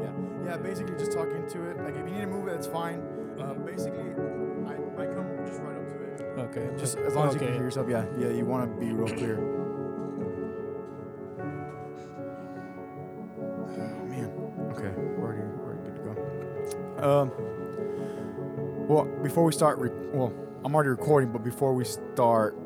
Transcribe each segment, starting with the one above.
Yeah, yeah. Basically, just talk into it. Like, if you need to move it, it's fine. Uh, Mhm. basically, I, I come just right up to it. Okay. Just as long as you can Okay. hear yourself. Yeah, yeah. You want to be real clear. Oh man. Okay, we're already, we're already good to go. Um. Well, before we start, re- well, I'm already recording, but before we start.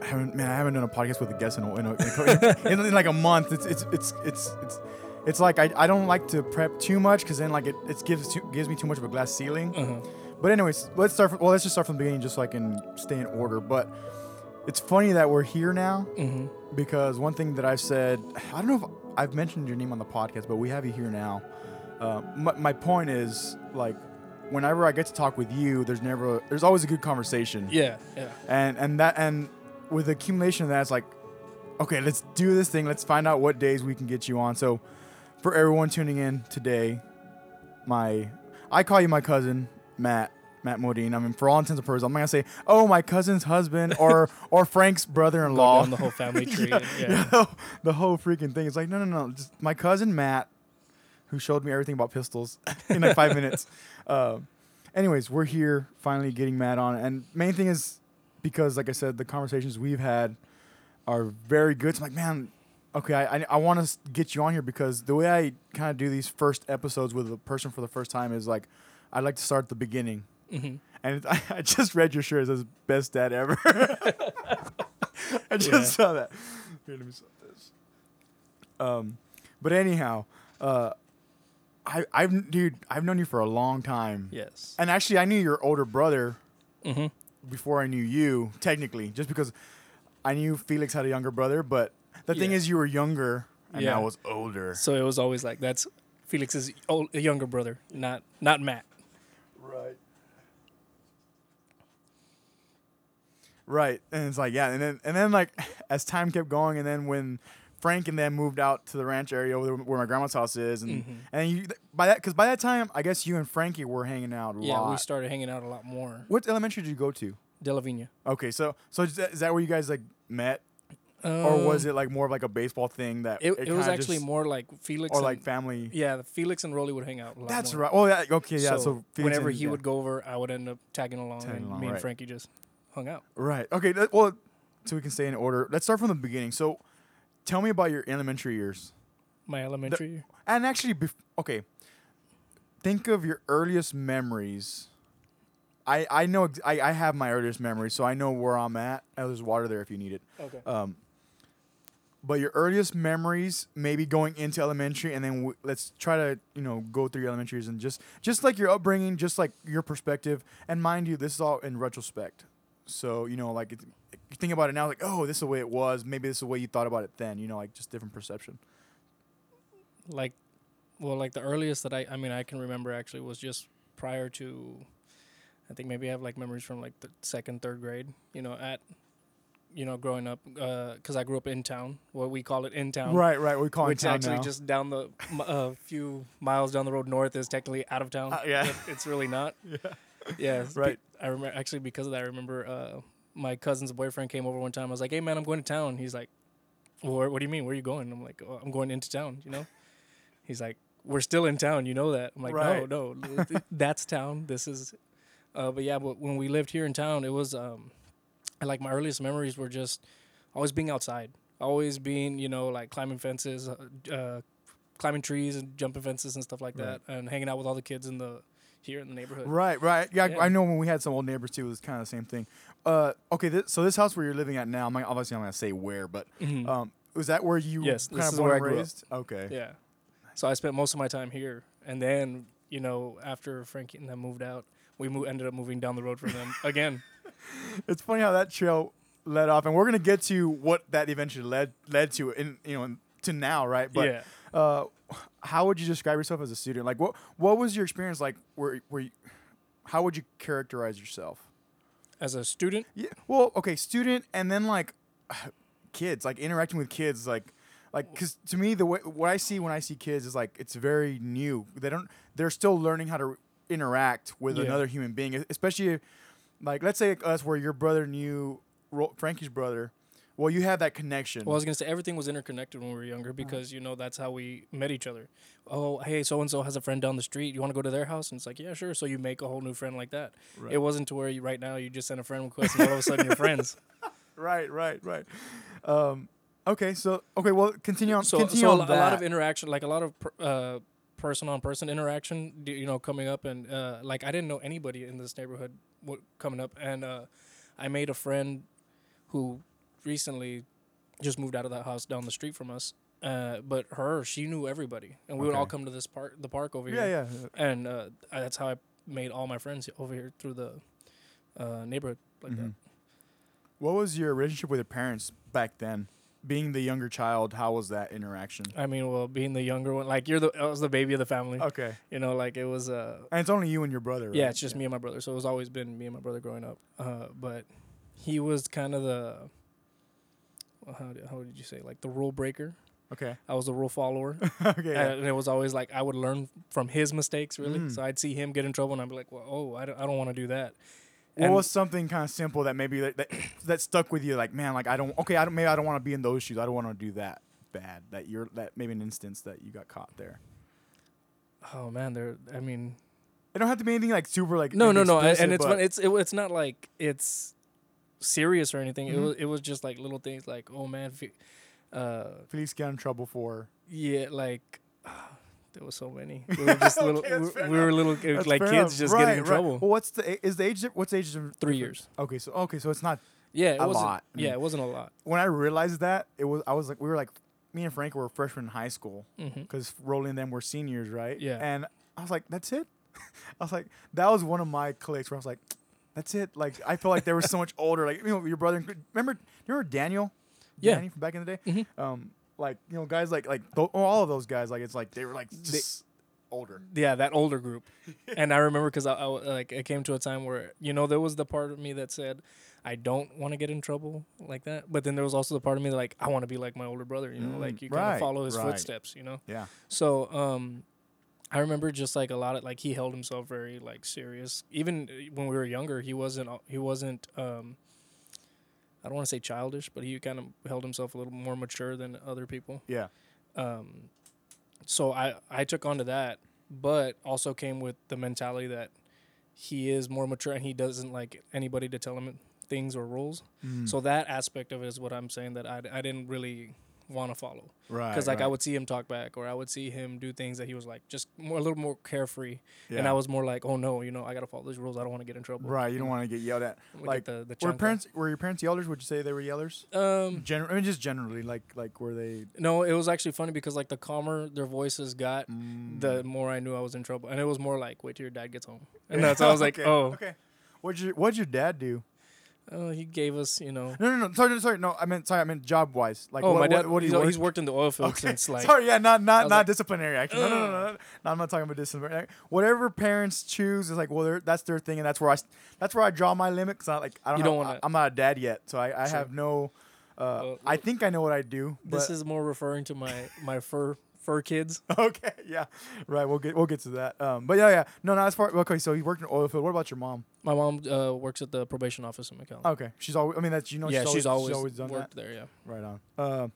I haven't, man, I haven't done a podcast with a guest in, a, in, a, in, a, in, in like a month. It's it's it's it's it's it's like I, I don't like to prep too much because then like it, it gives too, gives me too much of a glass ceiling. Uh-huh. But anyways, let's start. From, well, let's just start from the beginning, just so I can stay in order. But it's funny that we're here now Mm-hmm. because one thing that I've said, I don't know if I've mentioned your name on the podcast, but we have you here now. Uh, my, my point is like, whenever I get to talk with you, there's never, there's always a good conversation. Yeah. Yeah. And and that and with the accumulation of that, it's like, okay, let's do this thing. Let's find out what days we can get you on. So, for everyone tuning in today, my I call you my cousin Matt Matt Modine. I mean, for all intents and purposes, I'm not gonna say, oh, my cousin's husband or or Frank's brother-in-law. the whole family tree. yeah, and- yeah. yeah, the whole freaking thing. It's like, no, no, no. Just my cousin Matt, who showed me everything about pistols in like five minutes. Um, anyways, we're here finally getting Matt on, and main thing is because, like I said, the conversations we've had are very good. So I'm like, man, okay, I I, I want to get you on here because the way I kind of do these first episodes with a person for the first time is like, I like to start at the beginning. Mm-hmm. And I, I just read your shirt. It says best dad ever. I just Yeah. saw that. Here, let me stop this. Um, but anyhow, uh, I, I've dude, I've known you for a long time, Yes. and actually, I knew your older brother Mm-hmm. before I knew you, technically, just because I knew Felix had a younger brother. But the thing Yeah. is, you were younger, and Yeah. I was older. So it was always like that's Felix's old, younger brother, not not Matt. Right. Right. And it's like, yeah, and then and then like as time kept going and then when Frank and them moved out to the ranch area over where my grandma's house is and Mhm. and you by that cuz by that time I guess you and Frankie were hanging out a Yeah, lot. we started hanging out a lot more. what elementary did you go to? De La Viña. Okay, so so is that, is that where you guys like met or was it like more of like a baseball thing that Um, It, it, was actually more like Felix or and, like family yeah, Felix and Rolly would hang out. That's more. right. Oh yeah, okay, yeah. So, So, Felix whenever and- he yeah. would go over, I would end up tagging along, Tagging and along, me and. Frankie just hung out. Right. Okay. that- well, so we can stay in order. Let's start from the beginning. So, tell me about your elementary years. My elementary year. And actually, bef- okay. Think of your earliest memories. I I know ex- I, I have my earliest memories, so I know where I'm at. Oh, there's water there if you need it. Okay. Um, but your earliest memories, maybe going into elementary, and then w- let's try to you know go through your elementary years and just just like your upbringing, just like your perspective. And mind you, this is all in retrospect. So you know, like it's, you think about it now, like oh, this is the way it was. Maybe this is the way you thought about it then. You know, like just different perception. like well like the earliest that I I mean I can remember actually was just prior to I think maybe I have like memories from like the second third grade you know at you know growing up because I grew up in town what we call it in town Right, right. We call it which actually now. just down the a few miles down the road north is technically out of town Uh, yeah. It's really not yeah. yeah Right. I remember actually because of that I remember uh my cousin's boyfriend came over one time I was like hey man I'm going to town he's like well, what do you mean where are you going I'm like oh, I'm going into town you know He's like, "We're still in town, you know that." I'm like, Right. "No, no, th- th- that's town. This is." Uh, but yeah, but when we lived here in town, it was um, I like my earliest memories were just always being outside, always being you know like climbing fences, uh, uh, climbing trees and jumping fences and stuff like Right. that, and hanging out with all the kids in the here in the neighborhood. Right, right. Yeah, I- Yeah. I know when we had some old neighbors too, it was kind of the same thing. Uh, okay, this, so this house where you're living at now, I'm obviously I'm gonna say where, but Mhm. um, was that where you Yes, kind this of is where and I grew up. raised? Okay. Yeah. So I spent most of my time here, and then you know after Frankie and them moved out, we mo- ended up moving down the road from them again. It's funny how that trail led off, and we're gonna get to what that eventually led led to, in you know, to now, right? But yeah. uh, how would you describe yourself as a student? Like, what what was your experience like? Where where you, how would you characterize yourself? As a student, Yeah. Well, okay, student, and then like kids, like interacting with kids, like like because to me the way what I see when I see kids is like it's very new. They don't. They're still learning how to interact with Yeah. another human being, especially like let's say us where your brother knew Ro- Frankie's brother Well, you had that connection. Well, I was gonna say everything was interconnected when we were younger because you know that's how we met each other. Oh, hey, so and so has a friend down the street. You want to go to their house? And it's like, yeah, sure. So you make a whole new friend like that. Right. It wasn't to where you right now you just send a friend request and all of a sudden you're friends. right, right, right. Um, okay, so okay, well, continue on. So, continue so a, on a that. lot of interaction, like a lot of uh, person on person interaction, you know, coming up and uh, like I didn't know anybody in this neighborhood w- coming up, and uh, I made a friend who recently just moved out of that house down the street from us. Uh, but her, she knew everybody, and we would all come to this park, the park over yeah, here, yeah. yeah. and uh, I- that's how I made all my friends over here through the uh, neighborhood like Mhm. What was your relationship with your parents back then? Being the younger child, how was that interaction? I mean, well, being the younger one, like you're the, I was the baby of the family, Okay, you know, like it was. Uh, and it's only you and your brother. Yeah, it's just me and my brother. So it's always been me and my brother growing up. Uh, but he was kind of the well, how did, how did you say like the rule breaker. Okay, I was the rule follower, okay. yeah. and it was always like I would learn from his mistakes. Really, Mm. so I'd see him get in trouble, and I'd be like, "Well, oh, I don't, I don't want to do that." What And- was something kind of simple that maybe that, that, that stuck with you? Like, man, like I don't. Okay, I don't. Maybe I don't want to be in those shoes. I don't want to do that bad. That you're that maybe an instance that you got caught there. Oh man, there. I mean, It don't have to be anything like super like no, no, no, and, explicit, and it's. It's it, it's not like it's serious or anything. It Mhm. was it was just like little things like, oh man, fe- uh, Felix got in trouble for. Yeah, like there was so many. We were just little. Okay, we, we were little, That's like kids, just Right, getting in right. trouble. Well, what's the is the age? What's the age? difference? Three years. Okay, so okay, so it's not Yeah, it a wasn't. lot. I Yeah, it wasn't a lot. when I realized that it was I was like we were like me and Frank were freshmen in high school because Rolly and them were seniors, right? Yeah. And I was like, that's it. I was like, that was one of my clicks where I was like, that's it. Like I feel like they were so much older. Like you know, your brother. Remember, you remember Daniel? Yeah. Danny from back in the day. Mhm. Um, like you know, guys like like tho- all of those guys. Like it's like they were like just older. Yeah, that older group. and I remember because I, I like it came to a time where you know there was the part of me that said I don't want to get in trouble like that, but then there was also the part of me that like I want to be like my older brother. You know, Mm, like you kind of follow his right. footsteps. You know. Yeah. So um, I remember just like a lot of like he held himself very like serious. Even uh, when we were younger, he wasn't uh, he wasn't um, I don't want to say childish, but he kind of held himself a little more mature than other people. Yeah. Um, so I I took on to that, but also came with the mentality that he is more mature and he doesn't like anybody to tell him things or rules. Mm. So that aspect of it is what I'm saying that I, I didn't really want to follow right. because like I would see him talk back or I would see him do things that he was like just more a little more carefree, Yeah. and I was more like, oh no, you know, I gotta follow these rules. I don't want to get in trouble. right. You don't want to get yelled at. We like, the, the Were parents were your parents yellers? Would you say they were yellers? Um, Gen- I mean, just generally, like like were they? no, it was actually funny because like the calmer their voices got, Mm. the more I knew I was in trouble, and it was more like, wait till your dad gets home, and that's how I was like, Okay, oh, okay. What'd your What'd your dad do? Oh, he gave us, you know. No, no, no. Sorry, sorry. No, I meant sorry. I meant job wise. Like, oh, what, my dad. What, what he's, you work? he's worked in the oil field Okay. since like. sorry, yeah, not not not like, disciplinary action. No, no, no, no, no. I'm not talking about disciplinary. Whatever parents choose is like, well, that's their thing, and that's where I that's where I draw my limit. Cause I like I don't. You have, don't wanna- I, am not a dad yet, so I, I Sure. have no. Uh, Well, I think I know what I do. This is more referring to my my fur fur kids. okay. Yeah, right. We'll get we'll get to that. Um, but yeah, yeah. No, no. As far okay, so you worked in oil field. What about your mom? My mom uh, works at the probation office in McAllen. Okay, she's always. I mean, that's you know. yeah, she's always, she's always done that. worked there. Yeah. Right on. Uh,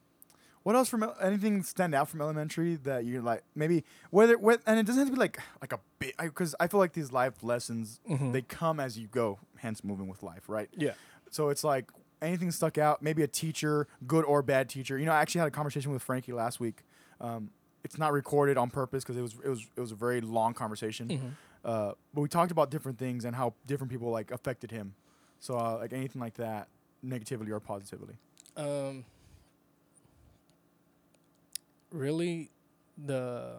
what else from anything stand out from elementary that you like maybe whether what and it doesn't have to be like like a bit because I, feel like these life lessons Mhm. they come as you go hence moving with life right Yeah. so it's like anything stuck out maybe a teacher good or bad teacher you know I actually had a conversation with Frankie last week um, it's not recorded on purpose because it was it was it was a very long conversation. Mhm. uh, but we talked about different things and how different people like affected him. So uh, like anything like that negatively or positively? Um, really, the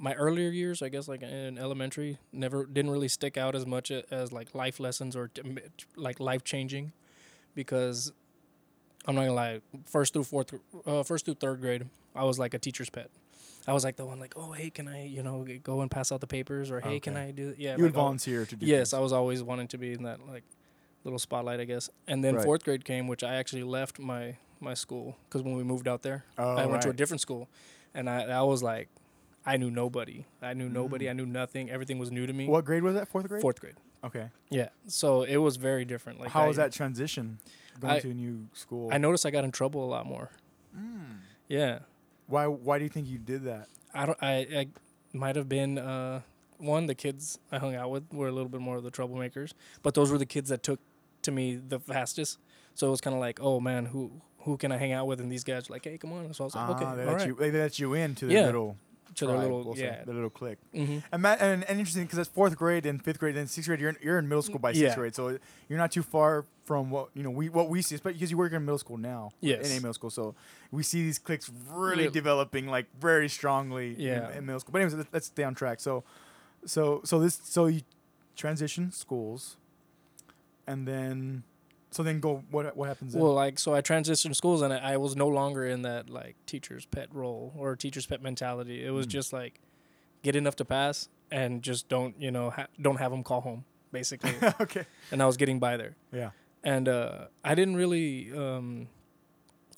my earlier years, I guess, like in elementary, never didn't really stick out as much as like life lessons or like life changing, because I'm not gonna lie, first through fourth, uh, first through third grade, I was like a teacher's pet. I was like the one like, oh hey, can I you know go and pass out the papers or hey, can I do yeah? you would like, oh, volunteer to do Yes, things. I was always wanting to be in that like little spotlight, I guess. And then Right. fourth grade came, which I actually left my my school because when we moved out there, Oh, I went to a different school, and I I was like, I knew nobody. I knew nobody. Mm. I knew nothing. Everything was new to me. What grade was that? Fourth grade. Fourth grade. Okay. Yeah. So it was very different. Like How I, was that transition? going I- to a new school. I noticed I got in trouble a lot more. Mm. Yeah, Why? Why do you think you did that? I don't. I, I might have been uh, one. The kids I hung out with were a little bit more of the troublemakers, but those were the kids that took to me the fastest. So it was kind of like, oh man, who who can I hang out with? And these guys were like, hey, come on. So I was like, Ah, okay, they let right. you. They let you into the Yeah. little. To their little we'll yeah. the little clique. hmm And, and, and interesting because that's fourth grade and fifth grade and sixth grade. You're in, you're in middle school by sixth Yeah. grade, so you're not too far from what you know. We what we see, especially because you work in middle school now. Yes. in a middle school, so we see these cliques really Real- developing like very strongly. in- Yeah. in, middle school. But anyways, let's, let's stay on track. So, so so this so you transition schools, and then so then go what what happens then? Well, like so, I transitioned schools, and I, I was no longer in that like teacher's pet role or teacher's pet mentality. It was Mm. just like get enough to pass, and just don't you know ha- don't have them call home, basically. okay. and I was getting by there. Yeah. and uh, I didn't really um,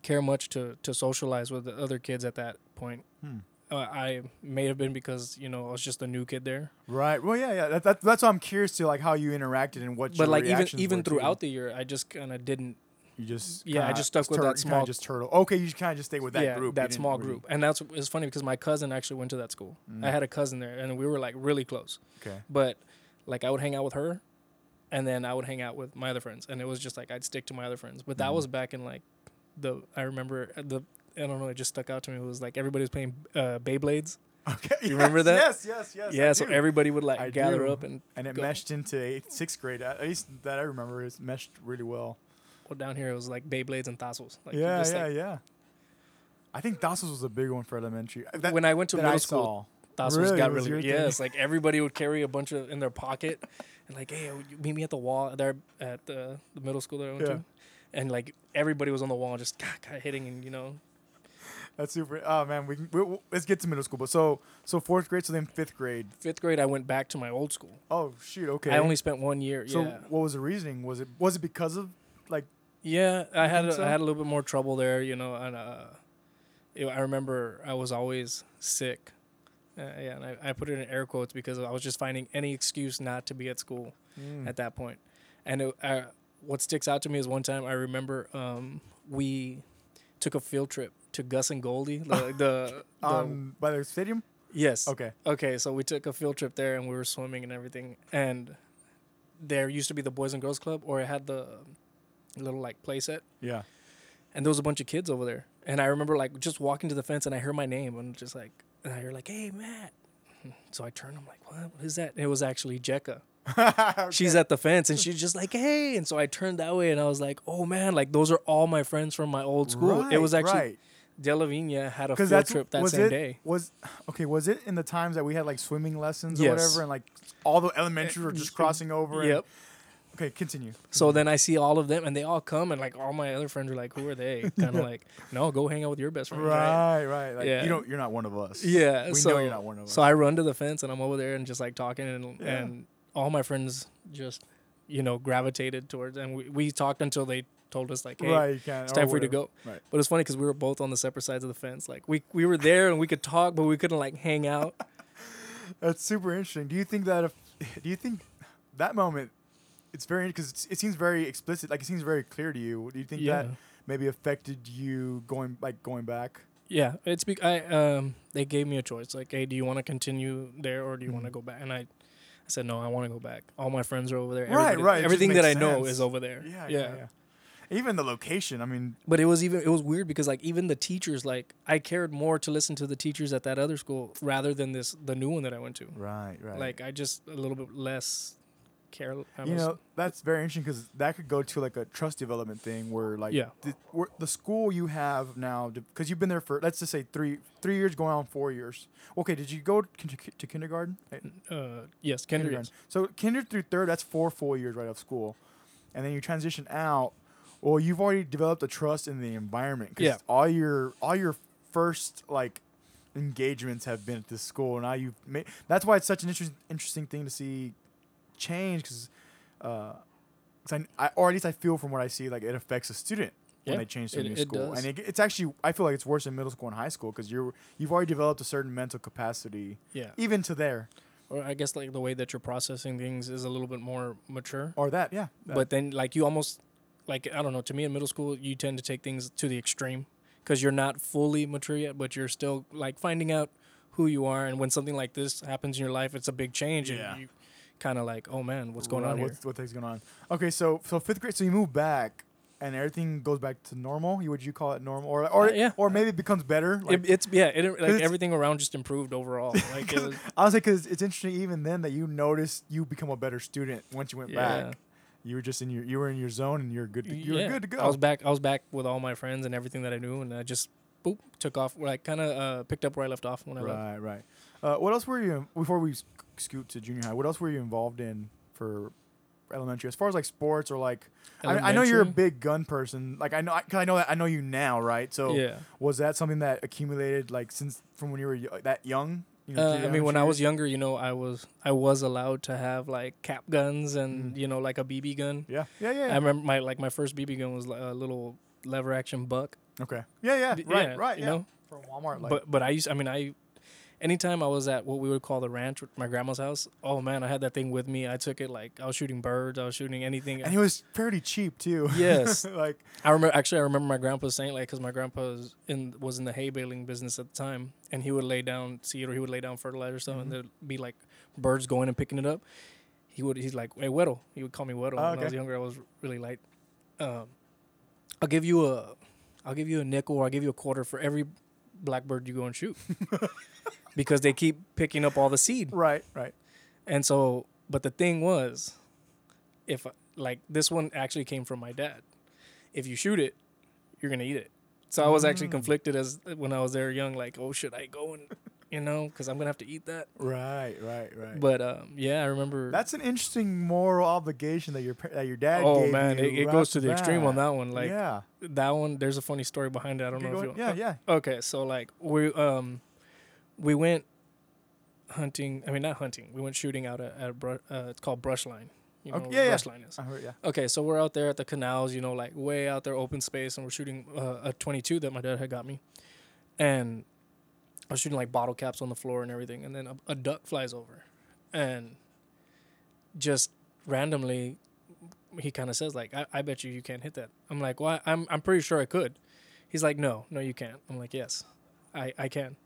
care much to to socialize with the other kids at that point. Hmm. Uh, I may have been because you know I was just a new kid there, Right. Well, yeah, yeah. That, that, that's why I'm curious to like how you interacted and what. but like even even throughout the year, I just kind of didn't. You just Yeah, I just stuck with tur- that small- just turtle. Okay, you kind of just stay with that yeah, group. that small group, and that's it's funny because my cousin actually went to that school. Mm. I had a cousin there, and we were like really close. Okay. But like I would hang out with her, and then I would hang out with my other friends, and it was just like I'd stick to my other friends. But that Mhm. was back in like the I remember the I don't know it just stuck out to me. It was like everybody was playing uh, Beyblades. Okay. You remember that? Yes, yes, yes. yeah, I so do. everybody would like I gather do. up and and it go. meshed into eighth, sixth grade. At least that I remember, it meshed really well. well, down here it was like Beyblades and tazos. Like yeah, just, yeah, like- yeah. I think Dawson's was a big one for elementary. Uh, That, when I went to middle I school. Tazos Really? got really thing? yes. Like everybody would carry a bunch of in their pocket, and like, hey, meet me at the wall there at the, the middle school that I went Yeah. to, and like everybody was on the wall just hitting and you know That's super. Oh man, we can. We, we- let's get to middle school. But so so fourth grade, so then fifth grade. fifth grade I went back to my old school. Oh shoot. Okay. I only spent one year. So yeah, what was the reasoning? Was it was it because of like yeah. I had a, so? I had a little bit more trouble there, you know, and uh, it, I remember I was always sick. Uh, yeah, and I, I put it in air quotes because I was just finding any excuse not to be at school mm, at that point. And it, uh, what sticks out to me is one time I remember um, we took a field trip to Gus and Goldie. The, the, the um by the stadium? yes, Okay. Okay, so we took a field trip there and we were swimming and everything. And there used to be the Boys and Girls Club, or it had the little like play set. Yeah. And there was a bunch of kids over there. And I remember like just walking to the fence and I heard my name and just like, and I heard like, hey, Matt. So I turned, I'm like, what? What is that? And it was actually Jekka. She's at the fence and she's just like, hey. And so I turned that way and I was like, oh man, like those are all my friends from my old school. it was actually, right. De La had a field trip that was same it day. was okay. Was it in the times that we had like swimming lessons or Yes. whatever, and like all the elementary were eh, just eh, crossing over? and- Yep. okay, continue. So then I see all of them, and they all come, and like all my other friends are like, "Who are they?" Kind of like, "No, go hang out with your best friend." Right? Right, right. Like, Yeah. You don't. You're not one of us. Yeah. We so know you're not one of us. so I run to the fence, and I'm over there, and just like talking, and Yeah. and all my friends just, you know, gravitated towards, and we we talked until they told us like, "Hey, right. It's time for you to go." Right. But it's funny because we were both on the separate sides of the fence. Like we we were there and we could talk, but we couldn't like hang out. That's super interesting. Do you think that if do you think that moment it's very because it seems very explicit, like it seems very clear to you. Do you think yeah. that maybe affected you going like going back? Yeah, it's because I um they gave me a choice like, hey, do you want to continue there or do you want to go back? And I, I said no, I want to go back. All my friends are over there. Right, Everybody- right, just Everything that I makes know is over there. Yeah, yeah. yeah, yeah. Even the location. I mean, But it was even it was weird because like even the teachers like I cared more to listen to the teachers at that other school rather than this the new one that I went to. right, right. Like I just a little bit less care. I you know, that's very interesting because that could go to like a trust development thing where like Yeah. the, where the school you have now because you've been there for let's just say three three years going on four years. Okay, did you go to, to kindergarten? uh, yes, kindergarten. yes. So kinder through third, that's four full years right of school, and then you transition out. Well, you've already developed a trust in the environment because Yeah. all your all your first like engagements have been at this school. And now you've made. That's why it's such an interesting interesting thing to see change because, uh, 'cause I, I or at least I feel from what I see like it affects a student when they change to a new school, does. and it, it's actually I feel like it's worse in middle school and high school because you're you've already developed a certain mental capacity Yeah. even to there Or I guess like the way that you're processing things is a little bit more mature. or that yeah. that. But then like you almost like I don't know. To me, in middle school, you tend to take things to the extreme because you're not fully mature yet, but you're still like finding out who you are. And when something like this happens in your life, it's a big change, Yeah. and you kind of like, oh man, what's going Right, on here? What's, what thing's going on? Okay, so so fifth grade. So you move back, and everything goes back to normal. You would you call it normal, or or Uh, yeah. or maybe it becomes better? Like, It, it's yeah, it, like everything around just improved overall. Like it was, Honestly, because it's interesting even then that you notice you become a better student once you went Yeah. back. You were just in your you were in your zone and you're good. To, you yeah. were good to go. I was back. I was back with all my friends and everything that I knew, and I just boop took off. I kind of uh, picked up where I left off when I left. right, right. Uh, what else were you before we scoot to junior high? What else were you involved in for elementary, as far as like sports or like? I, I know you're a big gun person. Like I know, I, cause I know that I know you now, right? So yeah. was that something that accumulated like since from when you were y- that young? You know, Uh, I mean, when I was younger, you know, I was I was allowed to have like cap guns and Mhm. you know like a BB gun. Yeah, yeah, yeah. I remember my like my first BB gun was like a little lever action buck. okay. Yeah, yeah. Right, yeah, right. you yeah. know? From Walmart, like. but but I used I mean I anytime I was at what we would call the ranch with my grandma's house, oh man, I had that thing with me. I took it like I was shooting birds, I was shooting anything. and it was pretty cheap too. Yes. like I remember actually I remember my grandpa saying like because my grandpa was in was in the hay baling business at the time, and he would lay down seed or he would lay down fertilizer stuff, Mhm. and there'd be like birds going and picking it up. He would he's like hey Weddle. He would call me Weddle. Oh, when I was younger, I was really light. Um, I'll give you a I'll give you a nickel or I'll give you a quarter for every blackbird you go and shoot because they keep picking up all the seed. right, right. And so, but the thing was, if like this one actually came from my dad, if you shoot it, you're gonna eat it. So I was actually Mm. conflicted as when I was there young, like, oh, should I go and, you know, because I'm gonna have to eat that. Right, right, right. But um, yeah, I remember. That's an interesting moral obligation that your that your dad. oh gave man, you it, it goes to the extreme on that one. Like yeah, that one, there's a funny story behind it. I don't know if going. you. yeah, yeah. Okay, so like we um, we went hunting. I mean, not hunting. We went shooting out at, at uh, it's called brush line. You know Okay, yeah, yeah. brush line is. Heard, yeah. Okay, so we're out there at the canals, you know, like way out there, open space, and we're shooting uh, a 22 that my dad had got me, and I was shooting like bottle caps on the floor and everything, and then a, a duck flies over, and just randomly, he kind of says like, I, "I bet you you can't hit that." I'm like, "Well, I'm I'm pretty sure I could." He's like, "No, no, you can't." I'm like, "Yes, I I can."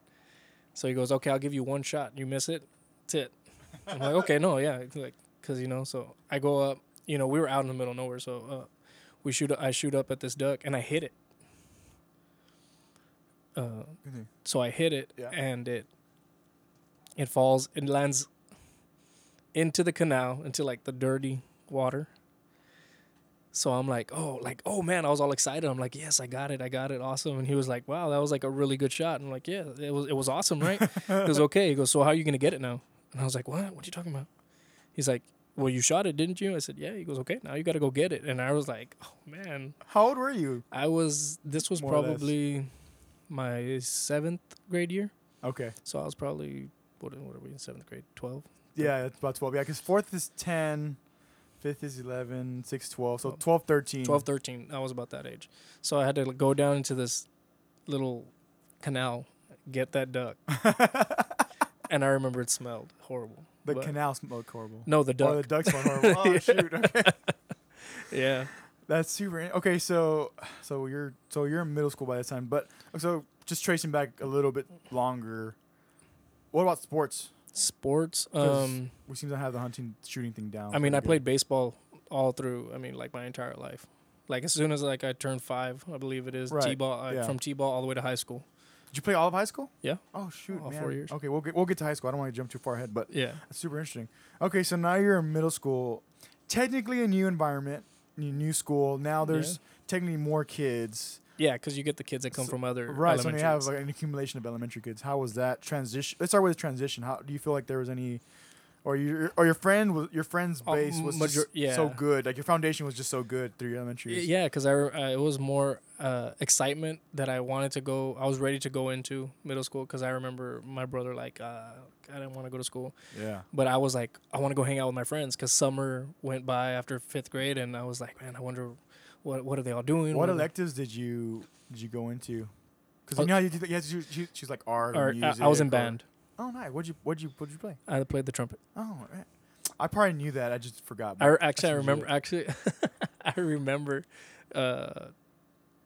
So he goes, "Okay, I'll give you one shot. You miss it, it." I'm like, "Okay, no, yeah, like." because you know so i go up you know we were out in the middle of nowhere so uh, we shoot i shoot up at this duck and i hit it uh, Mhm. so i hit it Yeah. and it it falls it lands into the canal into like the dirty water. So i'm like oh like oh man i was all excited. I'm like yes i got it i got it awesome. And he was like wow that was like a really good shot. And i'm like yeah it was it was awesome right? It was okay. He goes so how are you gonna get it now? And i was like what? What are you talking about? He's like well you shot it didn't you? I said yeah. He goes okay now you gotta go get it. And i was like oh man. How old were you? i was this was More or less. probably my seventh grade year Okay. so i was probably what, what are we in seventh grade 12 Yeah, it's about 12. Yeah, because fourth is 10, fifth is 11, sixth 12. So Oh. 12, 13. 12 13 i was about that age so i had to go down into this little canal get that duck and i remember it smelled horrible the But- canal smelled horrible. no the Oh, the duck smelled horrible. Oh, Yeah. shoot. Okay. yeah That's super. in- Okay, so so you're so you're in middle school by this time, but so just tracing back a little bit longer. What about sports? Sports. um We seem to have the hunting shooting thing down. I mean, I pretty played baseball all through. I mean, like my entire life. Like as soon as like I turned five, I believe it is Right, t-ball uh, yeah. from t-ball all the way to high school. Did you play all of high school? Yeah. Oh shoot, All man. four years. Okay, we'll get we'll get to high school. I don't want to jump too far ahead, but Yeah, that's super interesting. Okay, so now you're in middle school. Technically a new environment, new school. Now there's technically more kids. yeah, because you get the kids that come So- from other Right, so you have like an accumulation of elementary kids. How was that transition? Let's start with the transition. How do you feel like there was any, or your or your friend was your friend's Uh, base was major- just so good. Like your foundation was just so good through your elementary. Yeah, because I uh, it was more uh, excitement that I wanted to go. I was ready to go into middle school because I remember my brother like uh, I didn't want to go to school, yeah. but I was like I want to go hang out with my friends because summer went by after fifth grade and I was like man I wonder what what are they all doing? What they- electives did you did you go into? Because Uh, you know you, do- you had to choose, choose, like art uh, music. I was in band. Oh, nice. What'd you what'd you what'd you play? I played the trumpet. Oh, right. I probably knew that. I just forgot. I actually I remember actually I remember uh,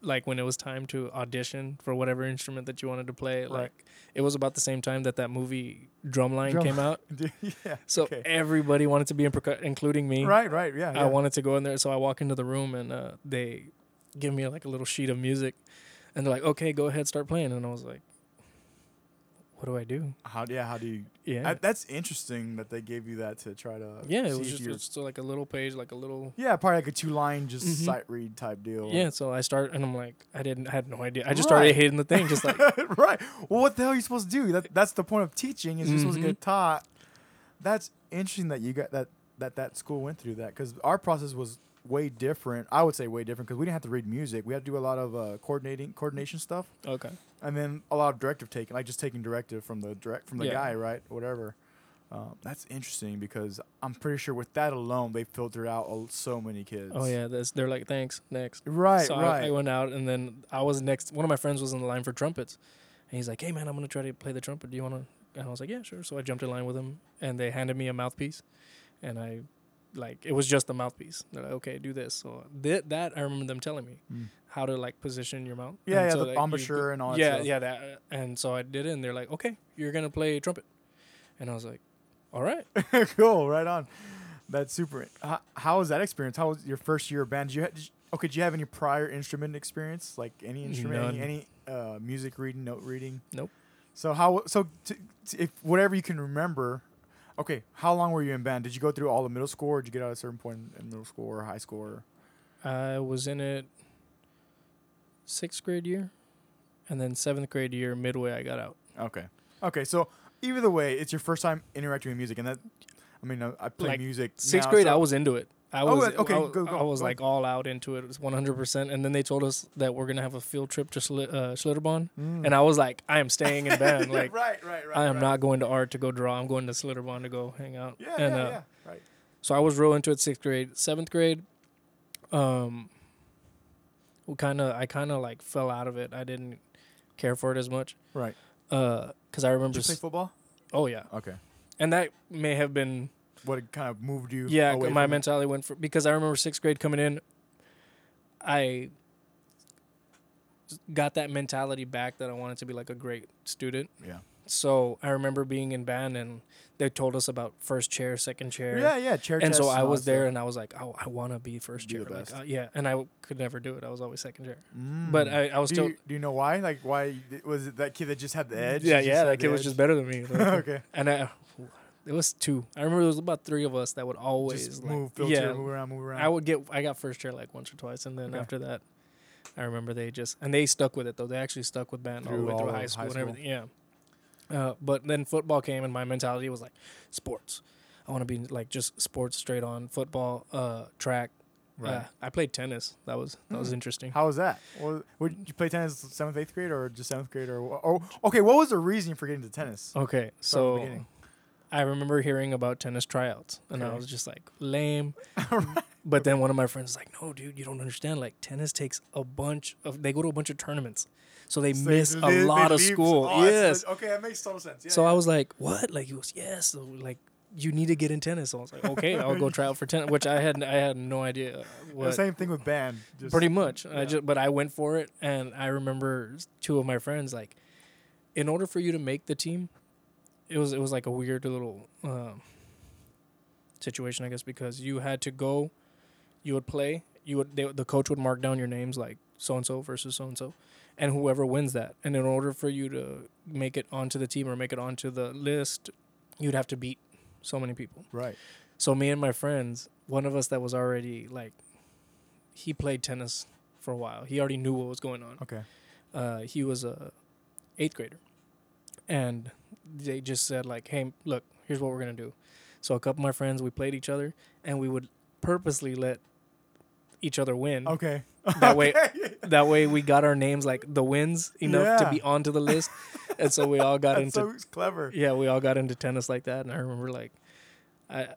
like when it was time to audition for whatever instrument that you wanted to play. Right. Like it was about the same time that that movie Drumline Drum- came out. yeah. So okay. everybody wanted to be in percu- including me. Right, right, yeah. yeah. I wanted to go in there, so I walk into the room and uh, they give me like a little sheet of music, and they're like, "Okay, go ahead, start playing." And I was like, "What do I do?" How yeah, how do you Yeah, I, that's interesting that they gave you that to try to yeah, it was just it's like a little page, like a little. yeah, probably like a two line just Mhm. sight read type deal. Yeah, so I start and I'm like, I didn't, I had no idea. I just started Right. hitting the thing, just like, right. Well, what the hell are you supposed to do? That that's the point of teaching. Is you're supposed to Mhm. get taught. That's interesting that you got that that that school went through that because our process was way different. I would say way different because we didn't have to read music. We had to do a lot of uh, coordinating coordination stuff, okay, and then a lot of directive taking, like just taking directive from the direct from the Yeah. guy, right? Whatever. Um, that's interesting because I'm pretty sure with that alone, they filtered out so many kids. oh yeah, that's, they're like, thanks, next. Right, so right. I, I went out and then I was next. One of my friends was in the line for trumpets, and he's like, "Hey man, I'm gonna try to play the trumpet. Do you wanna?" And I was like, "Yeah, sure." So I jumped in line with him, and they handed me a mouthpiece, and I, like, it was just a mouthpiece. They're like, "Okay, do this." So that that I remember them telling me Mm. how to like position your mouth. Yeah, And yeah, so the embouchure and all that Yeah, stuff. yeah, that. And so I did it, and they're like, "Okay, you're gonna play trumpet," and I was like, "All right." cool, right on. That's super. How, how was that experience? How was your first year of band? Did you, ha- did you okay? Did you have any prior instrument experience, like any instrument, any, any uh, music reading, note reading? Nope. So how? So t- t- if whatever you can remember. Okay, how long were you in band? Did you go through all the middle school, or did you get out at a certain point in middle school or high school? Or? I was in it sixth grade year, and then seventh grade year midway I got out. Okay, okay. So either way, it's your first time interacting with music, and that. I mean, uh, I play Like, music. Sixth now, grade so- I was into it. I Oh, was okay, I, go- go- I was go. like all out into it. It was 100%. And then they told us that we're going to have a field trip to Schli- uh, Schlitterbahn. Mm. And I was like, I am staying in band. Like, right, right, right. I am right. not going to art to go draw. I'm going to Schlitterbahn to go hang out. Yeah, and yeah, uh, yeah. Right. so I was real into it sixth grade. Seventh grade, um, we kind of, I kind of like fell out of it. I didn't care for it as much. Right. Uh, cause I remember, Did you play football? oh yeah. Okay. And that may have been What kind of moved you? yeah my from it? mentality went for because i remember sixth grade coming in i got that mentality back that i wanted to be like a great student Yeah. so i remember being in band and they told us about first chair second chair Yeah, yeah. Chair and so i was there and i was like oh i want to be first chair like, uh, yeah and i w- could never do it i was always second chair Mm. but I, I was do still you, do you know why? Like, why was it that kid that just had the edge? yeah yeah that kid was just better than me okay. and i it was two i remember there was about three of us that would always Just like, move, filter, yeah move around, move around. I would get I got first chair like once or twice, and then Okay. after that, I remember they just and they stuck with it though. They actually stuck with band all the Through way through high school high and school. everything. Yeah. Uh, but then football came, and my mentality was like sports. I want to be like just sports straight on football, uh, track. right. Uh, I played tennis. That was that was Hmm. interesting. How was that? Well, would you play tennis seventh, eighth grade, or just seventh grade, or or okay? What was the reason for getting to tennis? Okay, so beginning. I remember hearing about tennis tryouts, and I was just like lame. But then one of my friends was like, "No, dude, you don't understand. Like tennis takes a bunch of. They go to a bunch of tournaments, so they So miss they- a they lot of leave- school. oh, that's- yes. Okay, that makes total sense. Yeah, so yeah. I was like, "What?" Like he was, "Yes." So like you need to get in tennis. So I was like, "Okay, I'll go try out for tennis," which I had I had no idea The same thing with band. Just, Pretty much. yeah. I just but I went for it, and I remember two of my friends like, in order for you to make the team, it was it was like a weird little um, situation, I guess, because you had to go, you would play, you would they, the coach would mark down your names like so and so versus so and so, and whoever wins that, and in order for you to make it onto the team or make it onto the list, you'd have to beat so many people. right. So me and my friends, one of us that was already like, he played tennis for a while. He already knew what was going on. Okay. Uh, he was a eighth grader, and they just said like, "Hey, look, here's what we're gonna do." So a couple of my friends, we played each other, and we would purposely let each other win. Okay. That way-. That way, we got our names like the wins enough to be onto the list, and so we all got That's into so clever. yeah, we all got into tennis like that. And I remember like, I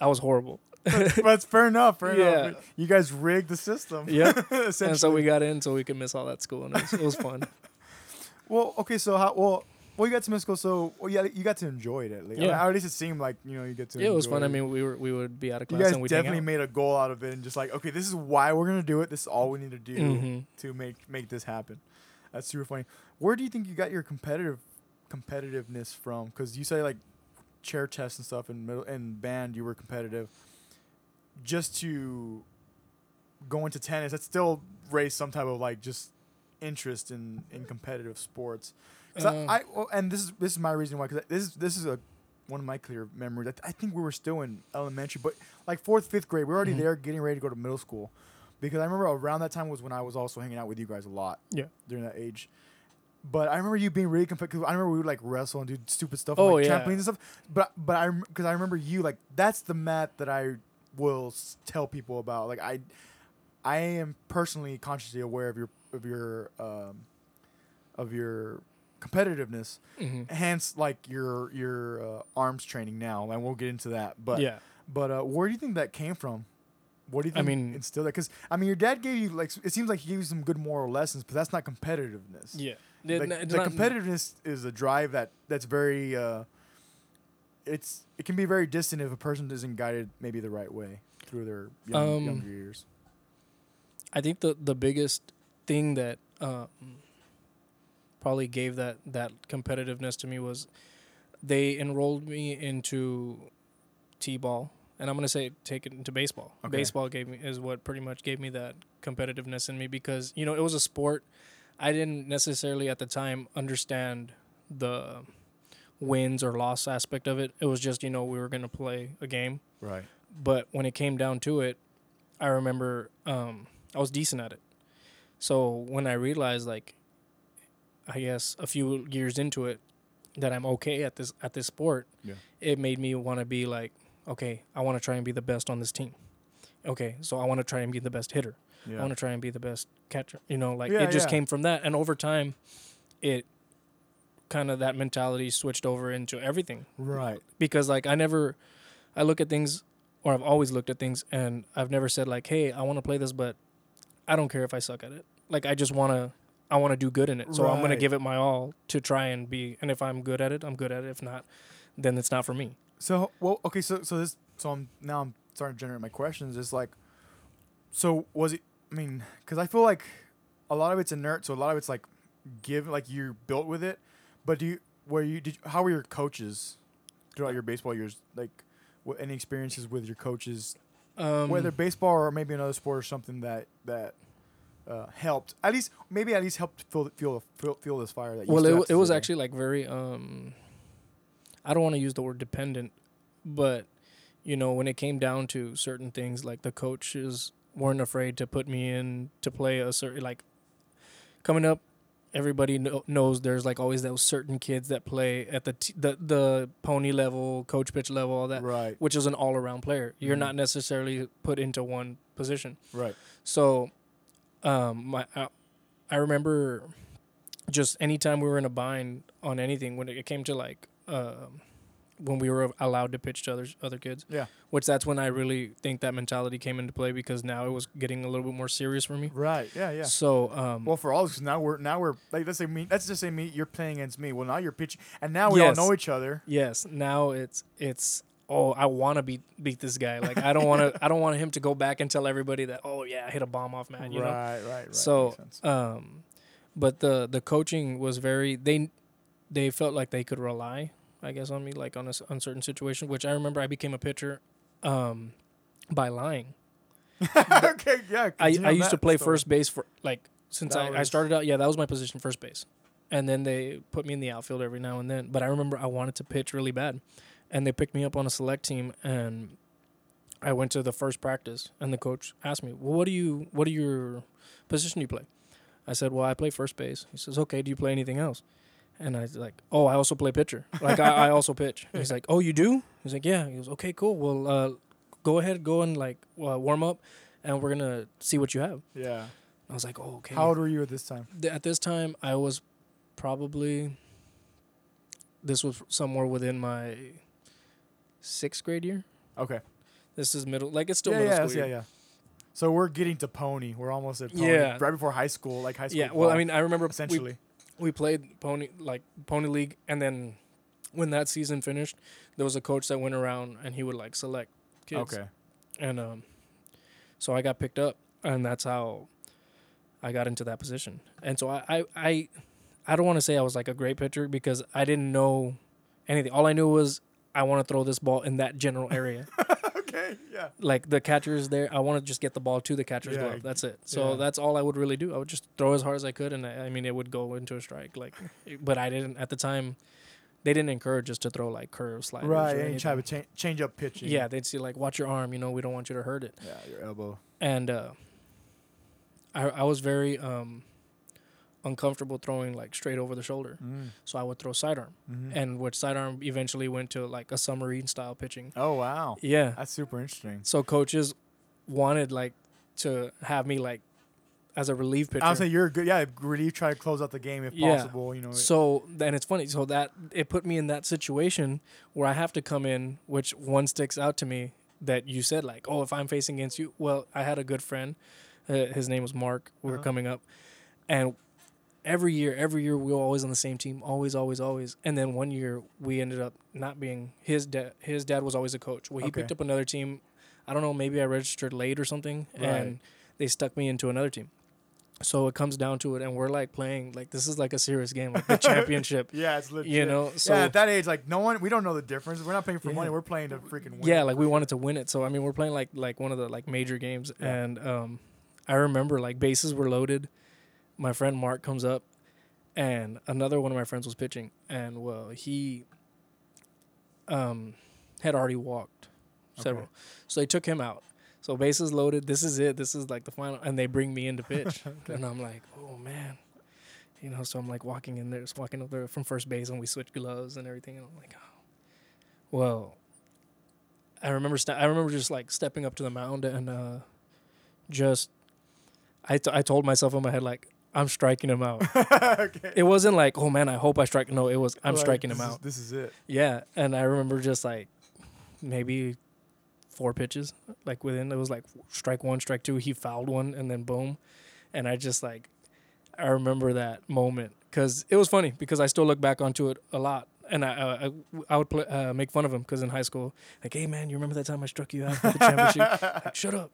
I was horrible. but it's fair enough. Fair Yeah. enough. You guys rigged the system. Yeah. And so we got in so we could miss all that school, and it was, it was fun. Well, okay. So how? Well, Well, you got to school, so well, yeah, you got to enjoy it at least. Yeah. at least it seemed like you know you get to. Yeah, it was fun. I mean, we were we would be out of class. you guys and we'd definitely made a goal out of it, and just like, okay, this is why we're gonna do it. This is all we need to do. Mhm. to make make this happen. That's super funny. Where do you think you got your competitive competitiveness from? Because you say like chair chess and stuff in middle and band, you were competitive. Just to go into tennis, that still raised some type of like just interest in in competitive sports. Uh, I, I well, and this is this is my reason why. Because this is this is a one of my clear memories. I, I think we were still in elementary, but like fourth, fifth grade, we are already Mhm. there, getting ready to go to middle school. Because I remember around that time was when I was also hanging out with you guys a lot. Yeah. During that age. But I remember you being really competitive. I remember we would like wrestle and do stupid stuff, Oh, like yeah. trampolines and stuff. But but I because I remember you like that's the Matt that I will s- tell people about. Like I, I am personally consciously aware of your of your um, of your competitiveness. Mhm. Hence, like your your uh, arms training now, and we'll get into that. But yeah. but uh, where do you think that came from? What do you think I mean- instilled that? Because I mean, your dad gave you like it seems like he gave you some good moral lessons, but that's not competitiveness. Yeah. The, the not- competitiveness is a drive that that's very. Uh, it's it can be very distant if a person isn't guided maybe the right way through their young, Um, younger years. I think the the biggest thing that um, probably gave that that competitiveness to me was they enrolled me into t-ball, and I'm gonna say take it into baseball. Okay. Baseball gave me is what pretty much gave me that competitiveness in me because you know it was a sport. I didn't necessarily at the time understand the wins or loss aspect of it. It was just you know we were gonna play a game Right. but when it came down to it, I remember um, I was decent at it. So when I realized, like, I guess a few years into it, that I'm okay at this at this sport, Yeah. it made me want to be like, okay, I want to try and be the best on this team. Okay, so I want to try and be the best hitter. I want to try and be the best catcher. You know, like Yeah, it just yeah. came from that, and over time, it kind of that mentality switched over into everything Right. because like I never I look at things or I've always looked at things and I've never said like, "Hey, I want to play this, but I don't care if I suck at it." Like I just want to I want to do good in it. So I'm going to give it my all to try and be and if I'm good at it, I'm good at it. If not, then it's not for me. So well, okay. So so this so I'm now I'm starting to generate my questions. It's like, so was it? I mean, because I feel like a lot of it's inert. So a lot of it's like give like you're built with it. But do you were you did you, how were your coaches throughout your baseball years? Like, what any experiences with your coaches, Um whether baseball or maybe another sport or something that that. Uh, helped at least maybe at least helped feel feel feel, feel this fire that you well, it, it was actually like very um I don't want to use the word dependent, but you know, when it came down to certain things like the coaches weren't afraid to put me in to play a certain like coming up everybody kno- knows there's like always those certain kids that play at the t- the the pony level, coach pitch level, all that, right which is an all-around player. You're Mhm. not necessarily put into one position. right So, um, my I, I remember just anytime we were in a bind on anything when it came to like um, when we were allowed to pitch to other other kids. Yeah. Which that's when I really think that mentality came into play because now it was getting a little bit more serious for me. right yeah yeah So um, Well, for all of us, now we're now we're like let's say me. Let's just say me. You're playing against me. Well, now you're pitching, and now we Yes. all know each other. yes, now it's it's oh I want to beat beat this guy. Like I don't want to I don't want him to go back and tell everybody that oh yeah I hit a bomb off man. You know. right, right, right. So, um, but the the coaching was very they they felt like they could rely, I guess, on me like on a uncertain situation. Which I remember I became a pitcher, um, by lying. okay, yeah. I I used to play story. first base for like since I, I started out. Yeah, that was my position, first base, and then they put me in the outfield every now and then. But I remember I wanted to pitch really bad, and they picked me up on a select team and. I went to the first practice and the coach asked me, "Well, what do you what are your position do you play?" I said, "Well, I play first base." He says, "Okay, do you play anything else?" And I was like, "Oh, I also play pitcher. Like I, I also pitch." And he's like, "Oh, you do?" He's like, "Yeah." He goes, "Okay, cool. Well, uh, go ahead, go and like uh, warm up, and we're gonna see what you have." Yeah. I was like, "Oh, okay." How old were you at this time? At this time, I was probably this was somewhere within my sixth grade year. Okay. This is middle, like it's still yeah, middle yeah, school. yeah, year. yeah. So we're getting to pony. We're almost at pony. Yeah. Right before high school, like high school. Yeah, well, I mean, I remember we essentially. we played pony like pony league, and then when that season finished, there was a coach that went around and he would like select kids. Okay. And um, so I got picked up, and that's how I got into that position. And so I, I, I, I don't want to say I was like a great pitcher because I didn't know anything. All I knew was I want to throw this ball in that general area. okay. Yeah. like the catcher is there. I want to just get the ball to the catcher's Yeah. glove. That's it. So Yeah. that's all I would really do. I would just throw as hard as I could, and I, I mean it would go into a strike. Like, but I didn't at the time. They didn't encourage us to throw like curve sliders. Right. or And you try to change, change up pitching. Yeah, they'd see like watch your arm. You know, we don't want you to hurt it. Yeah. Your elbow. And uh, I I was very um, uncomfortable throwing like straight over the shoulder, Mm. so I would throw sidearm, hmm and which sidearm eventually went to like a submarine style pitching. Oh wow. Yeah, That's super interesting. So coaches wanted like to have me like as a relief pitcher. I'll say you're good. Yeah, relief try to close out the game if Yeah. possible. You know. so then it's funny. So that it put me in that situation where I have to come in, which one sticks out to me that you said like, oh, if I'm facing against you, well, I had a good friend. Uh, his name was Mark. We were Uh-huh. coming up, and every year, every year we were always on the same team, always, always, always. And then one year we ended up not being his dad. His dad was always a coach. Well, he Okay. picked up another team. I don't know. Maybe I registered late or something, Right. and they stuck me into another team. So it comes down to it, and we're like playing like this is like a serious game, like the championship. yeah, it's legit. You know, so yeah, at that age, like no one, we don't know the difference. We're not playing for Yeah. money. We're playing to freaking win. yeah, like we wanted to win it. So I mean, we're playing like like one of the like major games, Yeah. and um, I remember like bases were loaded. My friend Mark comes up, and another one of my friends was pitching, and well, he um had already walked several, Okay. so they took him out. So bases loaded. This is it. This is like the final, and they bring me in to pitch, and I'm like, oh man. You know, so I'm like walking in there, just walking up there from first base, and we switch gloves and everything, and I'm like, oh, well, I remember sta- I remember just like stepping up to the mound and uh, just I, t- I told myself in my head like I'm striking him out. okay. it wasn't like oh man I hope I strike. No, it was I'm Like, striking him is- out. this is it. Yeah, and I remember just like maybe four pitches like within it was like strike one, strike two. He fouled one and then boom, and I just like I remember that moment because it was funny because I still look back onto it a lot. And I, I, I would play, uh, make fun of him because in high school, like, hey man, you remember that time I struck you out for the championship? like, shut up.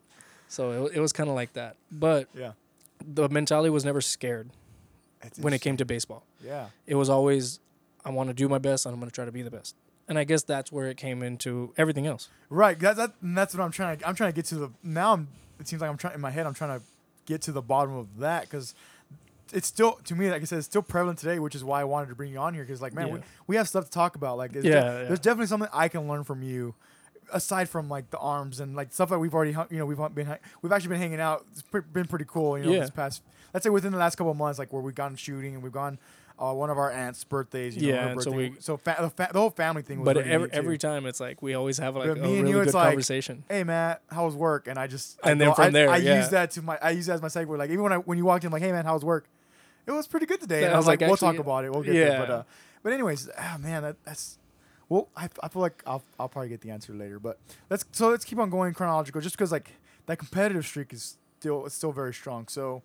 So it, it was kind of like that. But Yeah. The mentality was never scared when it came to baseball. Yeah. It was always, I want to do my best and I'm going to try to be the best. And I guess that's where it came into everything else. Right. That, that that's what I'm trying to. I'm trying to get to the. Now I'm. It seems like I'm trying in my head. I'm trying to get to the bottom of that because it's still to me, like I said, it's still prevalent today, which is why I wanted to bring you on here because, like, man, we, Yeah. we have stuff to talk about. Like, Yeah, de- yeah. there's definitely something I can learn from you. Aside from like the arms and like stuff that we've already, hung- you know, we've been, we've actually been hanging out. It's pre- been pretty cool, you know, Yeah. this past. Let's say within the last couple of months, like where we've gone shooting and we've gone, uh, one of our aunts' birthdays. You know, Yeah, and so we- so fa- the, fa- the whole family thing was. But every, every time it's like we always have like But a me and really you, good it's like- conversation. hey Matt, how was work? And I just I And then go- from I, there, I yeah. use that to my I use that as my segue. Like even when I when you walked in, like, hey man, how was work? It was pretty good today. Yeah, And I I was like, like, we'll talk about it. We'll get there. But uh, but anyways, ah man, that, that's well, I, I feel like I'll I'll probably get the answer later. But let's so let's keep on going chronological, just because like that competitive streak is still it's still very strong. So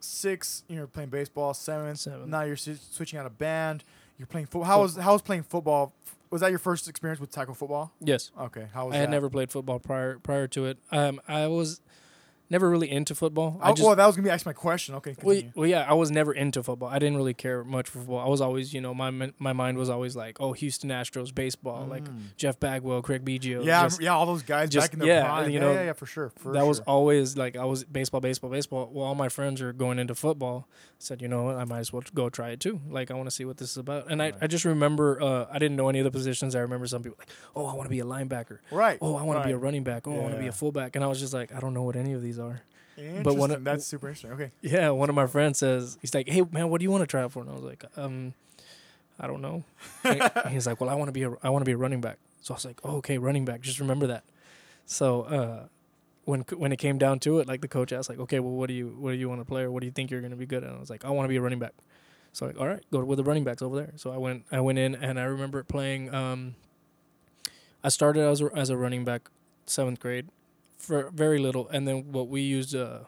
six, you know, playing baseball. Seven, Seven. Now you're switching out of band. You're playing football. How was how was playing football? Was that your first experience with tackle football? Yes. Okay, how was I that? had never played football prior prior to it. Um, I was never really into football. I Oh, just well, that was gonna be actually my question. Okay, Well, well, yeah, I was never into football. I didn't really care much for football. I was always, you know, my my mind was always like, oh, Houston Astros baseball, like Mm. Jeff Bagwell, Craig Biggio. yeah, just- yeah, all those guys just- back in their yeah, prime. you yeah, know, yeah, yeah, for sure. For that was always like I was baseball, baseball, baseball. Well, all my friends are going into football. I said, you know what, I might as well go try it too. Like I want to see what this is about. And Right. I, I just remember uh, I didn't know any of the positions. I remember some people like, oh, I want to be a linebacker. right. Oh, I want to be a running back. Oh, I want to be a fullback. And I was just like, I don't know what any of these are. Interesting. but one of- that's super interesting. Okay, Yeah, one of my friends says he's like, "Hey man, what do you want to try out for?" And I was like, "Um, I don't know." He's like, "Well, I want to be a I want to be a running back." So I was like, oh, "Okay, running back. Just remember that." So uh, when when it came down to it, like the coach asked, like, "Okay, well, what do you what do you want to play, or what do you think you're going to be good at?" And I was like, "I want to be a running back." So like, all right, go with the running backs over there. So I went I went in and I remember playing. Um, I started as a, as a running back, seventh grade, for very little, and then what we used. Uh,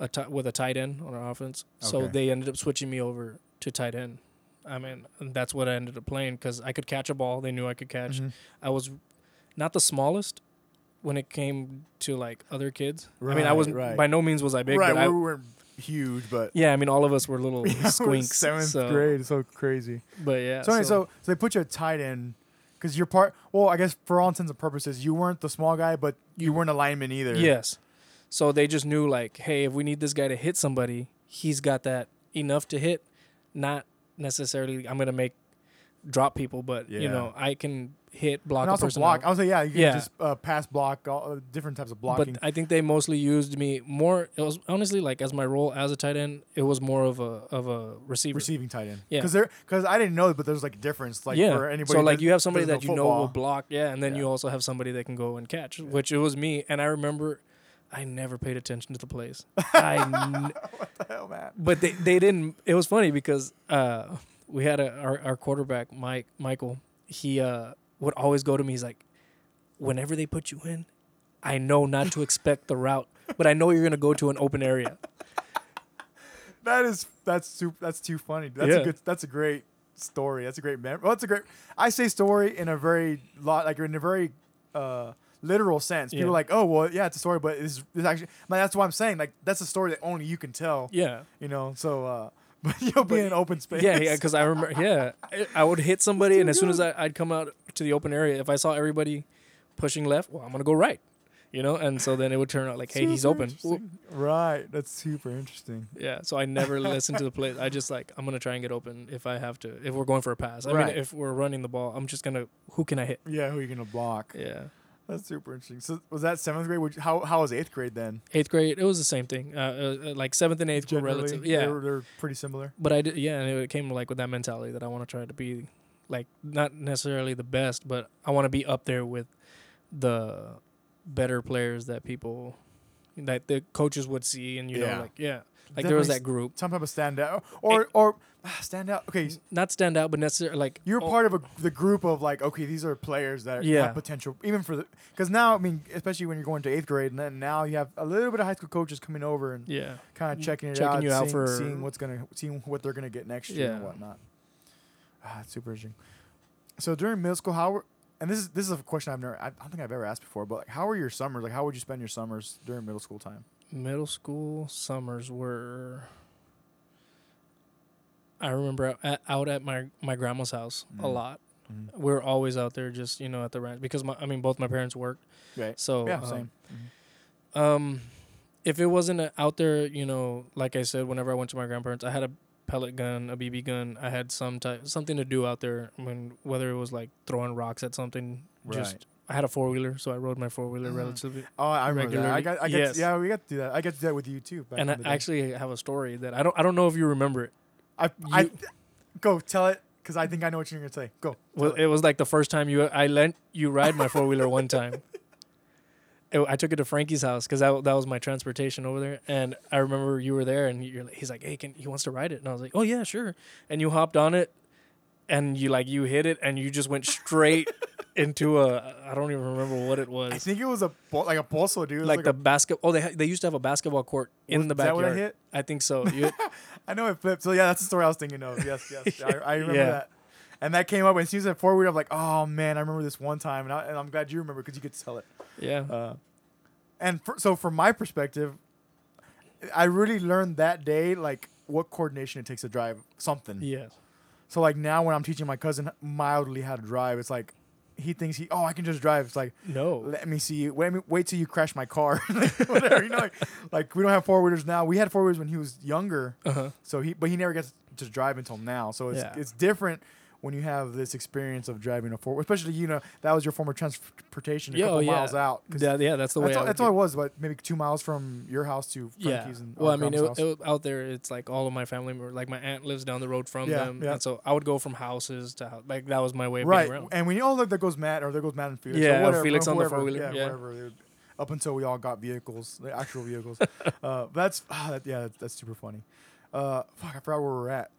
a ti- with a tight end on our offense. So they ended up switching me over to tight end. I mean, and that's what I ended up playing because I could catch a ball. They knew I could catch. Mhm. I was not the smallest when it came to like other kids. I mean, I was right. by no means was I big, right, but I, we weren't huge, but yeah, I mean, all of us were little Yeah, squinks. Seventh so, grade, so crazy. But yeah, So, anyway, so so they put you at tight end because you're part. Well, I guess for all intents and purposes, you weren't the small guy, but you weren't a lineman either. Yes. So they just knew like, hey, if we need this guy to hit somebody, he's got that enough to hit. Not necessarily I'm gonna make drop people, but Yeah. you know I can hit block and a also block. out. I was like, yeah, you can Yeah. just uh, pass block, all, uh, different types of blocking. But I think they mostly used me more. It was honestly like as my role as a tight end, it was more of a of a receiver. receiving tight end. Yeah. because there because I didn't know, but there's like a difference. Like yeah. for anybody, so like you have somebody that you know will block, yeah, and then Yeah. you also have somebody that can go and catch, which it was me. And I remember, I never paid attention to the plays. I n- what the hell, man? but they, they didn't it was funny because uh we had a our, our quarterback mike michael he uh would always go to me he's like whenever they put you in i know not to expect the route but i know you're gonna go to an open area That is that's super. That's too funny. That's Yeah. a good. That's a great story. That's a great mem. Well, that's a great. I say story in a very lot like in a very uh literal sense. People Yeah. are like, oh well, yeah, it's a story, but it's, it's actually like that's what I'm saying. Like that's a story that only you can tell. yeah You know. So, uh but you'll be in an open space. yeah yeah because i remember yeah I- would hit somebody and as soon as I, i'd come out to the open area if i saw everybody pushing left well i'm gonna go right you know and so then it would turn out like hey he's open Right. That's super interesting. Yeah, so I never listen to the play. I just like I'm gonna try and get open if I have to. If we're going for a pass, I Right. mean, if we're running the ball, I'm just gonna who can I hit? Yeah. Who are you gonna block? Yeah, That's super interesting. So was that seventh grade? You- How how was eighth grade then? eighth grade, it was the same thing. Uh, uh, uh, like seventh and eighth were Generally, relative. Yeah, they're, they're pretty similar. but I did. Yeah, and it came like with that mentality that I want to try to be like not necessarily the best, but I want to be up there with the better players that people that the coaches would see, and you Yeah. know, like yeah, like there was that group. Some type of standout or or ah, stand out. Okay, Not stand out, but necessarily like you're oh, part of a, the group of like, okay, these are players that Yeah. have potential, even for the because now, I mean, especially when you're going to eighth grade, and then now you have a little bit of high school coaches coming over and Yeah, kind of checking it Checking out, you out seeing, for- seeing what's gonna, seeing what they're gonna get next year and whatnot. Ah, it's super interesting. So during middle school, how were and this is this is a question I've never, I don't think I've ever asked before, but like, how were your summers? Like, how would you spend your summers during middle school time? middle school summers were I remember out at, out at my my grandma's house a Mm. lot. Mhm. We were always out there just, you know, at the ranch because my I mean both my parents worked. Right. So yeah, um, same. Mhm. Um if it wasn't out there, you know, like I said whenever I went to my grandparents, I had a pellet gun, a BB gun. I had some type something to do out there when whether it was like throwing rocks at something just Right. I had a four wheeler, so I rode my four wheeler Mhm. relatively. Oh, I remember that. I got, I got, yes. yeah, we got to do that. I got to do that with you too. and I in the day. actually have a story that I don't I don't know if you remember it. I, I go tell it because I think I know what you're gonna say. Go. Well, tell it was like the first time you I lent you ride my four wheeler one time. It- I took it to Frankie's house because that that was my transportation over there, and I remember you were there, and you're he's like, hey, can he wants to ride it, and I was like, oh yeah, sure, and you hopped on it, and you like you hit it, and you just went straight into a I don't even remember what it was. I think it was a like a bolso, dude. Was like, the a, basket. Oh, they ha- they used to have a basketball court in was the that what I backyard. hit? I think so. You, I know it flipped. So yeah, that's the story I was thinking of. Yes, yes, I, I remember Yeah. that. And that came up when she was at four wheeler. I'm like, oh man, I remember this one time, and, I, and I'm glad you remember because you could tell it. yeah, Uh, and for, so from my perspective, I really learned that day like what coordination it takes to drive something. yes, So like now when I'm teaching my cousin mildly how to drive, it's like he thinks he oh I can just drive. It's like no, let me see you. Wait, wait till you crash my car. Like, Whatever, you know, like, like we don't have four wheelers now. We had four wheelers when he was younger, uh huh, so he but he never gets to drive until now. So it's Yeah. it's different when you have this experience of driving a four, especially you know that was your form of transportation a Yeah, couple oh, yeah. miles out. yeah, yeah, that's the way. that's all, that's all it. was, but maybe two miles from your house to Yeah. Frankie's and Well, I mean, it, it, out there, it's like all of my family. Like my aunt lives down the road from Yeah, them, yeah. and so I would go from houses to house. Like that was my way of right. getting around. And when you oh look, there goes Matt or there goes Matt and Felix. Yeah, or whatever, Felix on the four-wheeler, Yeah, yeah. whatever. Up until we all got vehicles, the actual vehicles. uh, that's that, yeah, that's, that's super funny. Uh, fuck, I forgot where we're at.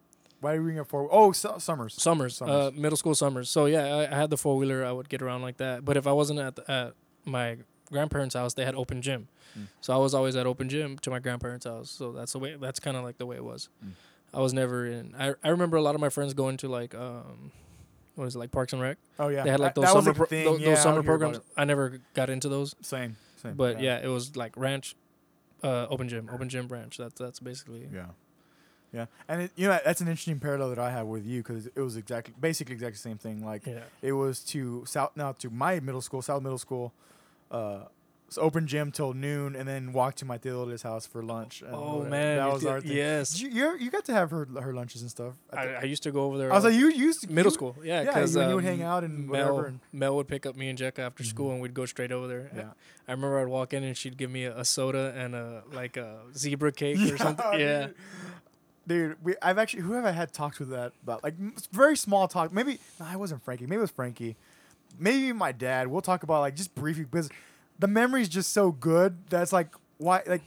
Why are we up four? Oh, su- summers. Summers, Summers. Uh, middle school summers. So yeah, I, I had the four wheeler. I would get around like that. But if I wasn't at the, at my grandparents' house, they had open gym. Mm. So I was always at open gym to my grandparents' house. So that's the way. That's kind of like the way it was. Mm. I was never in. I I remember a lot of my friends going to like um, what is it like Parks and Rec? Oh yeah, They had like those that summer pro- thing. those, yeah, those summer programs. I never got into those. Same, same. but yeah. it was like ranch, uh, open gym, open gym branch. That's that's basically Yeah. Yeah, and it, you know that's an interesting parallel that I have with you because it was exactly, basically exactly the same thing. Like yeah. it was to south now to my middle school, South Middle School, uh, it's open gym till noon, and then walk to my Theodora's house for lunch. and Oh whatever. man, that was our thing. yes. You you're, you got to have her her lunches and stuff. I, I used to go over there. I was like, you used to, middle you- school, yeah, Yeah, because you, you would hang out and Mel, whatever. And, Mel would pick up me and Jekka after Mhm. school, and we'd go straight over there. yeah. I remember I'd walk in and she'd give me a, a soda and a like a zebra cake or something. Yeah, dude. We, I've actually who have I had talks with that about like very small talk. Maybe no, I wasn't Frankie. Maybe it was Frankie. Maybe my dad. We'll talk about like just briefly because the memory's just so good that's like why like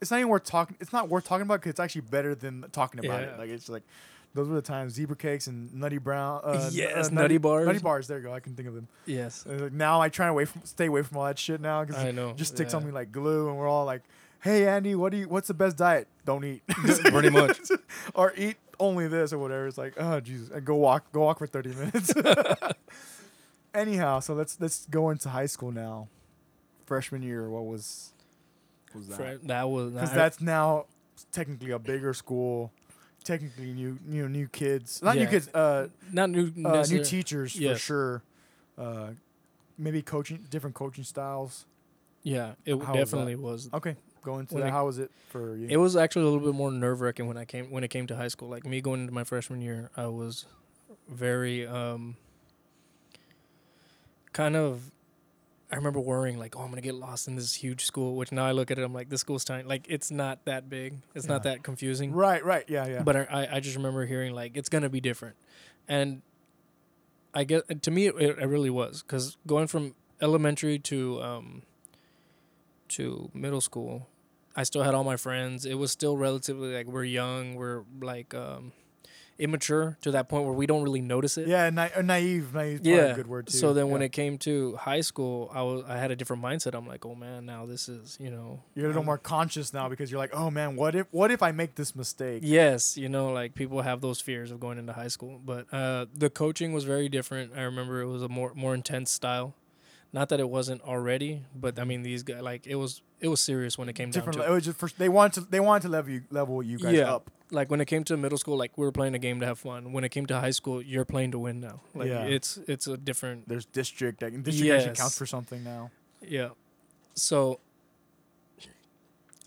it's not even worth talking. It's not worth talking about because it's actually better than talking about it. Like it's like those were the times zebra cakes and nutty brown. Uh, Yes, uh, Nutty Bars. Nutty bars. There you go. I can think of them. yes, Uh, now I try to away from stay away from all that shit now because I know. just stick yeah. something like glue and we're all like hey andy what do you what's the best diet? Don't eat. Pretty much. or eat only this or whatever. It's like oh jesus. And go walk go walk for 30 minutes. Anyhow so let's let's go into high school now. Freshman year what was what was Fre- that that was because that's now technically a bigger school. Technically new new new kids. Not new kids uh, not new. uh new teachers for sure. Uh maybe coaching different coaching styles. Yeah, it How was definitely was. Okay, go into When that. it- How was it for you? It was actually a little bit more nerve wracking when I came when it came to high school. Like me going into my freshman year, I was very um kind of I remember worrying like, oh, I'm gonna get lost in this huge school. Which now I look at it, I'm like, this school's tiny. Like it's not that big. It's not that confusing. right, right, yeah, yeah. But I I just remember hearing like it's gonna be different, and I get to me it, it really was because going from elementary to um to middle school, I still had all my friends. It was still relatively like we're young, we're like um immature to that point where we don't really notice it. yeah, na- naive, naive. Yeah. a good word too. So then when it came to high school, I was I had a different mindset. I'm like, oh man, now this is you know you're a little I'm- more conscious now because you're like, oh man, what if what if I make this mistake? Yes, you know, like people have those fears of going into high school, but uh, the coaching was very different. I remember it was a more more intense style. Not that it wasn't already, but I mean these guys like it was it was serious when it came Different. down to it. was just for, they wanted to they wanted to level you level you guys Yeah. up. Like when it came to middle school, like we were playing a game to have fun. When it came to high school, you're playing to win now. Like Yeah. it's it's a different There's district. District actually Yes. counts for something now. Yeah. So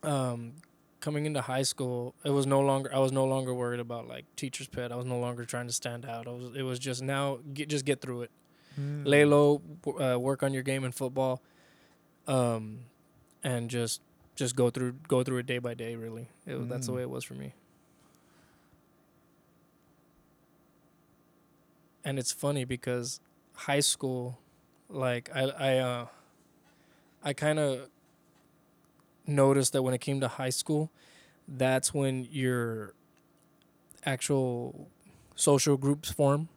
um coming into high school, it was no longer I was no longer worried about like teacher's pet. I was no longer trying to stand out. I was it was just now get just get through it. Mm. Lay low, uh, work on your game in football. Um and just just go through go through it day by day really. It, was That's the Mm. way it was for me. And it's funny because high school like I I uh I kind of noticed that when it came to high school, that's when your actual social groups form.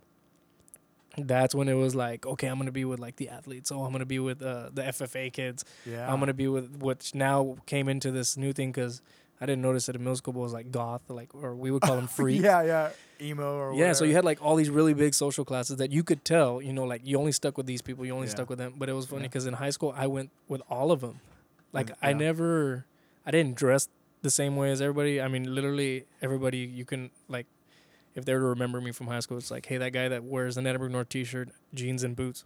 That's when it was like, okay, I'm gonna be with like the athletes. Oh, I'm gonna be with uh, the FFA kids. Yeah. I'm gonna be with which now came into this new thing because I didn't notice that in middle school, was like goth, like or we would call them freak. yeah, yeah. Emo or Yeah, so you had like all these really big social classes that you could tell, you know, like you only stuck with these people, you only Yeah. stuck with them. But it was funny Yeah. because in high school, I went with all of them. Like And- I never, I didn't dress the same way as everybody. I mean, literally everybody you can like, if they were to remember me from high school, it's like, hey, that guy that wears an Edinburg North T-shirt, jeans and boots,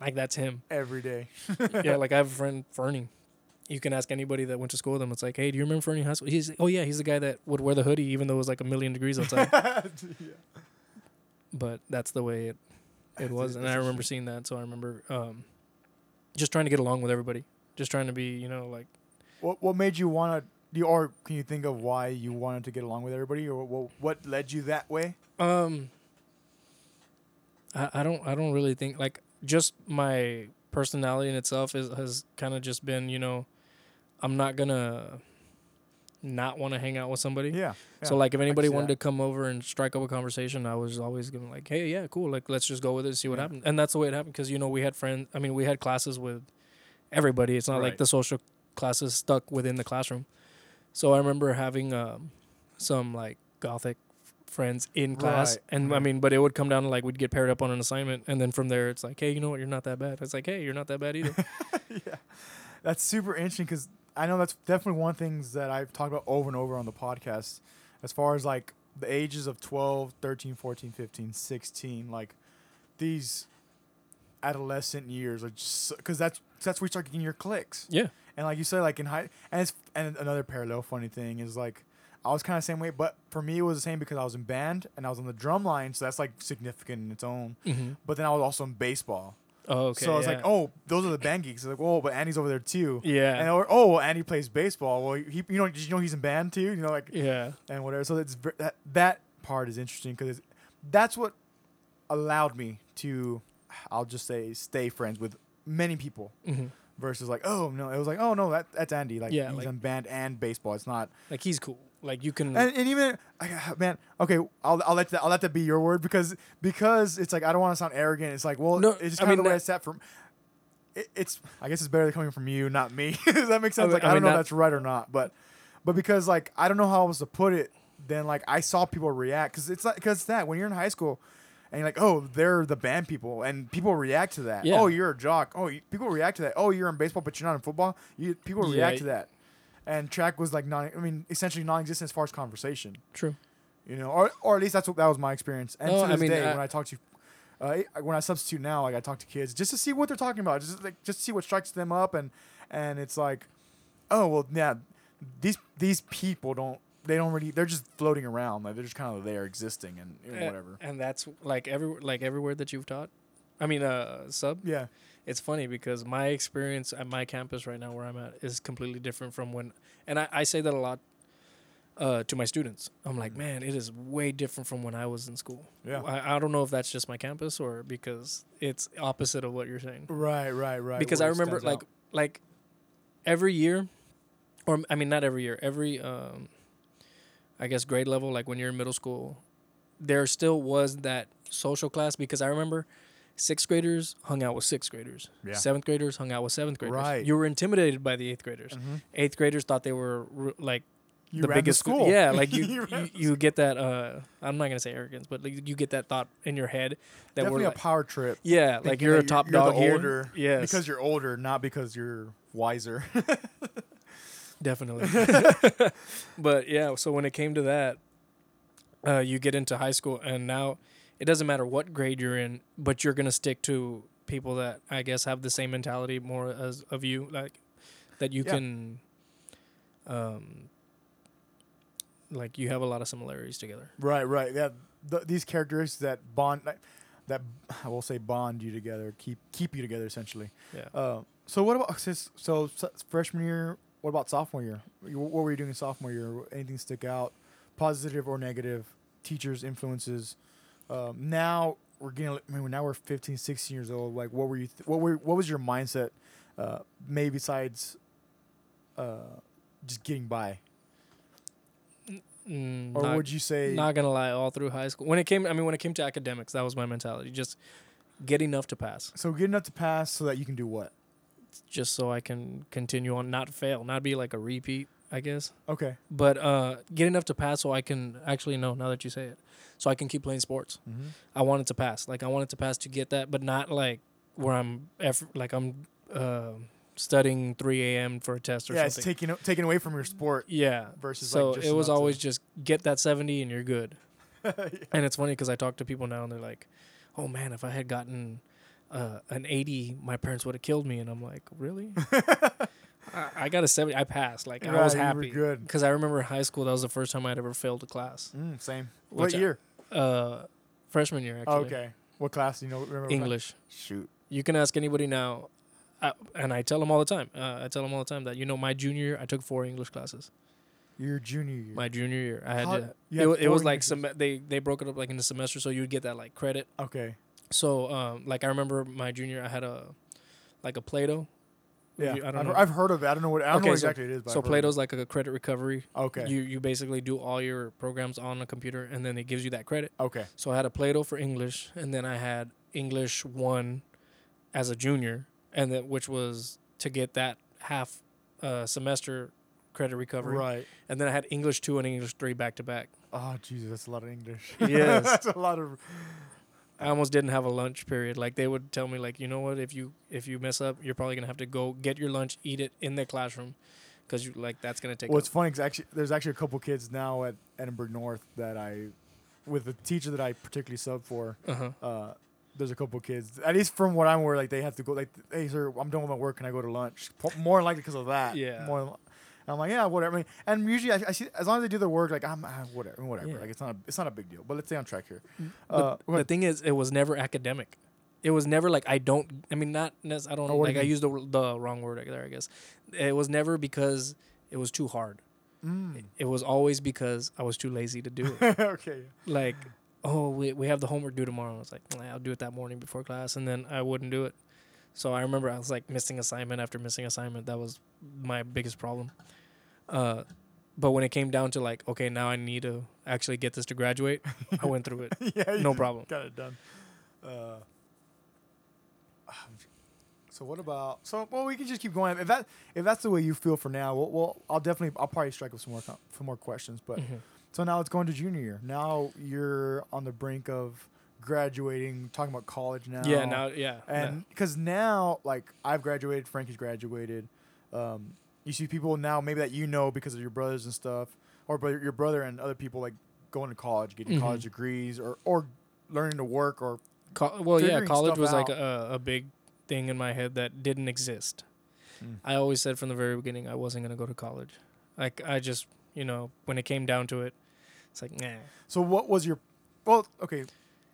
like that's him. every day. yeah, like I have a friend Fernie. You can ask anybody that went to school with him. It's like, hey, do you remember Fernie High School? He's, oh yeah, he's the guy that would wear the hoodie even though it was like a million degrees outside yeah. but that's the way it it was, and I remember seeing that. So I remember um, just trying to get along with everybody, just trying to be, you know, like What what made you want to? Do you, or can you think of why you wanted to get along with everybody, or what what led you that way? um, I, I don't I don't really think like just my personality in itself is has kind of just been, you know, I'm not gonna not want to hang out with somebody. Yeah. So like if anybody wanted that. to come over and strike up a conversation, I was always gonna like, hey, yeah, cool, like let's just go with it, and see what Yeah. happens. And that's the way it happened because you know we had friends. I mean, we had classes with everybody. It's not like the social classes stuck within the classroom. So I remember having um, some like gothic friends in class, Right, and I mean, but it would come down to like we'd get paired up on an assignment, and then from there it's like, hey, you know what, you're not that bad. It's like, hey, you're not that bad either. yeah, that's super interesting because I know that's definitely one of the things that I've talked about over and over on the podcast, as far as like the ages of 12, 13, 14, 15, 16, like these adolescent years are just because that's that's where you start getting your cliques. yeah, And like you said, like in high, and it's and another parallel funny thing is like I was kind of the same way, but for me it was the same because I was in band and I was on the drum line, so that's like significant in its own. mm-hmm. But then I was also in baseball, oh, okay. so I was yeah. like, oh, those are the band geeks. It's like, oh, but Andy's over there too. yeah, And or, oh, well, Andy plays baseball. Well, he, you know, did you know he's in band too? You know, like yeah, and whatever. So it's ver- that that part is interesting because that's what allowed me to, I'll just say, stay friends with many people hmm versus like, oh no, it was like, oh no, that that's Andy. Like Yeah, he's like- in band and baseball. It's not. like he's cool. Like you can, And, and even I- uh, man, okay, I'll, I'll let that I'll let that be your word because because it's like I don't want to sound arrogant. It's like well, No, it's just I kind of mean, the way that- it's set from. It, it's I guess it's better coming from you, not me. Does that make sense? mean- like I I, mean, don't know that- if that's right or not, but but because like I don't know how else to put it. Then like I saw people react because it's like because that when you're in high school. And you're like, oh, they're the band people, and people react to that. Yeah. Oh, you're a jock. Oh, you, people react to that. Oh, you're in baseball, but you're not in football. You people Yeah, react to that. And track was like non. I mean, essentially non-existent as far as conversation true. you know, or, or at least that's what that was my experience. And No, to I this mean, day, I- when I talk to, uh, when I substitute now, like I talk to kids just to see what they're talking about, just like just to see what strikes them up, and and it's like, oh well, yeah, these these people don't they don't really they're just floating around, like they're just kind of there existing and you know, A- whatever. And that's like every like everywhere that you've taught. I mean, uh, sub. Yeah, It's funny because my experience at my campus right now, where I'm at, is completely different from when, and I, I say that a lot uh, to my students. I'm like, man, it is way different from when I was in school. yeah, I, I don't know if that's just my campus or because it's opposite of what you're saying. right, right, right. because I remember like out. like every year, or I mean not every year, every um, I guess grade level, like when you're in middle school, there still was that social class because I remember sixth graders hung out with sixth graders, Yeah. seventh graders hung out with seventh graders. Right. You were intimidated by the eighth graders. Mhm. Eighth graders thought they were like you the biggest school. Yeah, like you You you, you, get that. Uh, I'm not gonna say arrogance, but like you get that thought in your head that Definitely we're Definitely a power trip. yeah, like you're a top you're dog the here. older, Yes, because you're older, not because you're wiser. definitely. but yeah, so when it came to that, uh, you get into high school, and now it doesn't matter what grade you're in, but you're gonna stick to people that I guess have the same mentality more as of you, like that you Yeah. can, um, like you have a lot of similarities together. Right, right. Yeah, th- these characteristics that bond, like, that I will say bond you together, keep keep you together essentially. Yeah. Uh, so what about since so freshman year? What about sophomore year? What were you doing in sophomore year? Anything stick out, positive or negative? Teachers' influences. Um, now we're getting. I mean, now we're 15, 16 years old. Like, what were you? Th- what were? What was your mindset? Uh, maybe besides, uh, just getting by, Mm, or not- would you say? Not gonna lie, all through high school, when it came, I mean, when it came to academics, that was my mentality. Just get enough to pass, so get enough to pass so that you can do what? Just so I can continue on, not fail, not be like a repeat, I guess. Okay. But uh, get enough to pass so I can actually know. Now that you say it, so I can keep playing sports. Mm-hmm. I wanted to pass, like I wanted to pass to get that, but not like where I'm, eff- like I'm uh, studying 3 a.m. for a test or something. Yeah, it's taking taken taken away from your sport yeah. versus So like just it was enough to- always just get that 70 and you're good. Yeah. And it's funny because I talk to people now and they're like, "Oh man, if I had gotten uh, an 80, my parents would have killed me." And I'm like, "Really?" I, I got a 70. I passed. Like I was Right, you were happy good. because I remember in high school that was the first time I'd ever failed a class. Mm, same. Which What I- year? Uh, freshman year Oh, okay. What class? Do you know? Remember what class? English. Shoot. You can ask anybody now. I, and I tell them all the time. Uh, I tell them all the time that you know my junior year I took four English classes. Your junior year. My junior year I had How- to. It, it was like some they they broke it up like in the semester so you'd get that like credit Okay. So, um, like I remember my junior, I had a like a Plato. Yeah. You- I don't I've, know. I've heard of it. I don't know what. I don't Okay, know what so- exactly it is. But so I've heard of Plato's like a credit recovery. Okay. You you basically do all your programs on a computer, and then it gives you that credit. okay. So I had a Plato for English, and then I had English one as a junior, and then which was to get that half uh, semester credit recovery, Right. and then I had English two and English three back to back. Oh, Jesus, that's a lot of English. Yes. that's a lot of. I almost didn't have a lunch period. Like they would tell me, like you know what, if you if you mess up, you're probably gonna have to go get your lunch, eat it in the classroom, because you like that's gonna take. Well, up. it's funny because actually, there's actually a couple kids now at Edinburg North that I, with the teacher that I particularly sub for. Uh-huh. Uh, there's a couple kids, at least from what I'm aware, like they have to go. Like, hey, sir, I'm done with my work. Can I go to lunch? More likely because of that. Yeah. More. Li- I'm like, yeah, whatever. I mean, and usually I, I see as long as they do their work, like I'm ah, whatever, whatever. Yeah. Like it's not a, it's not a big deal. But let's stay on track here. Uh, go the thing is, it was never academic. It was never like I don't. I mean, not. I don't. Oh, what do like I used the the wrong word there. I guess it was never because it was too hard. Mm. It was always because I was too lazy to do it. okay. like, oh, we we have the homework due tomorrow. I was like, "Nah, I'll do it that morning before class, and then I wouldn't do it. So I remember I was like missing assignment after missing assignment. That was my biggest problem. Uh, but when it came down to like, okay, now I need to actually get this to graduate, I went through it, yeah. no problem. Got it done. Uh, so what about? So well, we can just keep going. If that if that's the way you feel for now, well, well I'll definitely I'll probably strike up some more com- some more questions. But Mhm. so now it's going to junior year. Now you're on the brink of graduating. Talking about college now. Yeah, now yeah, and because now like I've graduated, Frankie's graduated. Um, you see people now maybe that you know because of your brothers and stuff, or your brother and other people like going to college, getting Mhm. college degrees, or or learning to work, or Co- well, yeah, college was like a, a big thing in my head that didn't exist. Mm. I always said from the very beginning I wasn't gonna go to college. Like I just, you know, when it came down to it, it's like, nah. So what was your? Well, okay.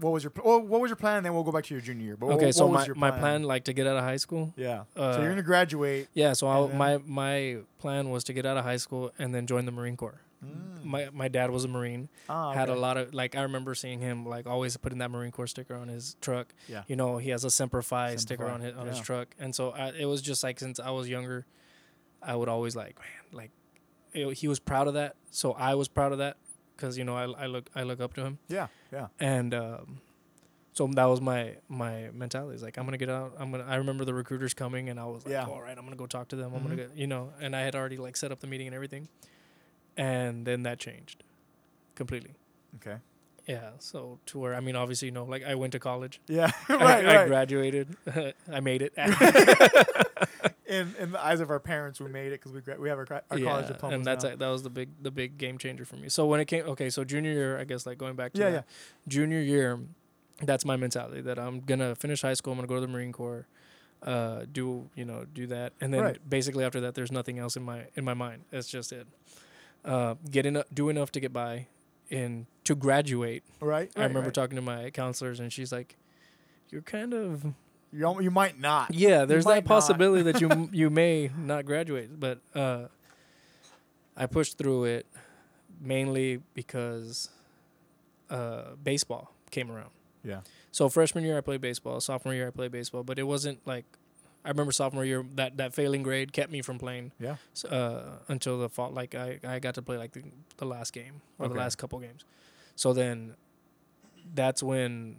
What was your? pl- Well, what was your plan? And then we'll go back to your junior year. But Okay, what, so what was my your my plan like to get out of high school. Yeah. Uh, so you're gonna graduate. Yeah, so And I, my my plan was to get out of high school and then join the Marine Corps. Mm. My my dad was a Marine. Ah, Had a lot of like I remember seeing him like always putting that Marine Corps sticker on his truck. Yeah. You know, he has a Semper Fi Semper sticker Fi, on his on his truck, and so I, it was just like since I was younger, I would always like man like, it, he was proud of that, so I was proud of that because you know I I look I look up to him, Yeah. Yeah. and um, so that was my my mentality. Is like I'm gonna get out. I'm gonna. I remember the recruiters coming, and I was like, Yeah. all right, I'm gonna go talk to them. I'm Mhm. gonna get you know, and I had already like set up the meeting and everything, and then that changed completely. Okay. Yeah, so to where I mean, obviously, you know, like I went to college, Yeah. I, right. I graduated, I made it. in in the eyes of our parents, we made it because we gra- we have our, our college Yeah, diplomas and that's now. that was the big the big game changer for me. So when it came, okay, so junior year, I guess like going back to Yeah, yeah. junior year, that's my mentality that I'm gonna finish high school. I'm gonna go to the Marine Corps, uh, do you know do that, and then Right. basically after that, there's nothing else in my in my mind. That's just it. Uh, get enough, do enough to get by, and to graduate. Right. I right, remember right. talking to my counselors, and she's like, "You're kind of You, you might not. yeah." There's that possibility that you you may not graduate, but uh, I pushed through it mainly because uh, baseball came around. Yeah. So freshman year I played baseball, sophomore year I played baseball, but it wasn't like I remember sophomore year that that failing grade kept me from playing. Yeah. Uh, until the fall, like I I got to play like the, the last game or the last couple games. So then, that's when.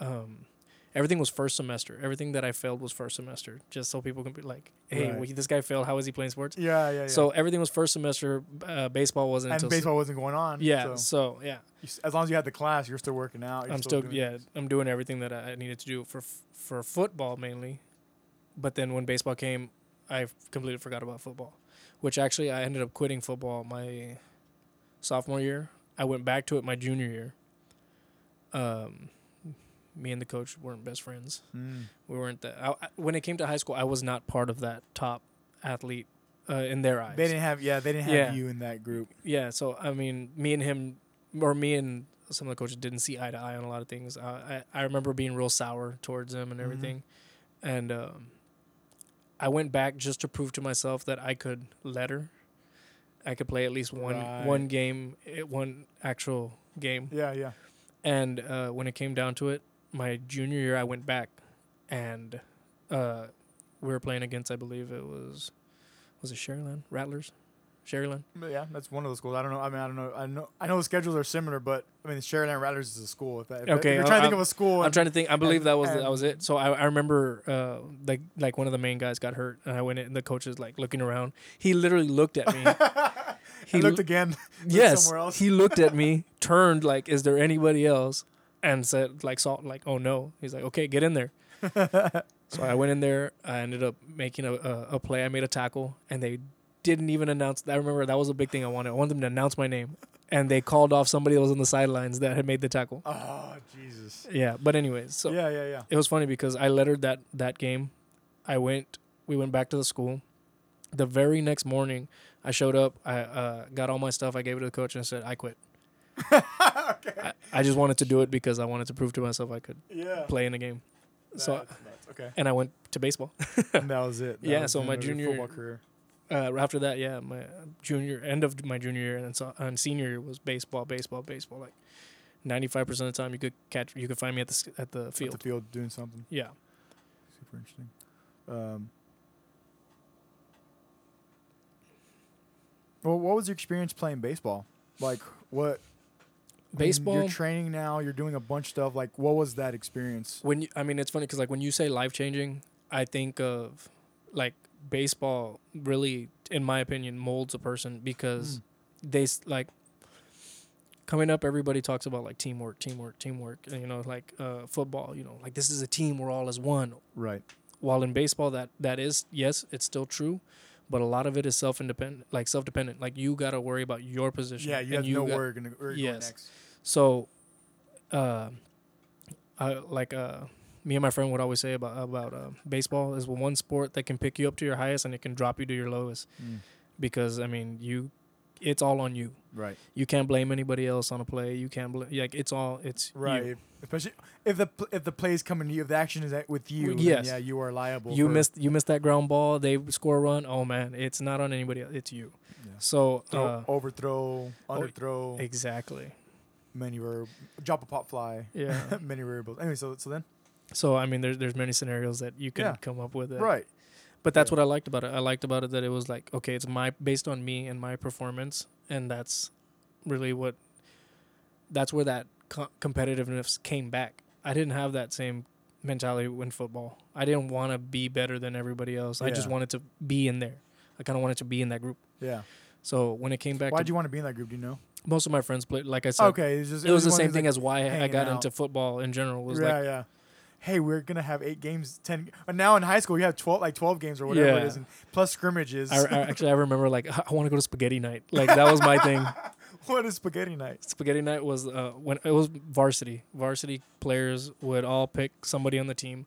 Um, everything was first semester. Everything that I failed was first semester, just so people can be like, "Hey, Right. well, this guy failed. How is he playing sports?" Yeah. Yeah. yeah. So everything was first semester. Uh, baseball wasn't and baseball wasn't going on. yeah. So So yeah, you as long as you had the class, you're still working out. I'm still, yeah, things. I'm doing everything that I needed to do for f- for football mainly. But then when baseball came, I completely forgot about football, which actually I ended up quitting football my sophomore year. I went back to it my junior year. Um, me and the coach weren't best friends. Mm. We weren't that. I, when it came to high school, I was not part of that top athlete uh, in their eyes. They didn't have. Yeah. They didn't have Yeah. you in that group. Yeah, so I mean, me and him, or me and some of the coaches didn't see eye to eye on a lot of things. Uh, I I remember being real sour towards him and Mhm. everything, and um, I went back just to prove to myself that I could letter. I could play at least one Right. one game, eh, one actual game. Yeah. Yeah. And uh, when it came down to it, my junior year, I went back, and uh, we were playing against, I believe it was, was it Sharyland Rattlers? Sharyland. But yeah, that's one of the schools. I don't know. I mean, I don't know. I know. I know the schedules are similar, but I mean, Sharyland Rattlers is a school. If that, if Okay, if you're trying to think of a school. I'm and- trying to think. I believe and- that was the, that was it. So I, I remember uh, like like one of the main guys got hurt, and I went in. and The coach is like looking around. He literally looked at me. he looked again. looked yes, somewhere else. he looked at me, turned like, "Is there anybody else?" And said like, "Salt." Like, "Oh no." He's like, "Okay, get in there." so I went in there. I ended up making a, a a play. I made a tackle, and they didn't even announce. I remember that was a big thing I wanted. I wanted them to announce my name, and they called off somebody that was on the sidelines that had made the tackle. oh Jesus. Yeah, but anyways, so yeah, yeah, yeah. it was funny because I lettered that that game. I went. We went back to the school. The very next morning, I showed up. I uh, got all my stuff. I gave it to the coach and I said, "I quit." okay. I, I just wanted to do it because I wanted to prove to myself I could Yeah. play in a game. So That's nuts. okay. and I went to baseball. and that was it. That Yeah, was so my end of your junior- football career. Uh, after that, yeah, my junior end of my junior year and so and senior year was baseball, baseball, baseball. Like ninety five percent of the time, you could catch, you could find me at the at the At field. the field doing something Yeah. super interesting. Um, well, what was your experience playing baseball? Like what? Baseball. you're training now. You're doing a bunch of stuff. Like, what was that experience? when you, I mean, it's funny because like when you say life changing, I think of like baseball. Really, in my opinion, molds a person because they s- like coming up. Everybody talks about like teamwork, teamwork, teamwork. And, you know, like uh, football. You know, like this is a team. We're all as one. Right. While in baseball, that that is yes, it's still true. But a lot of it is self independent, like self dependent. Like you got to worry about your position. Yeah, you have to know got- where you're gonna where you're Yes. next. so, uh, I like uh, me and my friend would always say about about uh, baseball is one sport that can pick you up to your highest and it can drop you to your lowest Mm. because I mean you, it's all on you. Right. You can't blame anybody else on a play. You can't blame like it's all it's. Right. If- Especially if the if the play is coming to you, if the action is at, with you, Yes. yeah, you are liable. You missed you missed that ground ball. They score a run. Oh man, it's not on anybody else. It's you. Yeah. So Throw, uh, overthrow, underthrow, exactly. many rare, drop a pop fly, Yeah. many variables. Anyway, so so then so I mean, there's there's many scenarios that you can Yeah. come up with. That, right, But that's Yeah. what I liked about it. I liked about it that it was like, okay, it's my based on me and my performance, and that's really what. That's where that co- competitiveness came back. I didn't have that same mentality in football. I didn't want to be better than everybody else. I just wanted to be in there. I kind of wanted to be in that group. yeah. So when it came back, Why'd to you want to be in that group? Do you know? most of my friends played. Like I said, okay, it's just it was the same thing like, as why I got out. into football in general. Was yeah, like yeah. Hey, we're gonna have eight games, ten. But now in high school, you have twelve, like twelve games or whatever it Yeah. is, and plus scrimmages. I, I actually I remember like I want to go to spaghetti night. Like that was my thing. what is spaghetti night? Spaghetti night was uh, when it was varsity. Varsity players would all pick somebody on the team,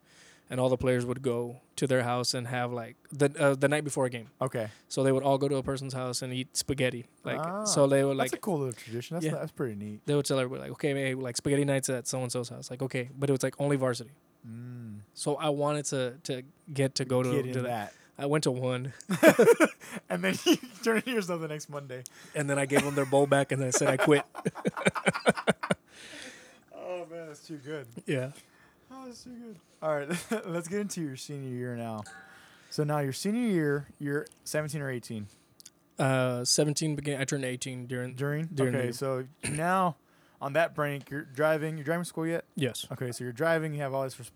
and all the players would go to their house and have like the uh, the night before a game. Okay, So they would all go to a person's house and eat spaghetti. Like Ah, so they would like that's a cool little tradition. That's Yeah. that's pretty neat. they would tell everybody like okay hey, like spaghetti nights at so and so's house. Like okay, but it was like only varsity. Mm. So I wanted to to get to go to, to that. I went to one, and then you turn in yourself the next Monday. and then I gave them their bowl back, and then I said I quit. Oh man, that's too good. Yeah. Oh, that's too good. All right, let's get into your senior year now. So now your senior year, you're 17 or 18 Uh, 17 began. I turned 18 during. during. During okay, so now on that brink, you're driving. You're driving to school yet? Yes. Okay, so you're driving. You have all this. Res-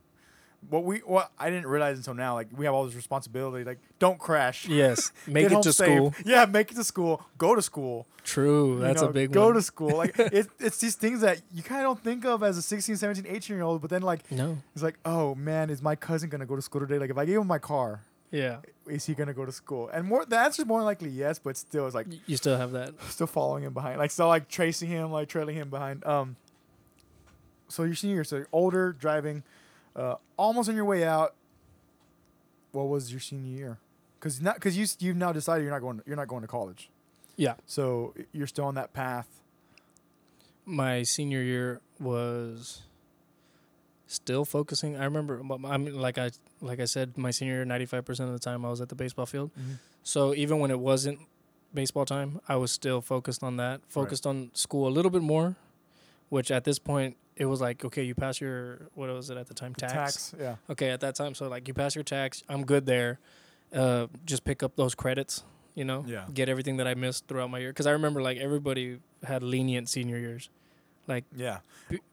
what we what I didn't realize until now, like we have all this responsibility. Like, don't crash. Yes. Make it to safe. school. Yeah, make it to school. Go to school. True. you That's know, a big go one. to school. Like it, it's these things that you kind of don't think of as a 16, 17, 18 year old. But then like no. it's like, oh man, is my cousin gonna go to school today? Like if I gave him my car, Yeah. is he gonna go to school? And more the answer's more likely yes, but still it's like You still have that. still following him behind. Like still like tracing him, like trailing him behind. Um so your senior year, so you're older, driving, uh, almost on your way out. What was your senior year? Because not because you you've now decided you're not going you're not going to college. Yeah. So you're still on that path. My senior year was still focusing. I remember. I mean, like I like I said, my senior year, 95 percent of the time I was at the baseball field. So even when it wasn't baseball time, I was still focused on that. Focused on school a little bit more, which at this point it was like, okay, you pass your what was it at the time The TAKS, yeah. Okay, at that time, so like you pass your TAKS, I'm good there. Uh, just pick up those credits You know, Yeah. get everything that I missed throughout my year. Because I remember like everybody had lenient senior years, like Yeah.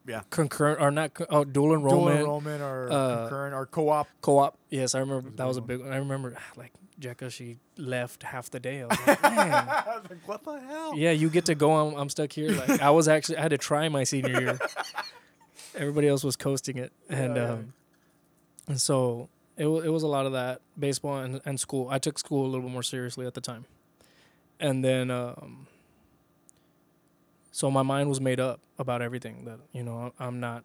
Yeah, concurrent or not. Oh, dual enrollment, Dual enrollment, or uh, concurrent or co-op. co-op. Yes, I remember was that was a big one. I remember like Jekka, she left half the day. I was like, man. like, what the hell? Yeah, you get to go. I'm, I'm stuck here. Like I was actually, I had to try my senior year. Everybody else was coasting it, and Yeah, yeah. um, and so it wa- it was a lot of that baseball and, and school. I took school a little bit more seriously at the time, and then um, so my mind was made up about everything. That you know, I'm not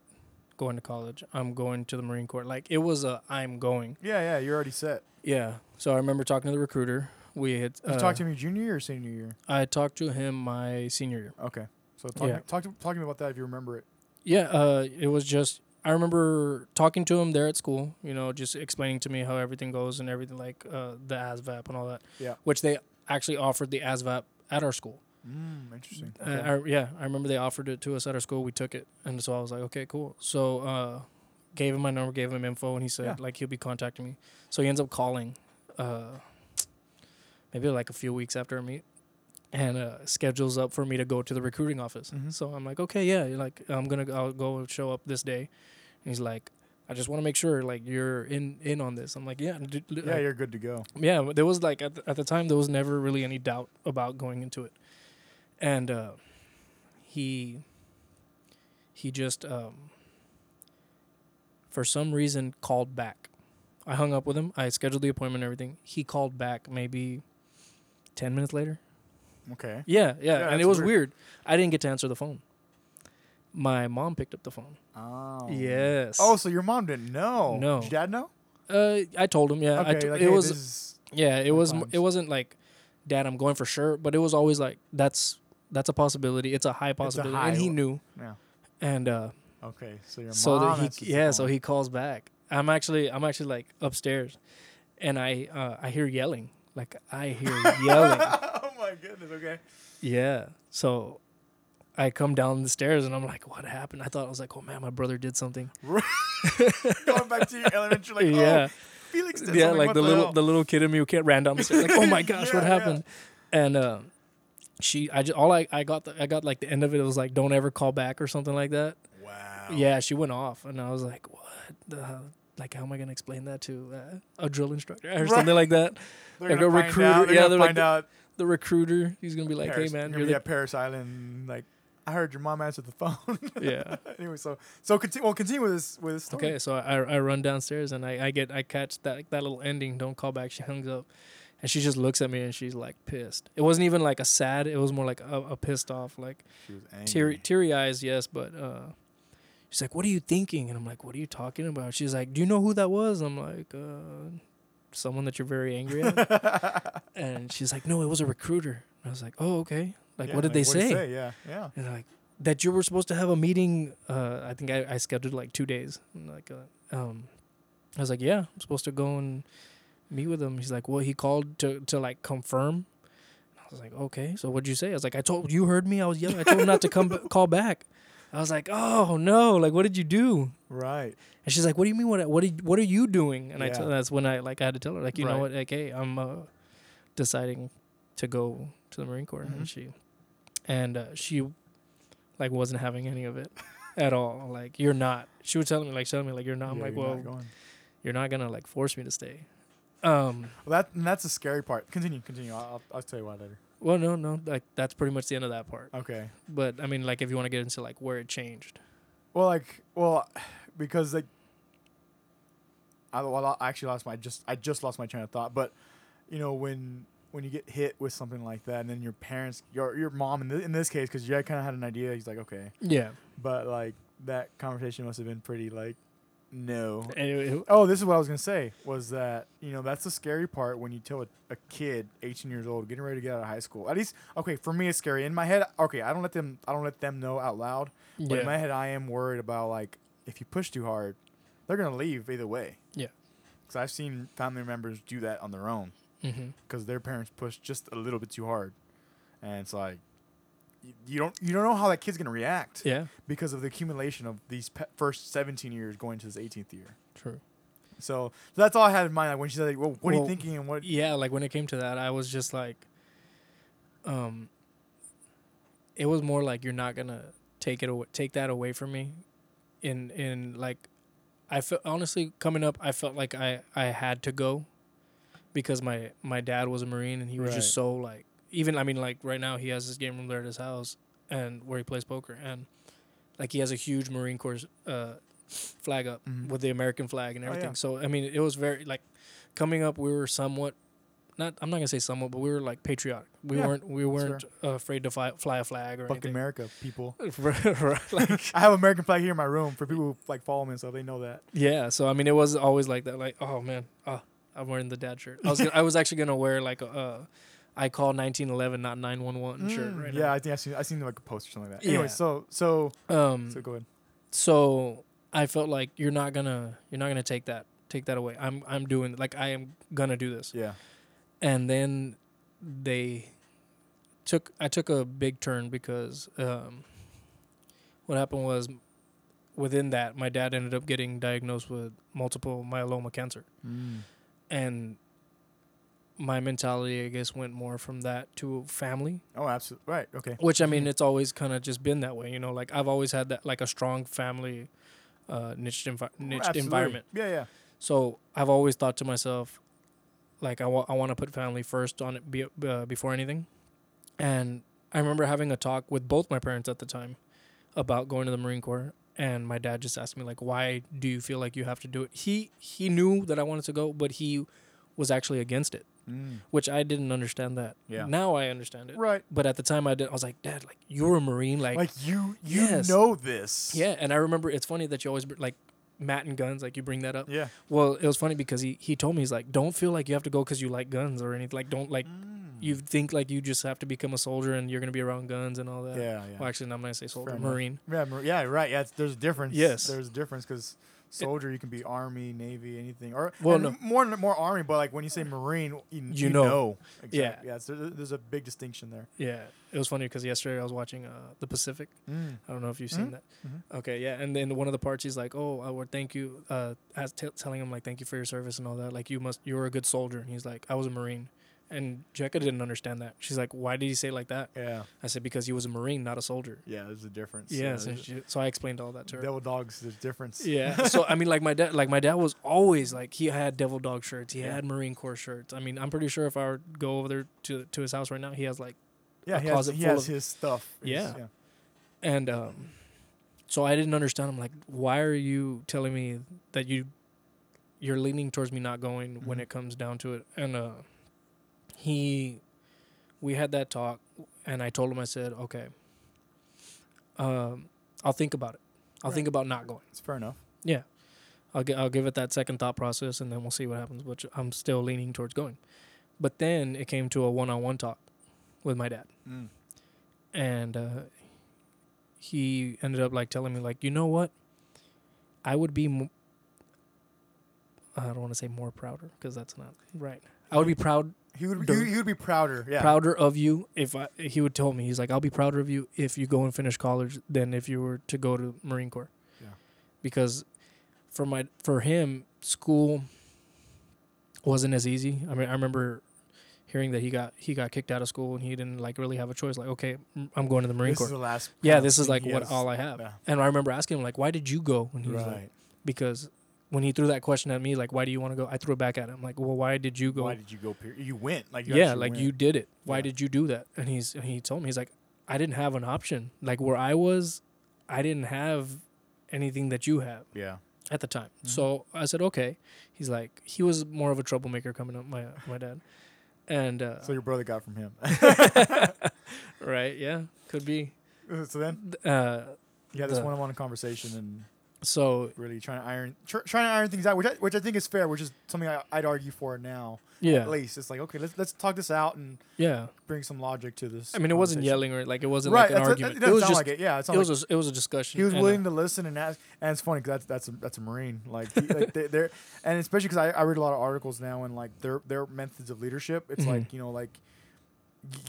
going to college. I'm going to the Marine Corps. Like it was a I'm going. Yeah, yeah, you're already set. Yeah. So I remember talking to the recruiter. We had You uh, talked to me junior year or senior year? I talked to him my senior year. Okay. So talk, Yeah. talk, to, talk to me about that if you remember it. Yeah, uh, it was just I remember talking to him there at school. You know, just explaining to me how everything goes and everything like uh, the ASVAB and all that. Yeah. Which they actually offered the ASVAB at our school. Mm, interesting. Uh, Okay. I, yeah, I remember they offered it to us at our school. We took it, and so I was like, okay, cool. So uh, gave him my number, gave him info, and he said Yeah. like he'll be contacting me. So he ends up calling, uh, maybe like a few weeks after our meet, and uh, schedules up for me to go to the recruiting office. Mhm. So I'm like, okay, yeah, like I'm gonna I'll go show up this day. And he's like, I just want to make sure like you're in in on this. I'm like, yeah, d- yeah, like, you're good to go. yeah, there was like at the, at the time there was never really any doubt about going into it, and uh, he he just um, for some reason called back. I hung up with him. I scheduled the appointment and everything. He called back maybe ten minutes later. Okay. Yeah, yeah, Yeah, and it was weird. weird. I didn't get to answer the phone. My mom picked up the phone. Oh. Yes. Oh, so your mom didn't know? No. Did your dad know? Uh, I told him. Yeah, Okay. t- like, it hey, was Yeah, it was. times. It wasn't like, Dad, I'm going for sure. But it was always like, that's that's a possibility. It's a high possibility, and high he knew. Yeah. And uh, Okay. So your so mom. that he, yeah, so he calls back. I'm actually, I'm actually like upstairs, and I, uh, I hear yelling. Like I hear yelling. oh my goodness. Okay. Yeah. So, I come down the stairs, and I'm like, what happened? I thought I was like, oh man, my brother did something. Going back to your elementary, like, yeah. oh, Felix did yeah, something, like what the little the little kid in me who can't ran down the stairs. Like, oh my gosh, what Yeah, yeah. happened? And uh, she, I just all I I got the, I got like the end of it. It was like, don't ever call back or something like that. Wow. Yeah, she went off, and I was like, what? The, hell like, how am I gonna explain that to uh, a drill instructor or Right. something like that? They're like a recruiter- Out, they're yeah, they're like find the- out. The recruiter, he's gonna be like, Parris, hey man, you're you're the at Parris Island. Like, I heard your mom answered the phone. yeah. anyway, so so continue. Well, continue with this with this story. Okay, so I I run downstairs and I, I get I catch that that little ending. Don't call back. She hangs up, and she just looks at me and she's like pissed. It wasn't even like a sad. It was more like a, a pissed off, like She was angry. teary teary eyes. Yes, but uh, she's like, "What are you thinking?" And I'm like, "What are you talking about?" She's like, "Do you know who that was?" I'm like, uh, "Someone that you're very angry at." and she's like, "No, it was a recruiter." And I was like, "Oh, okay. Like, Yeah, what did they what'd he say?" Yeah, yeah. And like that you were supposed to have a meeting. Uh, I think I, I scheduled like two days. And like, uh, um, I was like, yeah, I'm supposed to go and meet with him. He's like, well, he called to to like confirm. I was like, okay. So what'd you say? I was like, I told you heard me. I was yelling. I told him not to come b- call back. I was like, oh no, like what did you do? Right. And she's like, what do you mean? What what did, what are you doing? And I Yeah. tell that's when I like I had to tell her like, you know what? Like, hey, I'm uh, deciding to go to the Marine Corps, Mhm. and she and uh, she like wasn't having any of it at all. Like you're not. She was telling me like telling me like you're not. I'm Yeah, like, you're well, not going. you're not gonna like force me to stay. Um. Well, that and that's the scary part. Continue, continue. I'll, I'll, I'll tell you why later. Well, no, no. Like that's pretty much the end of that part. Okay. But I mean, like if you want to get into like where it changed. Well, like, well, because like, I, well, I actually lost my just I just lost my train of thought. But you know, when when you get hit with something like that, and then your parents, your your mom in, th- in this case, because you kind of had an idea. He's like, okay, Yeah. but like that conversation must have been pretty like, no. And it- it- Oh, this is what I was gonna say. Was that you know that's the scary part when you tell a, a kid, 18 years old, getting ready to get out of high school. At least, okay, for me it's scary. In my head, okay, I don't let them, I don't let them know out loud. But in my head, I am worried about like if you push too hard, they're gonna leave either way. Yeah. Because I've seen family members do that on their own Mm-hmm. because their parents push just a little bit too hard, and it's like you, don't you don't know how that kid's gonna react Yeah. because of the accumulation of these pe- first 17 years going to his 18th year. True. So that's all I had in mind. Like when she said, like, well, "What are you thinking?" and what? yeah, like when it came to that, I was just like, um, it was more like you're not gonna take it away, take that away from me, in in like, I felt honestly coming up, I felt like I I had to go, because my my dad was a marine and he was just so like even I mean like right now he has his game room there at his house and where he plays poker and like he has a huge Marine Corps uh, flag up Mhm. with the American flag and Oh, everything. yeah. So I mean, it was very like coming up. We were somewhat not. I'm not gonna say somewhat, but we were like patriotic. We Yeah, weren't. We weren't uh, afraid to fly, fly a flag or Fuck anything. America, people. Like I have American flag here in my room for people who like follow me and stuff. They know that. yeah. So I mean, it was always like that. Like oh man, oh I'm wearing the dad shirt. I was gonna, I was actually gonna wear like a. Uh, I call 1911, not 911 shirt Mm, right yeah, I think I seen I seen like a post or something like that. Yeah. Anyway, so so. Um, so go ahead. so I felt like you're not gonna you're not gonna take that take that away. I'm I'm doing like I am gonna do this. Yeah. and then they took I took a big turn because um, what happened was within that my dad ended up getting diagnosed with multiple myeloma cancer Mm. and my mentality I guess went more from that to family Oh, absolutely. Right. Okay. which I mean it's always kind of just been that way you know like I've always had that like a strong family uh niched, envi- niched Absolutely. environment Yeah, yeah. so I've always thought to myself, like I want I want to put family first on it be, uh, before anything. And I remember having a talk with both my parents at the time about going to the Marine Corps, and my dad just asked me like, "Why do you feel like you have to do it?" He he knew that I wanted to go, but he was actually against it, Mm. which I didn't understand that. Yeah. Now I understand it. Right. But at the time I did. I was like, "Dad, like you're a Marine, like, Like you you Yes. know this. yeah." And I remember it's funny that you always br- like Matt and guns, like you bring that up. Yeah. Well, it was funny because he, he told me he's like, don't feel like you have to go because you like guns or anything. Like, don't like Mm. you think like you just have to become a soldier and you're gonna be around guns and all that. Yeah, yeah. Well, actually, I'm gonna say soldier, Fair enough. marine. Yeah, yeah, right. Yeah, it's, there's a difference. Yes. there's a difference because soldier you can be army, navy, anything, or Well, no. more more army. But like when you say marine, you, you, know. know. Yeah. Exactly. yeah. So there- there's a big distinction there. Yeah, it was funny because yesterday I was watching uh, the Pacific. Mm. I don't know if you've seen Mhm. that. Mhm. Okay, yeah, and then one of the parts he's like, "Oh, I would thank you," uh, as t- telling him like, "Thank you for your service and all that. Like, you must, you're a good soldier." And he's like, "I was a marine," and Jekka didn't understand that. She's like, "Why did he say it like that?" Yeah, I said, "Because he was a marine, not a soldier." yeah. There's a difference. Yeah. And she, so I explained all that to her. devil dogs. There's difference. Yeah. so I mean, like my dad, like my dad was always like he had Devil Dog shirts, he Yeah. had Marine Corps shirts. I mean, I'm pretty sure if I were go over there to to his house right now, he has like, yeah. a He has, closet he full has of- his stuff. His- Yeah. and um, so I didn't understand. I'm like, why are you telling me that you you're leaning towards me not going when Mhm. it comes down to it? And uh, he, we had that talk, and I told him, I said, okay, um, I'll think about it. I'll Right. think about not going. It's fair enough. Yeah. I'll gi- I'll give it that second thought process, and then we'll see what happens. Which I'm still leaning towards going. But then it came to a one-on-one talk with my dad, Mm. and uh, he ended up like telling me like, you know what, I would be. Mo- I don't want to say more prouder because that's not right. I would be proud He would. He, he would be prouder. Yeah. prouder of you if I, he would tell me he's like I'll be prouder of you if you go and finish college than if you were to go to Marine Corps. Yeah. Because for my for him school wasn't as easy. I mean I remember hearing that he got he got kicked out of school and he didn't like really have a choice like okay I'm going to the Marine This Corps. is the last. yeah, this is like what all I have. Yeah. And I remember asking him like why did you go? And he was like Right. because when he threw that question at me like why do you want to go? I threw it back at him like well why did you go? Why did you go? Period? You went. Like you yeah, like went. you did it. Why Yeah. did you do that? And he's and he told me he's like, I didn't have an option. Like where I was, I didn't have anything that you have Yeah. at the time. Mhm. So I said, okay. He's like, he was more of a troublemaker coming up, my my dad, and uh, So your brother got from him. right, yeah, could be. so then Uh, had this The- one-on-one conversation and so really trying to iron tr- trying to iron things out, which I, which I think is fair, which is something I, I'd argue for now. yeah, At least it's like okay, let's let's talk this out and yeah. bring some logic to this. I mean, it wasn't yelling or like it wasn't right? like an argument. It, It, doesn't was sound just like it. Yeah, it it was like a, it was a discussion. he was and, uh, willing to listen and ask. And it's funny because that's that's a that's a marine. Like, he, like they, they're and especially because I, I read a lot of articles now and like their their methods of leadership. It's Mhm. like you know like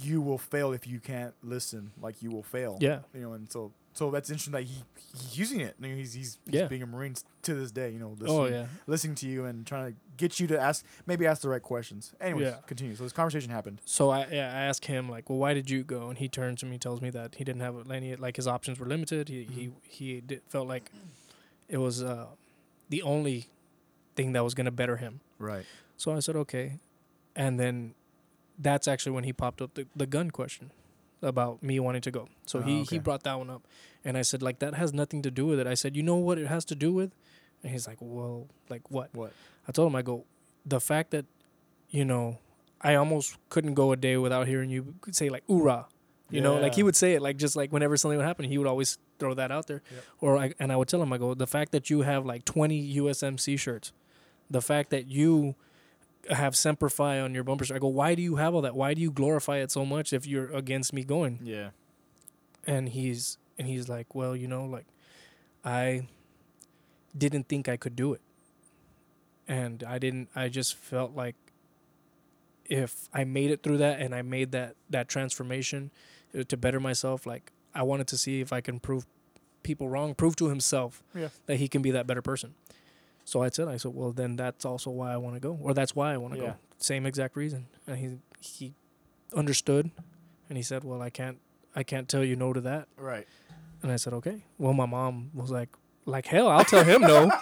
you will fail if you can't listen. Like you will fail. yeah, You know, and so so that's interesting that he he's using it. I mean, he's he's, he's Yeah. being a marine to this day. You know, listening, Oh yeah. listening to you and trying to get you to ask maybe ask the right questions. Anyways, Yeah. continue. So this conversation happened. So I yeah, I asked him like, well, why did you go? And he turns to me, and tells me that he didn't have any like his options were limited. He he he did, felt like it was uh, the only thing that was gonna better him. Right. So I said okay, and then that's actually when he popped up the, the gun question about me wanting to go. So Oh, he okay. he brought that one up, and I said like that has nothing to do with it. I said you know what it has to do with, and he's like well like what? What? I told him I go the fact that you know I almost couldn't go a day without hearing you say like "oorah," you know, like he would say it like just like whenever something would happen, he would always throw that out there. Yep. Or I, and I would tell him I go the fact that you have like twenty USMC shirts, the fact that you have Semper Fi on your bumpers. I go, why do you have all that? Why do you glorify it so much if you're against me going? Yeah. and he's and he's like, well, you know, like I didn't think I could do it, and I didn't. I just felt like if I made it through that and I made that that transformation uh, to better myself, like I wanted to see if I can prove people wrong, prove to himself Yeah. that he can be that better person. So I said, I said, well, then that's also why I want to go, or that's why I want to Yeah. go. Same exact reason. And he he understood, and he said, well, I can't I can't tell you no to that. Right. And I said, okay. Well, my mom was like, like hell, I'll tell him no.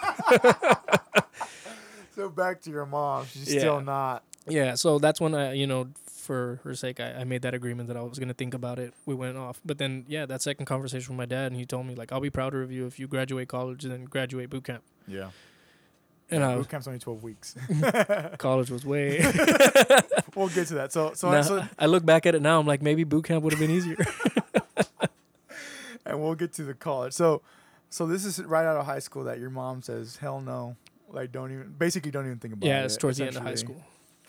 So back to your mom. She's Yeah. still not. yeah. So that's when I, you know, for her sake, I, I made that agreement that I was gonna think about it. We went off, but then yeah, that second conversation with my dad, and he told me like, I'll be prouder of you if you graduate college and then graduate boot camp. Yeah. I was, boot camp's only twelve weeks. college was way. we'll get to that. So so, Now, so I look back at it now, I'm like, maybe boot camp would have been easier. and we'll get to the college. So so this is right out of high school that your mom says, "Hell no." Like don't even basically don't even think about it. yeah, it's towards the end of high school.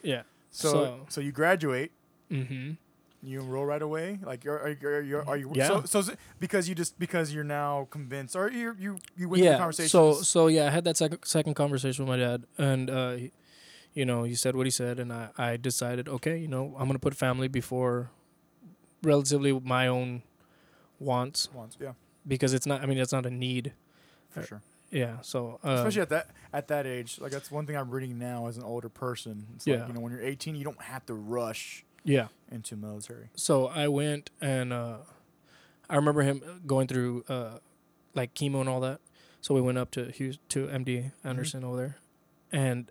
Yeah. So, so So- you graduate, Mm-hmm. You enroll right away. Like you're are you are you, are you Yeah. so, so it because you just because you're now convinced or you you you went through yeah. conversations. So so yeah, I had that second second conversation with my dad, and uh, he, you know, he said what he said, and I I decided, okay, you know, I'm gonna put family before relatively my own wants once, yeah, because it's not. I mean, it's not a need. for Uh, sure. Yeah. So uh, Especially at that at that age, like that's one thing I'm reading now as an older person. It's Yeah. like you know when you're 18, you don't have to rush yeah. into military. So I went and uh, I remember him going through uh, like chemo and all that. So we went up to Hughes to MD Anderson over there, and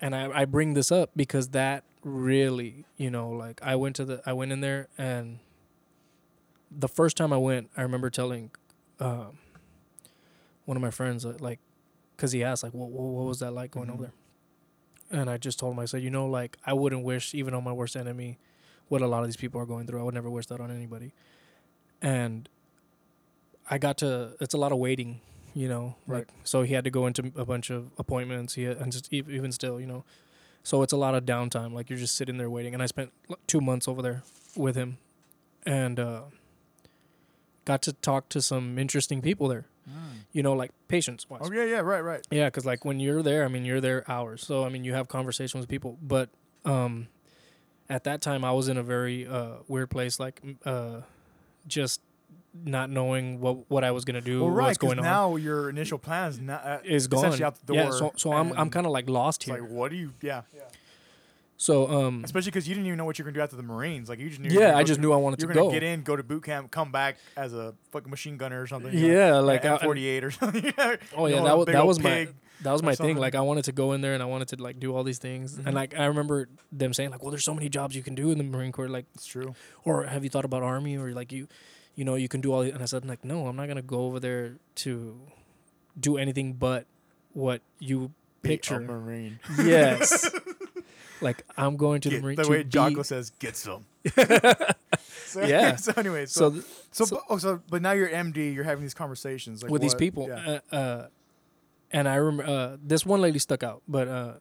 and I, I bring this up because that really you know like I went to the I went in there and the first time I went I remember telling um, one of my friends uh, like because he asked like what, what what was that like going Mhm. over there and I just told him I said you know like I wouldn't wish even on my worst enemy what a lot of these people are going through. I would never wish that on anybody. And I got to it's a lot of waiting you know like Right. so he had to go into a bunch of appointments. He had, and just even still you know. So it's a lot of downtime like you're just sitting there waiting. And I spent 2 months over there with him. And uh got to talk to some interesting people there you know like patience wise Oh yeah, yeah, right, right. yeah, because like when you're there, I mean, you're there hours. So I mean, you have conversations with people. But um, at that time, I was in a very uh, weird place, like uh, just not knowing what what I was gonna do, Well, right, what's 'cause going on, now your initial plans is not uh, is gone. essentially out the door. Yeah, so so I'm I'm kind of like lost here. like what do you? Yeah, so um, especially because you didn't even know what you're gonna do after the Marines. Like you just knew. yeah, I just knew I wanted you're to gonna go. get in, go to boot camp, come back as a fucking machine gunner or something. you know, Yeah, like I- M48 or something. Oh yeah, that was that was my that was my thing. Like I wanted to go in there and I wanted to like do all these things. Mhm. And like I remember them saying like, well, there's so many jobs you can do in the Marine Corps. Like It's true. or have you thought about army or like you you know you can do all and i said like no i'm not gonna go over there to do anything but what you picture Marine. yes like i'm going to the marine the way be- Jocko says, get some. so, Yeah. So anyway, so so so, so- but, oh, so but now you're MD. You're having these conversations like with these people Yeah. uh, uh and i remember uh this one lady stuck out but uh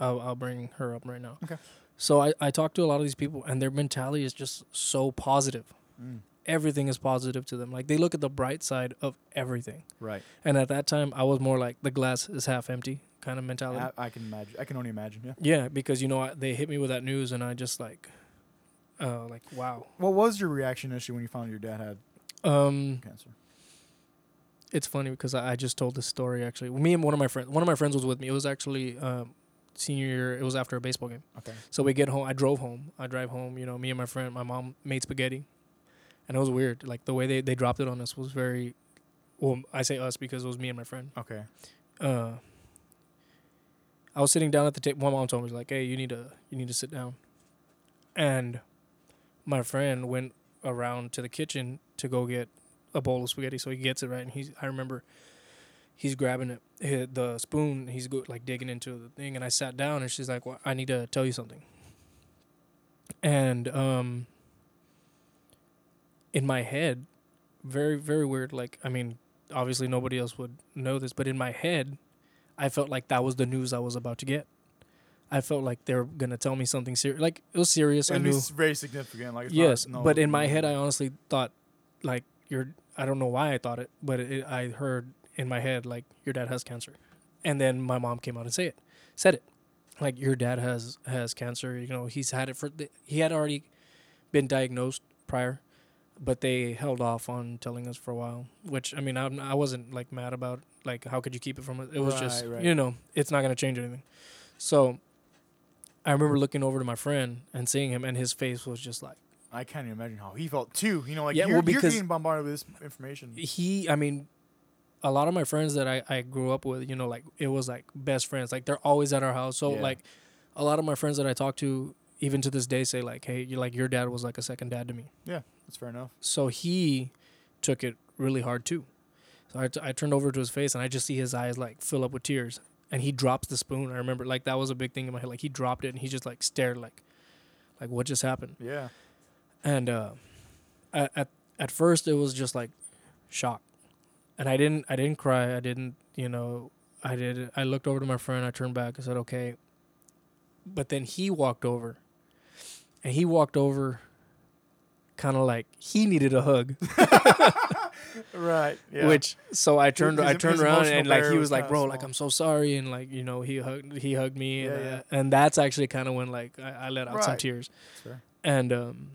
i'll, I'll bring her up right now Okay. so I, I talked to a lot of these people and their mentality is just so positive Mm, everything is positive to them like they look at the bright side of everything right. And at that time, I was more like the glass is half empty kind of mentality. I, I can imagine. I can only imagine. Yeah. yeah, because you know I, they hit me with that news, and I just like, uh, like wow. What was your reaction issue when you found your dad had Um, cancer. it's funny because I, I just told this story actually. Me and one of my friends, one of my friends was with me. It was actually um, senior year. It was after a baseball game. Okay. So we get home. I drove home. I drive home. You know, me and my friend, my mom made spaghetti, and it was weird. Like the way they, they dropped it on us was very. Well, I say us because it was me and my friend. Okay. Uh, I was sitting down at the table. My mom told me like, "Hey, you need to you need to sit down," and my friend went around to the kitchen to go get a bowl of spaghetti. So he gets it right, and he's. I remember he's grabbing it, the spoon. He's go, like digging into the thing, and I sat down, and she's like, well, "I need to tell you something." And um, in my head, very very weird. Like I mean, obviously nobody else would know this, but in my head, I felt like that was the news I was about to get. I felt like they were gonna tell me something serious. Like it was serious. I And knew. it's very significant. Like it's Yes, not, no, but in my head, I honestly thought, like your. I don't know why I thought it, but it, I heard in my head like your dad has cancer, and then my mom came out and say it, said it, like your dad has has cancer. You know, he's had it for. The, he had already been diagnosed prior, but they held off on telling us for a while. Which I mean, I I wasn't like mad about. Like, how could you keep it from us? It was just Right, right. you know, it's not gonna change anything. So. I remember looking over to my friend and seeing him, and his face was just like I can't even imagine how he felt too. You know, like Yeah, you're, well, you're because- bombarded with this information. he i mean a lot of my friends that I, I grew up with you know like it was like best friends like they're always at our house so Yeah. like a lot of my friends that i talk to even to this day say like hey you like your dad was like a second dad to me Yeah, That's fair enough. so he took it really hard too so I, t- I turned over to his face and i just see his eyes like fill up with tears and he drops the spoon i remember like that was a big thing in my head like he dropped it and he just like stared like like what just happened Yeah. and uh, at, at at first it was just like shock, and I didn't I didn't cry. I didn't you know I did. I looked over to my friend. I turned back. I said okay, but then he walked over, and he walked over, kind of like he needed a hug. Right. Yeah. Which so I turned his- I turned around and like he was like, bro, small. like I'm so sorry, and like you know he hugged he hugged me, and, Yeah, uh, yeah. and that's actually kind of when like I, I let out some tears. Fair. and um,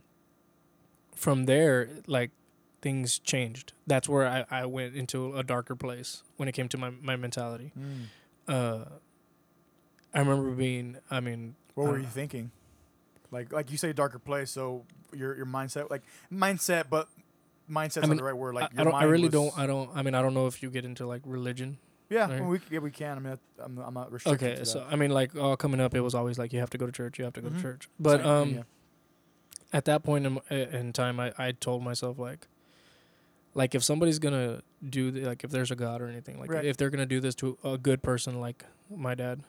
from there like things changed that's where I, I went into a darker place when it came to my, my mentality Mm. uh, i remember being i mean What were Uh, you thinking? Like, like you say, darker place. So your your mindset, like mindset, but mindset's I not the right word. Like I, I don't i really was- don't i don't i mean i don't know if you get into like religion Yeah, right. well, we yeah we can. I mean, I'm I'm not restricted. okay so i mean like all coming up it was always like you have to go to church you have to go Mhm. to church but Same, um yeah. at that point in, in time I, I told myself like like if somebody's gonna do the, like if there's a god or anything like Right. if they're gonna do this to a good person like my dad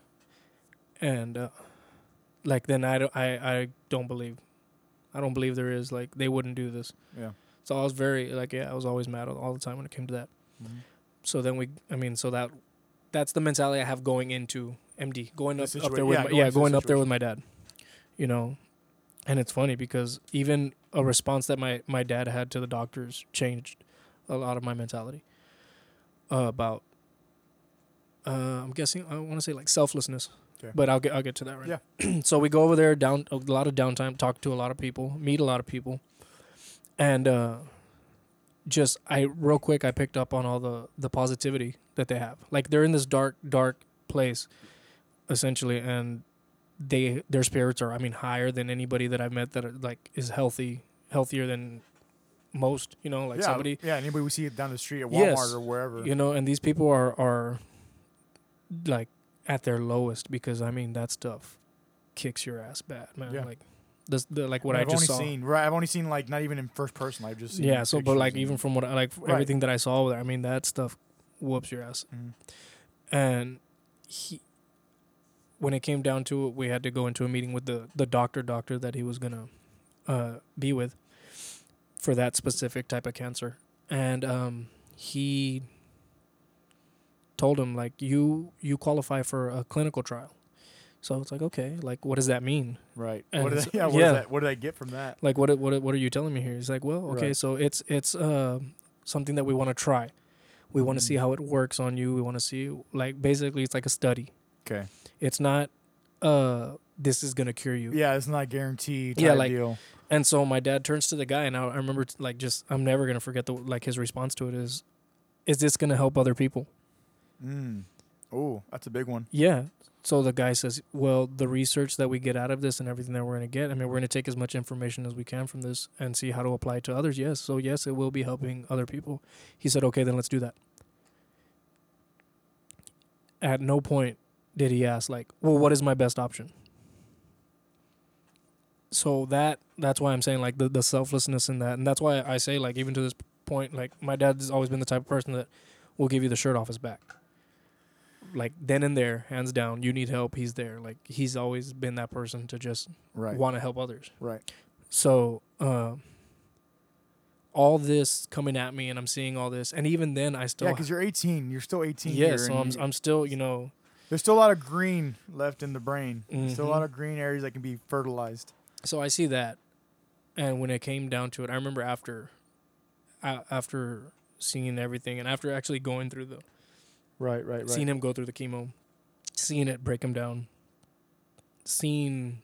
and uh, like then I don't I, I don't believe I don't believe there is like they wouldn't do this. Yeah. so I was very like yeah I was always mad all, the time when it came to that. Mhm. so then we I mean so that that's the mentality I have going into MD going up, up there with yeah, my, going yeah into the going up there with my dad you know? And it's funny because even a response that my my dad had to the doctors changed a lot of my mentality uh, about uh, I'm guessing I want to say like selflessness Okay. but I'll get I'll get to that right Yeah. so we go over there down a lot of downtime talk to a lot of people meet a lot of people and uh just I real quick I picked up on all the the positivity that they have. Like they're in this dark dark place essentially and they their spirits are I mean higher than anybody that I've met that are, like is healthy healthier than most, you know, like yeah, somebody Yeah, anybody we see down the street at Walmart Yes. or wherever. you know, and these people are are like at their lowest because I mean that stuff kicks your ass bad, man. Yeah. Like this the like what I've I just only saw. seen right. I've only seen like not even in first person. I've just seen Yeah, so but like even from what I like Right. everything that I saw there, I mean that stuff whoops your ass. Mhm. And he when it came down to it, we had to go into a meeting with the the doctor doctor that he was gonna uh, be with for that specific type of cancer, and um, he told him like you you qualify for a clinical trial. So it's like okay, like what does that mean? right. and What did I, yeah, what, yeah. That, what did I get from that? Like what what what are you telling me here? He's like, well, okay, Right. so it's it's uh something that we want to try. We want to see Mhm. how it works on you. We want to see like basically it's like a study. Okay. It's not uh this is gonna cure you. Yeah, it's not guaranteed. Yeah, like- deal. And so my dad turns to the guy, and I, I remember like just I'm never gonna forget the like his response to it is, "Is this gonna help other people?" Mm. Oh, that's a big one. Yeah. So the guy says, "Well, the research that we get out of this and everything that we're going to get, I mean, we're going to take as much information as we can from this and see how to apply it to others." Yes. So yes, it will be helping other people. He said, "Okay, then let's do that." At no point did he ask like, "Well, what is my best option?" So that that's why I'm saying like the the selflessness in that, and that's why I say like even to this point, like my dad has always been the type of person that will give you the shirt off his back like then and there, hands down. You need help, he's there. Like he's always been that person to just Right. want to help others. Right. So uh, all this coming at me, and I'm seeing all this, and even then, I still Yeah, because you're 18. You're still 18. yeah. So I'm I'm still you know there's still a lot of green left in the brain. There's still a Mhm. lot of green areas that can be fertilized. so I see that, and when it came down to it, I remember after, after seeing everything, and after actually going through the Right. Right. Right. seeing him go through the chemo, seeing it break him down, seeing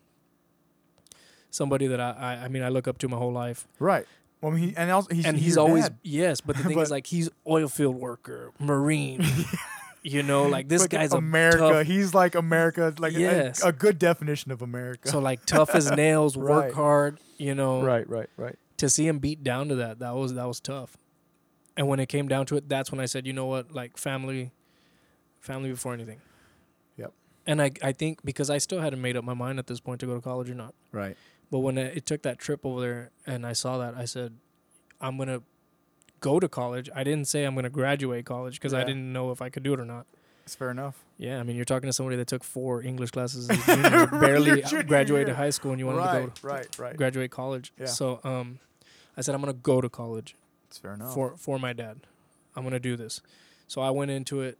somebody that I, I, I mean, I look up to my whole life, Right. Well, I mean, he, and also he's and he's your always dad. yes, but the thing is, like, he's oil field worker, marine, you know, like this Like guy's America. tough, He's like America, like a- Yes. a, a good definition of America. so like tough as nails, work Right. hard, you know, right. Right. Right. to see him beat down to that, that was that was tough. And when it came down to it, that's when I said, you know what, like family, family before anything. Yep. And I I think because I still hadn't made up my mind at this point to go to college or not. Right. But when it, it took that trip over there and I saw that, I said, I'm gonna go to college. I didn't say I'm gonna graduate college because I didn't know if I could do it or not. It's fair enough. Yeah, I mean, you're talking to somebody that took four English classes, junior, barely graduated year. high school, and you want right. to go right. Right. graduate college. Yeah. So, um, I said I'm gonna go to college It's fair enough. for for my dad. I'm gonna do this. So I went into it.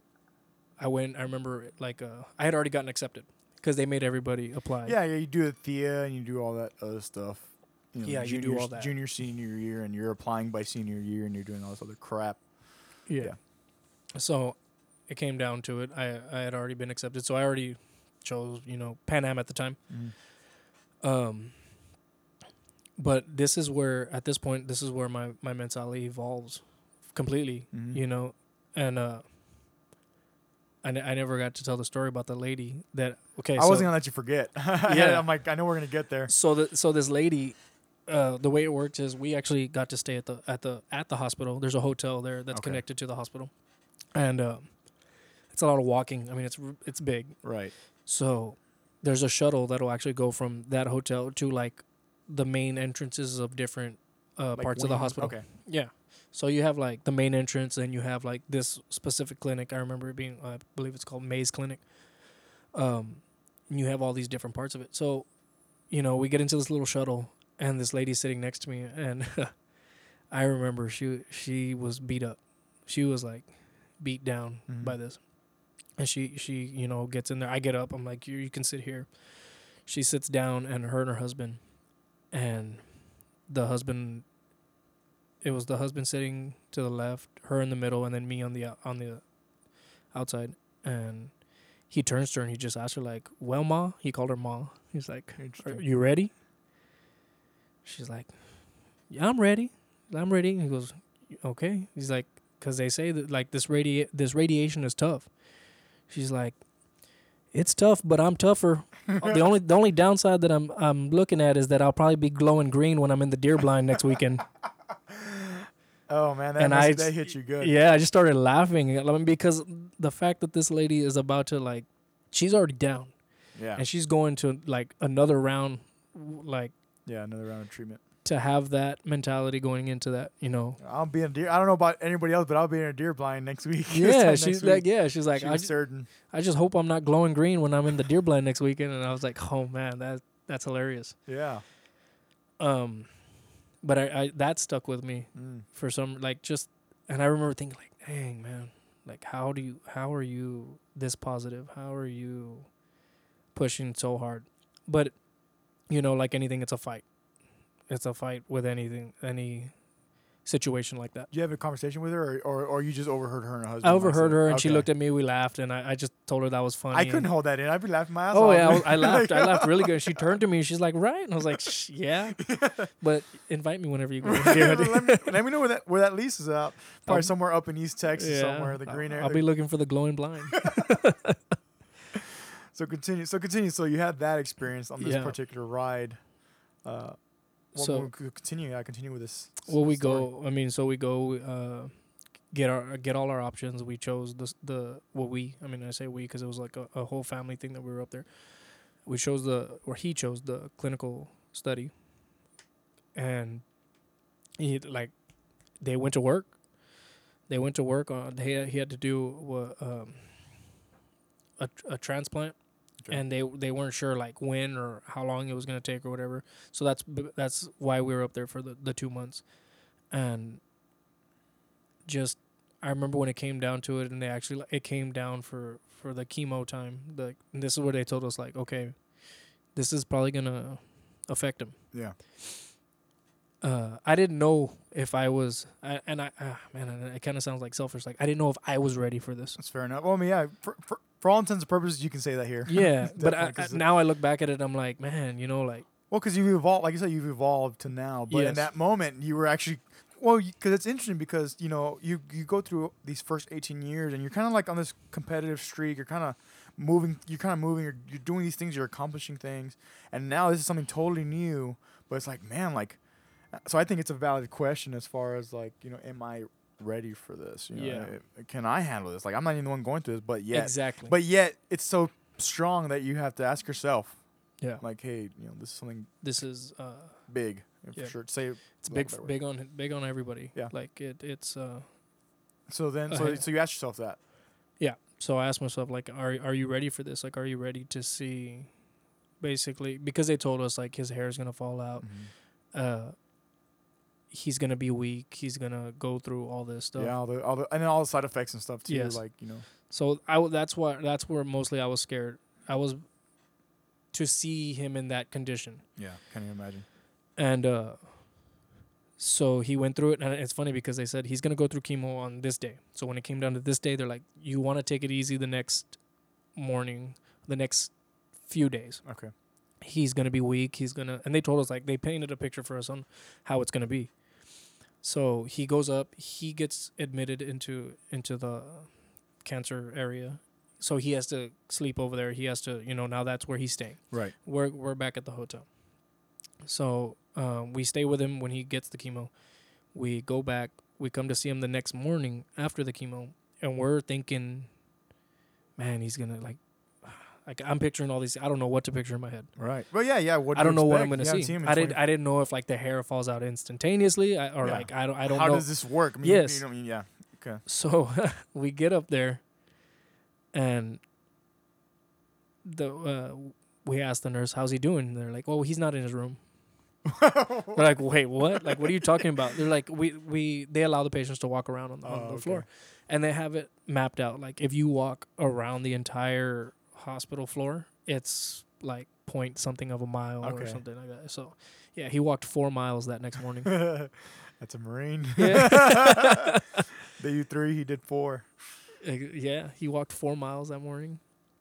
I went. I remember like uh, I had already gotten accepted because they made everybody apply. yeah. Yeah. You do the THEA and you do all that other stuff. You know, Yeah, you do all that. Junior, senior year, and you're applying by senior year, and you're doing all this other crap. yeah. Yeah. So it came down to it. I I had already been accepted, so I already chose you know Pan Am at the time. Um. But this is where at this point this is where my my mentality evolves completely. Mhm. You know, and uh. I, never got to tell the story about the lady that okay I so, wasn't gonna let you forget. Yeah. I'm like, I know we're gonna get there. So the so this lady, uh, the way it worked is we actually got to stay at the at the at the hospital. There's a hotel there that's Okay. connected to the hospital, and um, it's a lot of walking. I mean, it's it's big. Right. So there's a shuttle that'll actually go from that hotel to like the main entrances of different uh, Like parts of the hospital. Okay. Yeah. So you have like the main entrance, and you have like this specific clinic. I remember it being, I believe it's called Mays Clinic. Um, and you have all these different parts of it. So, you know, we get into this little shuttle, and this lady's sitting next to me, and I remember she she was beat up. She was like beat down Mhm. by this, and she she you know gets in there. I get up. I'm like, you you can sit here. She sits down, and her and her husband, and the husband it was the husband sitting to the left, her in the middle, and then me on the uh, on the outside. And he turns to her and he just asked her like, "Well, ma," he called her ma. He's like, "Are you ready?" She's like, "Yeah, I'm ready. I'm ready." He goes, "Okay." He's like, "Cause they say that like this radi this radiation is tough." She's like, "It's tough, but I'm tougher." the only the only downside that I'm I'm looking at is that I'll probably be glowing green when I'm in the deer blind next weekend. Oh man, that, And must- I- that hit you good. Yeah, I just started laughing because the fact that this lady is about to like, she's already down Yeah. and she's going to like another round, like Yeah. Another round of treatment. to have that mentality going into that, you know. I'll be in deer. I don't know about anybody else, but I'll be in a deer blind next week. Yeah, she's like, week. yeah, she's like, she I, certain. I just hope I'm not glowing green when I'm in the deer blind next weekend. And I was like, oh man, that that's hilarious. Yeah. Um, but I, I that stuck with me Mm. for some like just and I remember thinking like, dang man, like how do you how are you this positive? How are you pushing so hard? But you know, like anything, it's a fight. It's a fight with anything, any situation like that. Did you have a conversation with her, or, or, or you just overheard her and her husband? I overheard her and she looked at me. We laughed, and I, I just told her that was funny. I couldn't hold that in. I'd be laughing my ass Oh off. yeah, I, was- I laughed. I laughed really good. She turned to me. and She's like, "Right," and I was like, "Yeah," but invite me whenever you go. let, me, let me know where that where that lease is out. Probably I'll- somewhere up in East Texas, Yeah, somewhere the green area. I'll be looking for the glowing blind. So continue. So continue. So you had that experience on this Yeah. particular ride. Uh, well, So- we'll continue. I continue with this. well, we story. go. I mean, so we go. Uh, get our get all our options. We chose the the what we. I mean, I say we because it was like a, a whole family thing that we were up there. We chose the or he chose the clinical study, and he like they went to work. They went to work on. They had, he had to do what um, a a transplant, And they they weren't sure like when or how long it was gonna take or whatever. So that's that's why we were up there for the the two months, and just I remember when it came down to it, and they actually it came down for for the chemo time. And this is where they told us like, okay, this is probably gonna affect him. Yeah. Uh, I didn't know if I was, I, and I, ah, man, it, it kind of sounds like selfish. Like I didn't know if I was ready for this. That's fair enough. Well, I mean, yeah. For, for, for all intents and purposes, you can say that here. Yeah, but I, I- now I look back at it, I'm like, man, you know, like Well, because you've evolved, like you said, you've evolved to now. But in that moment, you were actually, well, because it's interesting because you know you you go through these first eighteen years and you're kind of like on this competitive streak. You're kind of moving. You're kind of moving. You're, you're doing these things. You're accomplishing things. And now this is something totally new. But it's like, man, like, uh, so I think it's a valid question as far as like, you know, am I ready for this? You know, Yeah. Can I handle this? Like, I'm not even the one going through this, but yet, exactly. but yet, it's so strong that you have to ask yourself, yeah, like, hey, you know, this is something this is uh, big for Yeah. sure. Say it's big, of a better word. big on big on everybody. Yeah. like it, it's uh, so then so, so you ask yourself that. yeah. So I asked myself, like, are are you ready for this? Like, are you ready to see, basically, because they told us like his hair is gonna fall out. Uh, he's gonna be weak. He's gonna go through all this stuff. Yeah, all the all the and then all the side effects and stuff too. Yes. Like you know, So I w- that's why that's where mostly I was scared. I was to see him in that condition. yeah, can you imagine. And uh so he went through it and it's funny because they said he's going to go through chemo on this day. So when it came down to this day they're like you want to take it easy the next morning, the next few days. Okay. He's going to be weak, he's going to and they told us like they painted a picture for us on how it's going to be. So he goes up, he gets admitted into into the cancer area. So he has to sleep over there. He has to, you know, now that's where he's staying Right. we're we're back at the hotel. So um, we stay with him when he gets the chemo. We go back. We come to see him the next morning after the chemo, and we're thinking, man, he's gonna like. Like I'm picturing all these. I don't know what to picture in my head. Right. Well, yeah, yeah. What I don't know what I'm expect? gonna You haven't see. seen him in I didn't. 20 I didn't know if like the hair falls out instantaneously, I, or Yeah. like I don't. I don't How know. does this work? I mean, Yes. You know, I mean, yeah. Okay. So we get up there, and the uh, we ask the nurse, "How's he doing?" And they're like, "Well, he's not in his room." We're like, "Wait, what? Like, what are you talking about?" They're like, "We we they allow the patients to walk around on, on Oh, the okay. floor, and they have it mapped out. Like, if you walk around the entire hospital floor, it's like point something of a mile or something like that. So, yeah, he walked four miles that next morning. That's a Marine. Yeah. the U three, he did four. Uh, yeah, he walked four miles that morning,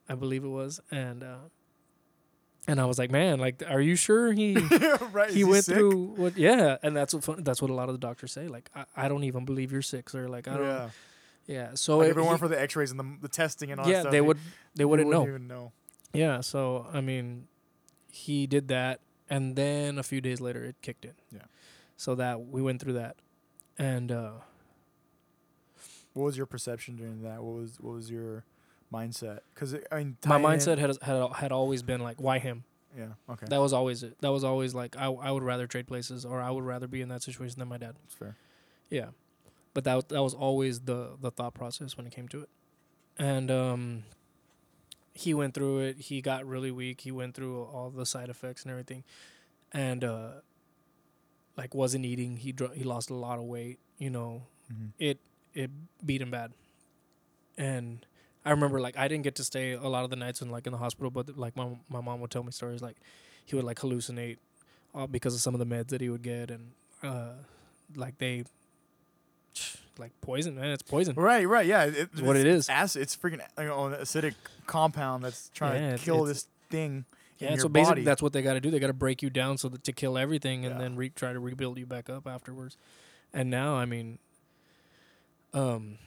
I believe it was, and uh, and I was like, man, like, are you sure he right. he went through what? Yeah, and that's what fun, that's what a lot of the doctors say. Like, I, I don't even believe you're sick, sir. Like, I don't. Yeah. Yeah, so Like if it weren't for the X-rays and the, the testing and all that yeah, stuff, they you- would they you wouldn't know. even know. Yeah, so I mean, he did that, and then a few days later, it kicked in. Yeah. So that we went through that, and uh, What was your perception during that? What was what was your mindset? Because I mean, my mindset had had had always been like, why him? Yeah. Okay. That was always it. That was always like I I would rather trade places or I would rather be in that situation than my dad. That's fair. Yeah, but that that was always the the thought process when it came to it, and um, he went through it. He got really weak. He went through all the side effects and everything, and uh, like wasn't eating. He dro- he lost a lot of weight. You know, Mhm. it it beat him bad, and I remember like I didn't get to stay a lot of the nights in like in the hospital, but like my my mom would tell me stories like he would like hallucinate, uh, because of some of the meds that he would get, and uh, like they like poison, man. It's poison. Right, right, yeah. It, It's what it is. Acid. It's freaking you know, an acidic compound that's trying Yeah, to kill it's- this thing Yeah, so basically body. that's what they got to do. They got to break you down so that to kill everything and Yeah. then re- try to rebuild you back up afterwards. And now, I mean, um,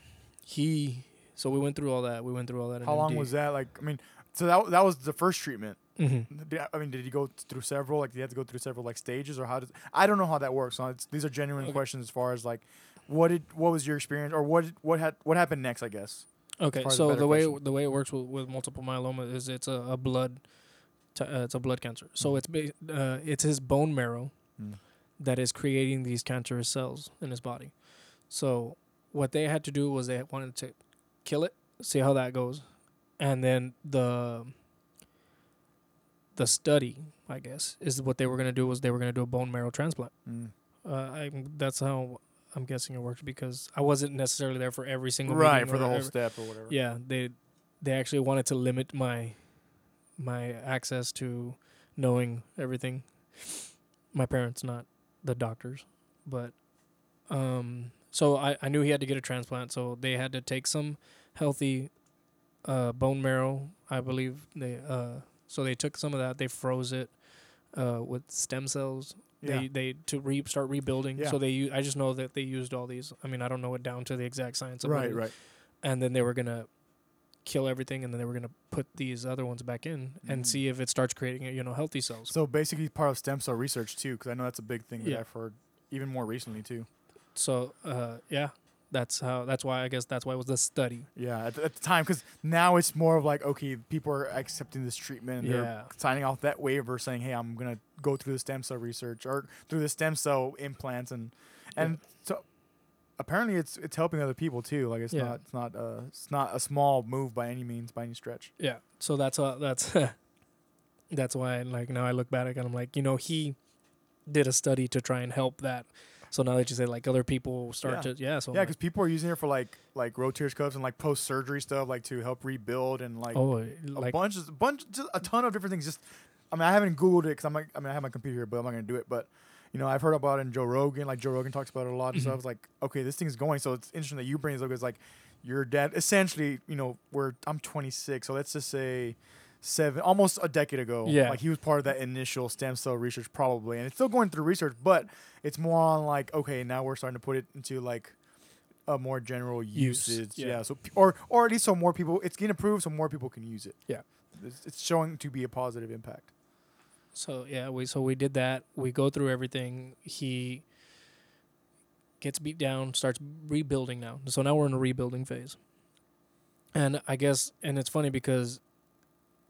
he. So we went through all that. We went through all that. How long MD. was that? Like, I mean, so that that was the first treatment. Mhm. I mean, did he go through several? Like, did he have to go through several like stages, or how does? I don't know how that works. So these are genuine Okay. questions as far as like, what did what was your experience, or what what had what happened next? I guess. Okay, far as a so better the way question. the way it works with, with multiple myeloma is it's a, a blood, t- uh, it's a blood cancer. So Mm. it's ba- uh, it's his bone marrow Mm. that is creating these cancerous cells in his body. So what they had to do was they wanted to kill it, see how that goes, and then the the study, I guess, is what they were gonna do was they were gonna do a bone marrow transplant. Mm. Uh, I that's how I'm guessing it worked because I wasn't necessarily there for every single Right for or the whole every- step or whatever. yeah, they they actually wanted to limit my my access to knowing everything. My parents, not the doctors, but um, so I I knew he had to get a transplant, so they had to take some healthy uh bone marrow, I believe they uh so they took some of that, they froze it uh with stem cells. Yeah. They they to re start rebuilding. Yeah. So they I just know that they used all these. I mean, I don't know it down to the exact science of right, it- right. and then they were gonna kill everything, and then they were gonna put these other ones back in and Mm. see if it starts creating you know healthy cells. So basically, part of stem cell research too, because I know that's a big thing that Yeah. I've heard even more recently too. So uh, yeah, that's how. That's why I guess that's why it was the study. Yeah, at, the- at the time, because now it's more of like, okay, people are accepting this treatment. And Yeah. They're signing off that waiver saying, hey, I'm gonna go through the stem cell research or through the stem cell implants, and and so apparently it's it's helping other people too. Like it's Yeah. not it's not uh it's not a small move by any means by any stretch. Yeah. So that's uh, that's that's why like now I look back and I'm like you know he did a study to try and help that. So now that you say like other people start Yeah. to yeah so yeah, like, because people are using it for like like rotator cuffs and like post surgery stuff, like to help rebuild and like oh a like bunch, of, bunch, just a ton of different things. Just, I mean, I haven't googled it because I'm like, I mean, I have my computer here, but I'm not gonna do it. But, you know, I've heard about it in Joe Rogan. Like Joe Rogan talks about it a lot. And so I was like, okay, this thing's going. So it's interesting that you bring this up. It's like your dad, essentially, you know, we're I'm 26, so let's just say seven, almost a decade ago. Yeah. like he was part of that initial stem cell research, probably, and it's still going through research, but it's more on like, okay, now we're starting to put it into like a more general Use, usage. yeah. yeah. So or or at least so more people, it's getting approved, so more people can use it. Yeah. It's, it's showing to be a positive impact. So yeah, we so we did that. We go through everything. He gets beat down, starts rebuilding now. So now we're in a rebuilding phase. And I guess and it's funny because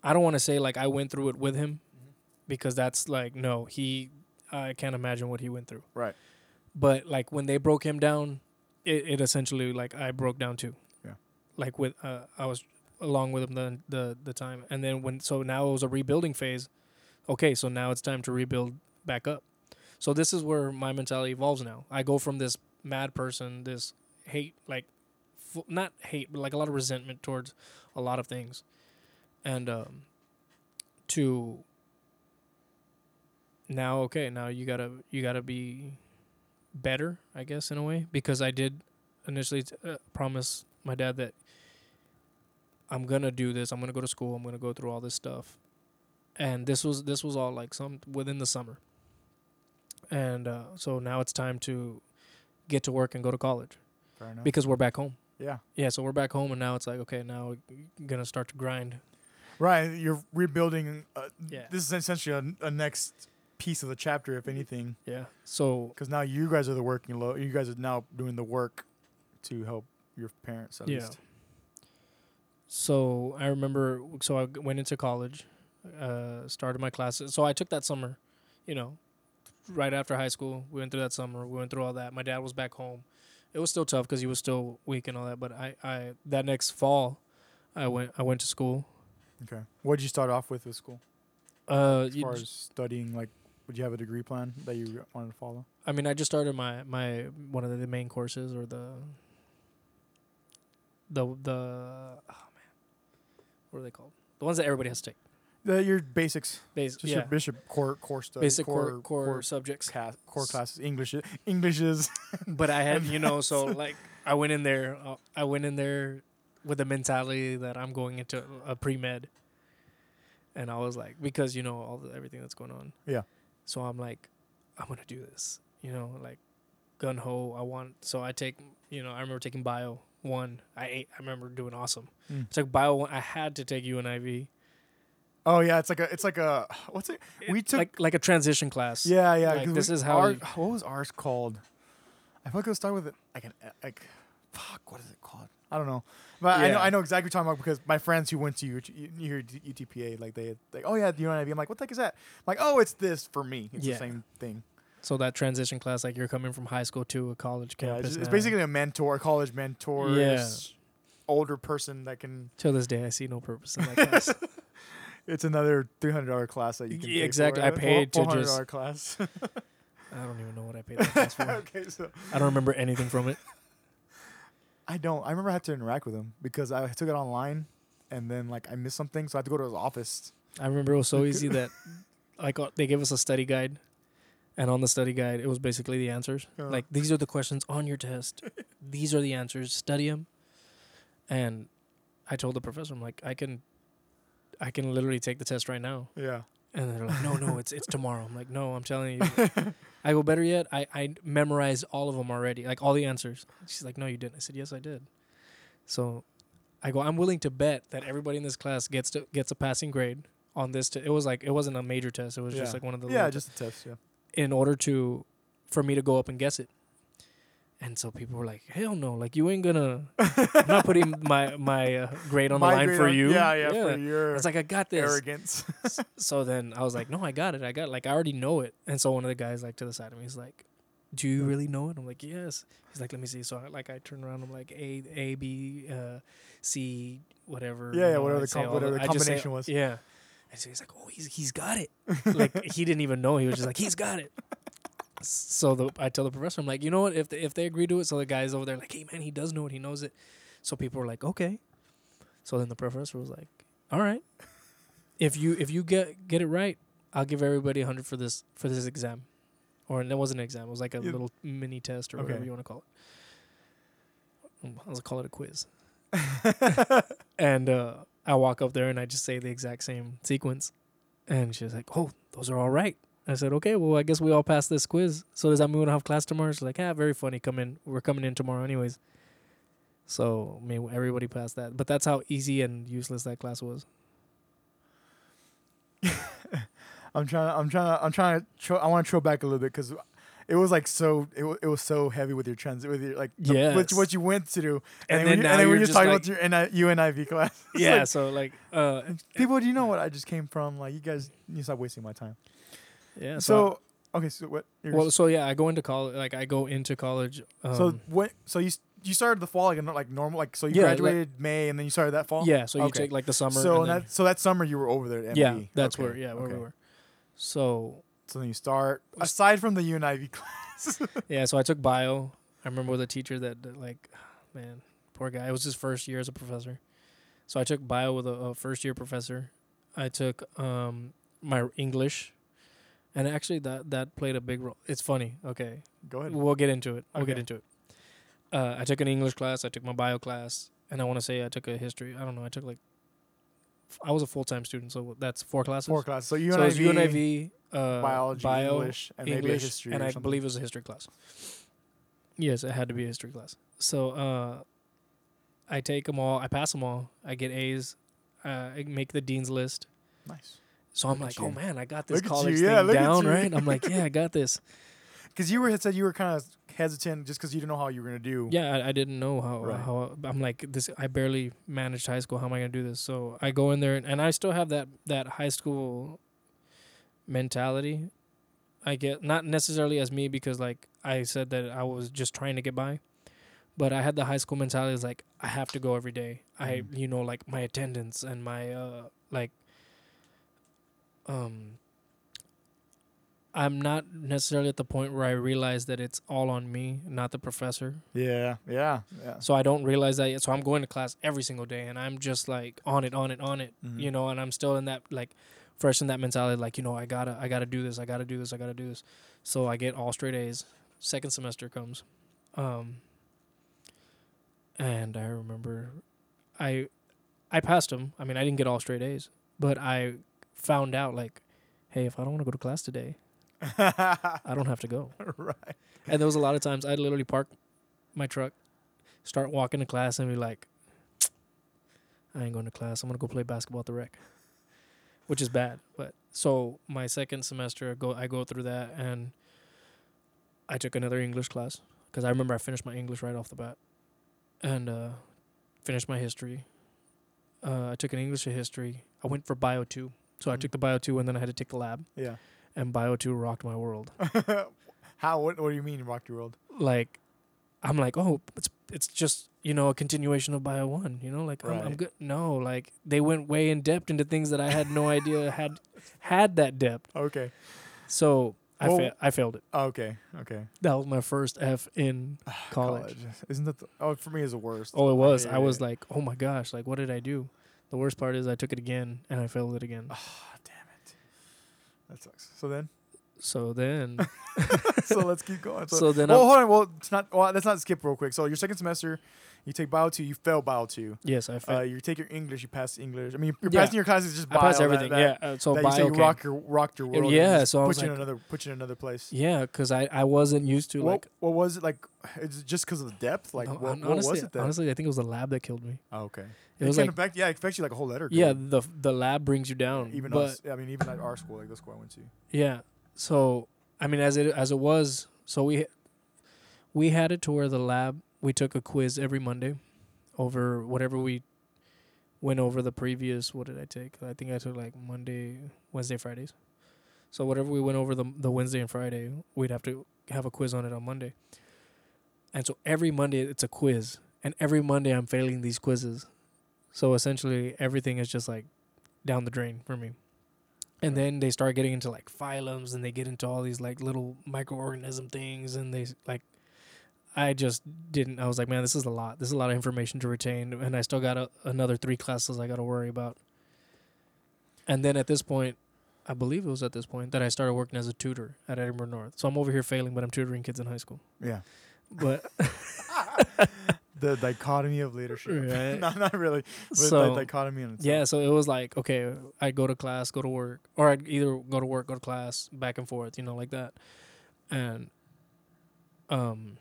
I don't want to say like I went through it with him because that's like no, he I can't imagine what he went through. Right. But like when they broke him down, it, it essentially like I broke down too. Yeah. Like with uh, I was along with him the the the time. And then when so now it was a rebuilding phase okay, so now it's time to rebuild back up. So this is where my mentality evolves now. I go from this mad person, this hate, like, fu- not hate, but like a lot of resentment towards a lot of things, and um, to now, okay, now you gotta you gotta be better, I guess, in a way, because I did initially t- uh, promise my dad that I'm gonna do this. I'm gonna go to school. I'm gonna go through all this stuff and this was this was all like some within the summer and uh, so now it's time to get to work and go to college because we're back home yeah. yeah so we're back home and now it's like okay now we're gonna start to grind Right. You're rebuilding. Uh, Yeah. This is essentially a, a next piece of the chapter, if anything, yeah so because now you guys are the working. load. you guys are now doing the work to help your parents at yeah least. so i remember so I went into college uh started my classes so i took that summer you know right after high school we went through that summer we went through all that my dad was back home it was still tough because he was still weak and all that but i i that next fall i went i went to school Okay. What did you start off with with school? uh As you far as studying, like, would you have a degree plan that you wanted to follow? i mean i just started my my one of the main courses or the the the oh man what are they called the ones that everybody has to take The, your basics, Bas- just yeah your bishop core core stuff. basic core core, subjects ca- core classes, English, Englishes. but I had, you know, so like I went in there. Uh, I went in there with the mentality that I'm going into a pre med, and I was like, because you know all the, everything that's going on. Yeah. So I'm like, I'm gonna do this. You know, like gun ho. I want. So I take. You know, I remember taking bio one. I ate. I remember doing awesome. Mm. I took bio one. I had to take UNIV. Oh yeah, it's like a it's like a what's it? We took like like a transition class. yeah yeah. like, this we- is how our, you- what was ours called? I feel like it was started with it like an like fuck. What is it called? I don't know. But I know I know exactly what you're talking about because my friends who went to UTPA like they like oh yeah the UNIV. I'm like what the heck is that? I'm like oh it's this for me. It's Yeah. the same thing. So that transition class, like you're coming from high school to a college Yeah, campus. it's, it's basically a mentor, a college mentor, Yeah. older person that can. Till this day, I see no purpose in that class. It's another three hundred dollar class that you can. Yeah, pay for, exactly. I paid to just- class. I don't even know what I paid that class for. okay, so I don't remember anything from it. I don't. I remember I had to interact with him because I took it online, and then like I missed something, so I had to go to his office. I remember it was so easy that, like, uh, they gave us a study guide, and on the study guide, it was basically the answers. Uh. Like, these are the questions on your test. these are the answers. Study them. And I told the professor, I'm like, I can, I can literally take the test right now. Yeah. And they're like, no, no, it's it's tomorrow. I'm like, no, I'm telling you. I go better yet. I I memorized all of them already, like all the answers. She's like, no, you didn't. I said, yes, I did. So, I go, I'm willing to bet that everybody in this class gets to gets a passing grade on this. T- it was like it wasn't a major test. It was just like one of the yeah, just a test. Yeah. in order to for me to go up and guess it. And so people were like, "Hell no! Like you ain't gonna. I'm not putting my my uh, grade on the My line for on- you. Yeah, yeah, for your It's like I got this. arrogance. So then I was like, no, I got it. I got it. like I already know it. And so one of the guys like to the side of me, he's like, do you really know it? I'm like, yes. He's like, let me see. So I, like I turn around. I'm like A A B uh, C whatever. Yeah, yeah, know, whatever the com- whatever the I just say- combination was. Yeah. And so he's like, oh, he's he's got it. like he didn't even know. He was just like, he's got it. So the I tell the professor, I'm like, you know what? If the, if they agree to it, so the guys over there like, hey man, he does know it. He knows it. So people were like, okay. So then the professor was like, all right if you if you get get it right, I'll give everybody hundred for this for this exam, or and it wasn't an exam. It was like a little mini test or Okay. whatever you want to call it. Mm, I'll call it a quiz. and uh, I walk up there and I just say the exact same sequence, and she's like, "Oh, those are all right." I said, "Okay, well, I guess we all passed this quiz. So does that mean we don't have class tomorrow?" She's like, "Yeah, very funny. Come in. We're coming in tomorrow, anyways." So I mean, everybody passed that, but that's how easy and useless that class was. I'm trying. To, I'm trying. To, I'm trying to. Tro- I want to throw back a little bit because it was like so. It, wa- it was so heavy with your trends. with your like the- what, what you went through, And then, then we- now and then we you're just just talking like- about your NI, UNIV class. Yeah like, so like uh people, do you know what I just came from? Like you guys, you stop wasting my time. Yeah so, So okay, so what? well so yeah i go into college like i go into college um, so what? So you you started the fall like like normal like so you Yeah, like- graduated May and then you started that fall. yeah so you Okay. take like the summer So and then- that so that summer you were over there at yeah MD. that's Okay, where yeah where okay. we were so So then you start aside from the UNIV class. yeah so i took bio i remember with a teacher that, that, like man poor guy it was his first year as a professor so i took bio with a, a first year professor i took um my english and actually that that played a big role it's funny okay Go ahead. We'll get into it. We'll get into it. Uh, I took an English class. I took my bio class, and I want to say I took a history. I don't know. I took like, f- I was a full time student, so that's four classes. Four classes. So UNIV, So UNIV, uh, biology, bio, English, and maybe English, history. and I something. believe it was a history class. Yes, it had to be a history class. So uh, I take them all. I pass them all. I get A's. Uh, I make the dean's list. nice. So I'm Look like, oh you. man, I got this Look college thing down, right? I'm like, yeah, I got this. Because you were had said you were kind of hesitant just because you didn't know how you were gonna do. Yeah, I, I didn't know how Right. how I'm like this. I barely managed high school. How am I gonna do this? So I go in there, and, and I still have that that high school mentality. I get not necessarily as me because like I said that I was just trying to get by, but I had the high school mentality. Is like I have to go every day. I Mhm. you know like my attendance and my uh like um. I'm not necessarily at the point where I realize that it's all on me, not the professor. Yeah. Yeah. Yeah. So I don't realize that yet. So I'm going to class every single day and I'm just like on it, on it, on it. Mhm. You know, and I'm still in that like fresh in that mentality, like, you know, I gotta I gotta do this, I gotta do this, I gotta do this. So I get all straight A's. Second semester comes. Um and I remember I I passed them. I mean, I didn't get all straight A's, but I found out like, hey, if I don't want to go to class today, I don't have to go. right. And there was a lot of times I'd literally park my truck, start walking to class, and be like, I ain't going to class. I'm gonna go play basketball at the rec, which is bad. But so my second semester, I go I go through that, and I took another English class because I remember I finished my English right off the bat, and uh, finished my history. Uh, I took an English and history. I went for bio two, so I Mhm. took the bio two, and then I had to take the lab, Yeah. and bio two rocked my world. How? What? What do you mean, rocked your world? like I'm like, oh, it's it's just you know a continuation of Bio One. You know, like I'm, I'm good. No, like they went way in depth into things that I had no idea had had that depth. Okay. So I Well- fa- I failed it. Okay. Okay. That was my first F in college. Isn't that? The, oh, for me, is the worst. Oh, it was. hated I was it. like, oh my gosh, like what did I do? The worst part is I took it again and I failed it again. Ah, damn it. That sucks. So then, So then, so let's keep going. So, so then, well, I'm, hold on. Well, it's not. Well, let's not skip real quick. So your second semester, you take bio two. You fail bio two. yes, I Uh, failed. you take your English. You pass English. I mean, you're Yeah. passing your classes just I bio. passed that- everything. That, yeah. Uh, so that you say bio you came. rock your rocked your world. Yeah, so I put you in another put you in another place. Yeah, because I I wasn't used to what, like. what was it like? Is it just because of the depth? Like no, what, hon- what honestly, was it? Then? honestly, I think it was the lab that killed me. oh, okay. It was like affect, yeah, it affects you like a whole letter. Yeah, the the lab brings you down. even but us. I mean, even at our school, like the school I went to. yeah, so I mean, as it as it was, so we we had it to where the lab we took a quiz every Monday over whatever we went over the previous. What did I take? I think I took like Monday, Wednesday, Fridays. So whatever we went over the the Wednesday and Friday, we'd have to have a quiz on it on Monday. And so every Monday it's a quiz, and every Monday I'm failing these quizzes. So essentially everything is just like down the drain for me. And then they start getting into like phylums and they get into all these like little microorganism things and they like I just didn't I was like, man, this is a lot. This is a lot of information to retain and I still got a, another 3 classes I got to worry about. And then at this point, I believe it was at this point that I started working as a tutor at Edinburg North. So I'm over here failing, but I'm tutoring kids in high school. Yeah. But the dichotomy of leadership. Right. no, not really. But so the dichotomy in itself. Yeah, so it was like, okay, I'd go to class, go to work, or I'd either go to work, go to class, back and forth, you know, like that. And um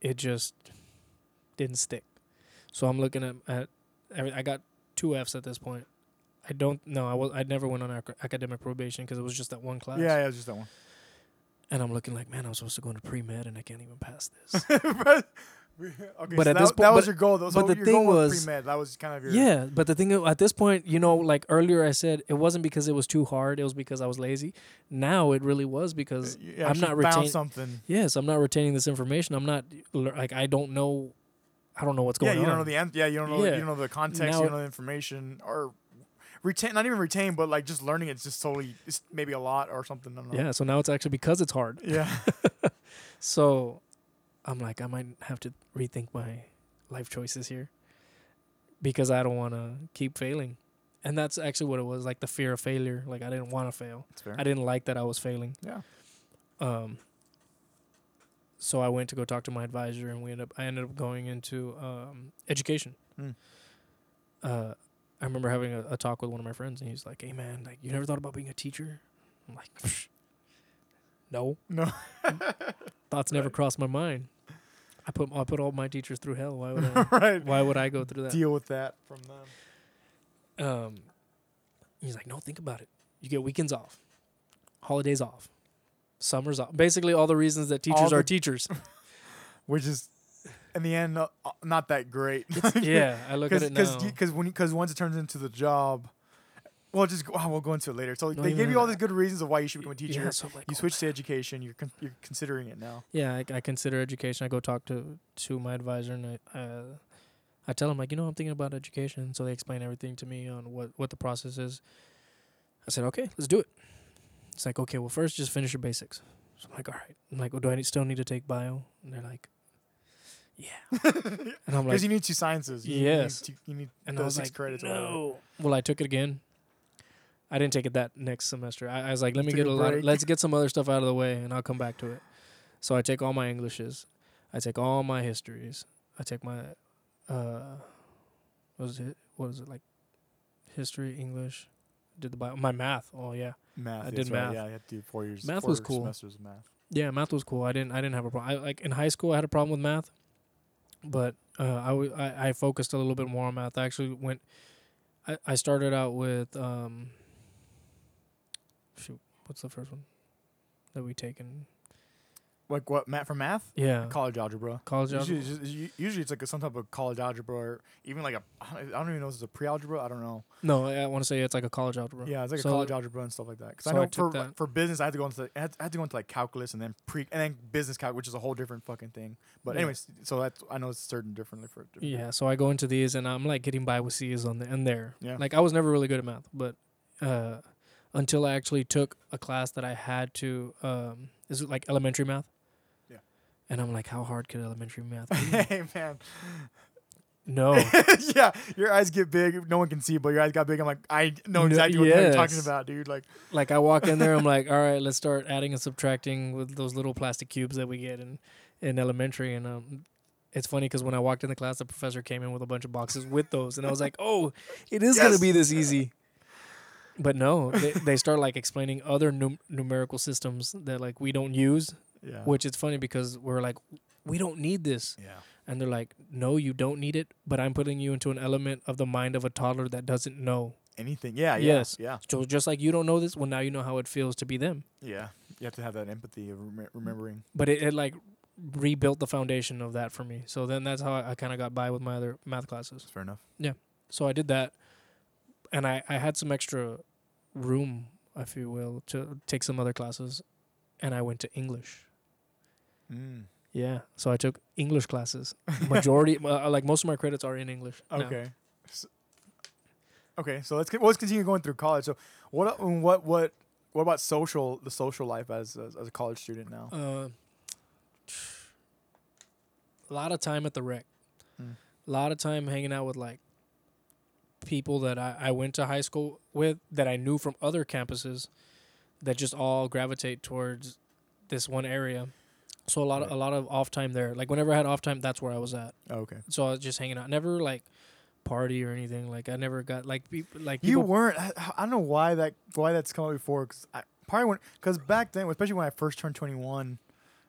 it just didn't stick. So I'm looking at at every, I got two Fs at this point. I don't know. I was I never went on ac- academic probation because it was just that one class. Yeah, yeah, it was just that one. And I'm looking like, man, I'm supposed to go into pre med and I can't even pass this. okay, But so at that, this point, that was but- your goal. Though. but So the thing was was- pre med. That was kind of your. Yeah, but the thing at this point, you know, like earlier I said, it wasn't because it was too hard. It was because I was lazy. Now it really was because uh, You I'm not retaining something. yes, I'm not retaining this information. I'm not like I don't know, I don't know what's going on. Yeah, you on. don't know the end. Yeah, you don't know. Yeah. You don't know the context. Now you don't know the information or retain. Not even retain, but like just learning. It's just totally. It's maybe a lot or something. I don't know. yeah, so now it's actually because it's hard. Yeah. So I'm like, I might have to rethink my life choices here because I don't want to keep failing. And that's actually what it was like the fear of failure. Like I didn't want to fail. I didn't like that I was failing. Yeah. Um. So I went to go talk to my advisor, and we ended up. I ended up going into um, education. Hmm. Uh, I remember having a, a talk with one of my friends, and he's like, "Hey man, like you never thought about being a teacher?" I'm like, "No, No. thoughts never crossed my mind." I put I put all my teachers through hell. Why would I? right. why would I go through that? Deal with that from them. Um, he's like, no, think about it. You get weekends off, holidays off, summers off. Basically, all the reasons that teachers the- are teachers. Which is, in the end, uh, not that great. yeah, I look at it now. because when because once it turns into the job, well, just go, oh, we'll go into it later. So No, they gave you all these good reasons of why you should become a teacher. Yeah, so like, you oh switch to education. You're con- you're considering it now. Yeah, I, I consider education. I go talk to to my advisor, and I uh, I tell him like, you know, I'm thinking about education. So they explain everything to me on what what the process is. I said, okay, let's do it. It's like, okay, well, first just finish your basics. So I'm like, all right. I'm like, well, do I need, still need to take bio? And they're like, yeah. and I'm Because you need two sciences. You Yes. Need two, you need and was six like, credits. no. Well, I took it again. I didn't take it that next semester. I, I was like, let me get a a lot. break. let's get some other stuff out of the way, and I'll come back to it. So I take all my Englishes. I take all my histories. I take my uh, what is it? What is it like? History, English. Did the Bible, my math. Oh yeah, Math. I that's did right, math. Yeah, you had to do four years. Math four was cool. Semesters of math. yeah. Math was cool. I didn't. I didn't have a problem. I like in high school. I had a problem with math, but uh, I, w- I I focused a little bit more on math. I actually went. I I started out with um. Shoot, what's the first one that we take taken? Like what? Math for math? Yeah, College algebra. college Usually, algebra. it's just- usually it's like a, some type of college algebra or even like a I don't even know if it's a pre-algebra. I don't know. No, I want to say it's like a college algebra. Yeah, it's like So- a college algebra and stuff like that. Because I so I know took for that. for business, I had to go into I had, I had to go into like calculus and then pre and then business calc, which is a whole different fucking thing. But Yeah. anyways, so that's I know it's certain differently for different Yeah, so I go into these and I'm like getting by with C's on the end there. Yeah. Like I was never really good at math, but uh until I actually took a class that I had to um is it like elementary math? Yeah. And I'm like, how hard could elementary math be? hey man, no. yeah, your eyes get big. No one can see, but your eyes got big. I'm like, I know No, exactly what you're talking about, dude. Like, Like I walk in there, I'm like, all right, let's start adding and subtracting with those little plastic cubes that we get in in elementary. And um, it's funny because when I walked in the class, the professor came in with a bunch of boxes with those, and I was like, oh, it is gonna be this easy. But no, they, they start like explaining other num- numerical systems that like we don't use, yeah, which is funny because we're like, we don't need this, yeah, and they're like, no, you don't need it, but I'm putting you into an element of the mind of a toddler that doesn't know. anything. Yeah, yeah, Yes. yeah, So just like you don't know this, well now you know how it feels to be them. yeah. You have to have that empathy of rem- remembering. but it, it like rebuilt the foundation of that for me. So then that's how I, I kind of got by with my other math classes. Fair enough. Yeah. So I did that, and I I had some extra room, if you will, to take some other classes, and I went to English. Mm. Yeah, so I took English classes. Majority, uh, like most of my credits are in English. Okay. S- okay, so let's let's continue going through college. So what um, what what what about social the social life as as, as a college student now? Uh, a lot of time at the rec. Hmm. A lot of time hanging out with like people that I, I went to high school with that I knew from other campuses that just all gravitate towards this one area. So a lot of a lot of off time there. Like whenever I had off time, that's where I was at. Oh, okay. So I was just hanging out. Never like party or anything. Like I never got like people like You weren't. I, I don't know why that why that's come up before. Because I probably when because back then, especially when I first turned twenty one,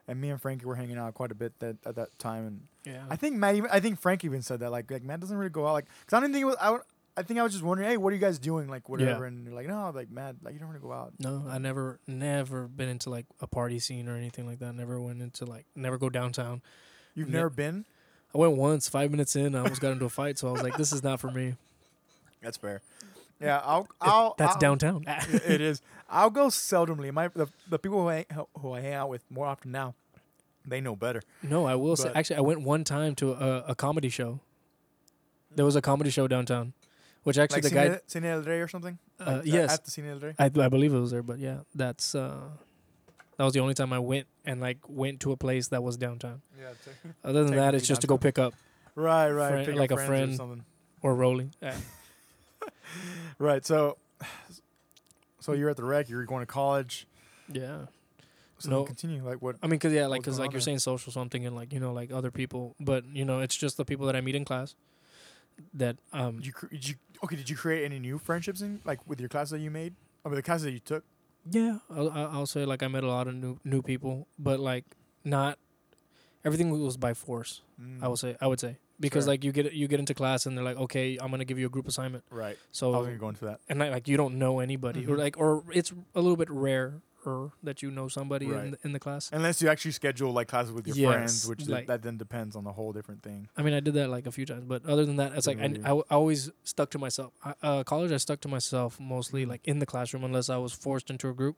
and me and Frankie were hanging out quite a bit that at that time, and yeah. I think Matt even I think Frank even said that like like Matt doesn't really go out like because I didn't think it was I. would- I think I was just wondering, hey, what are you guys doing? Like whatever, and you're like, no, like mad, like you don't want to go out. No, I never, never been into like a party scene or anything like that. Never went into like, never go downtown. You've Ne- never been. I went once, five minutes in, I almost got into a fight. So I was like, this is not for me. That's fair. Yeah, I'll. I'll That's I'll, downtown. it it is. I'll go seldomly. My the, the people who I, who I hang out with more often now, they know better. no, I will say, actually, I went one time to a, a comedy show. There was a comedy show downtown, which actually like the guy, Cine, Cine El Rey or something. Uh, Like, yes. at the Cine El Rey. I, I believe it was there, but yeah, that's, uh, that was the only time I went and like went to a place that was downtown. Yeah, Other than that, it's just to go pick up right, right. Friend- pick up like a friends or friend. something. or rolling. Yeah. Right. So, so you're at the rec. You're going to college. yeah. So No. continue. Like what? I mean, cause yeah, like, cause like you're there? saying social, so I'm thinking like you know, like other people, but you know, it's just the people that I meet in class. That um, Did you, cre- did you okay? Did you create any new friendships in like with your classes that you made? I mean, the classes that you took. yeah, I'll, I'll say like I met a lot of new new people, but like not everything was by force. Mm, I would say, I would say, because Sure. like you get you get into class and they're like, okay, I'm gonna give you a group assignment. right. So I was gonna go into that. and like, like you don't know anybody, or Mhm. like or it's a little bit rare that you know somebody in the, in the class. Unless you actually schedule like classes with your Yes, friends, which th- that then depends on the whole different thing. I mean, I did that like a few times, but other than that, it's like I, I, I always stuck to myself. I, uh, college, I stuck to myself mostly like in the classroom, unless I was forced into a group.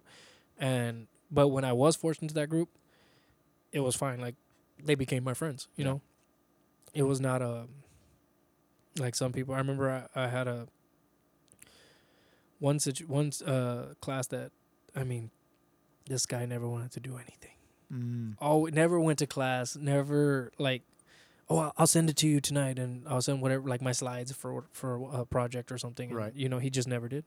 And but when I was forced into that group, it was fine. Like they became my friends. You Yeah. know, it was not a like some people. I remember I, I had a one situ- one uh, class that I mean, this guy never wanted to do anything Mm. oh never went to class never like oh I'll- send it to you tonight and i'll send whatever like my slides for for a project or something and, Right. you know he just never did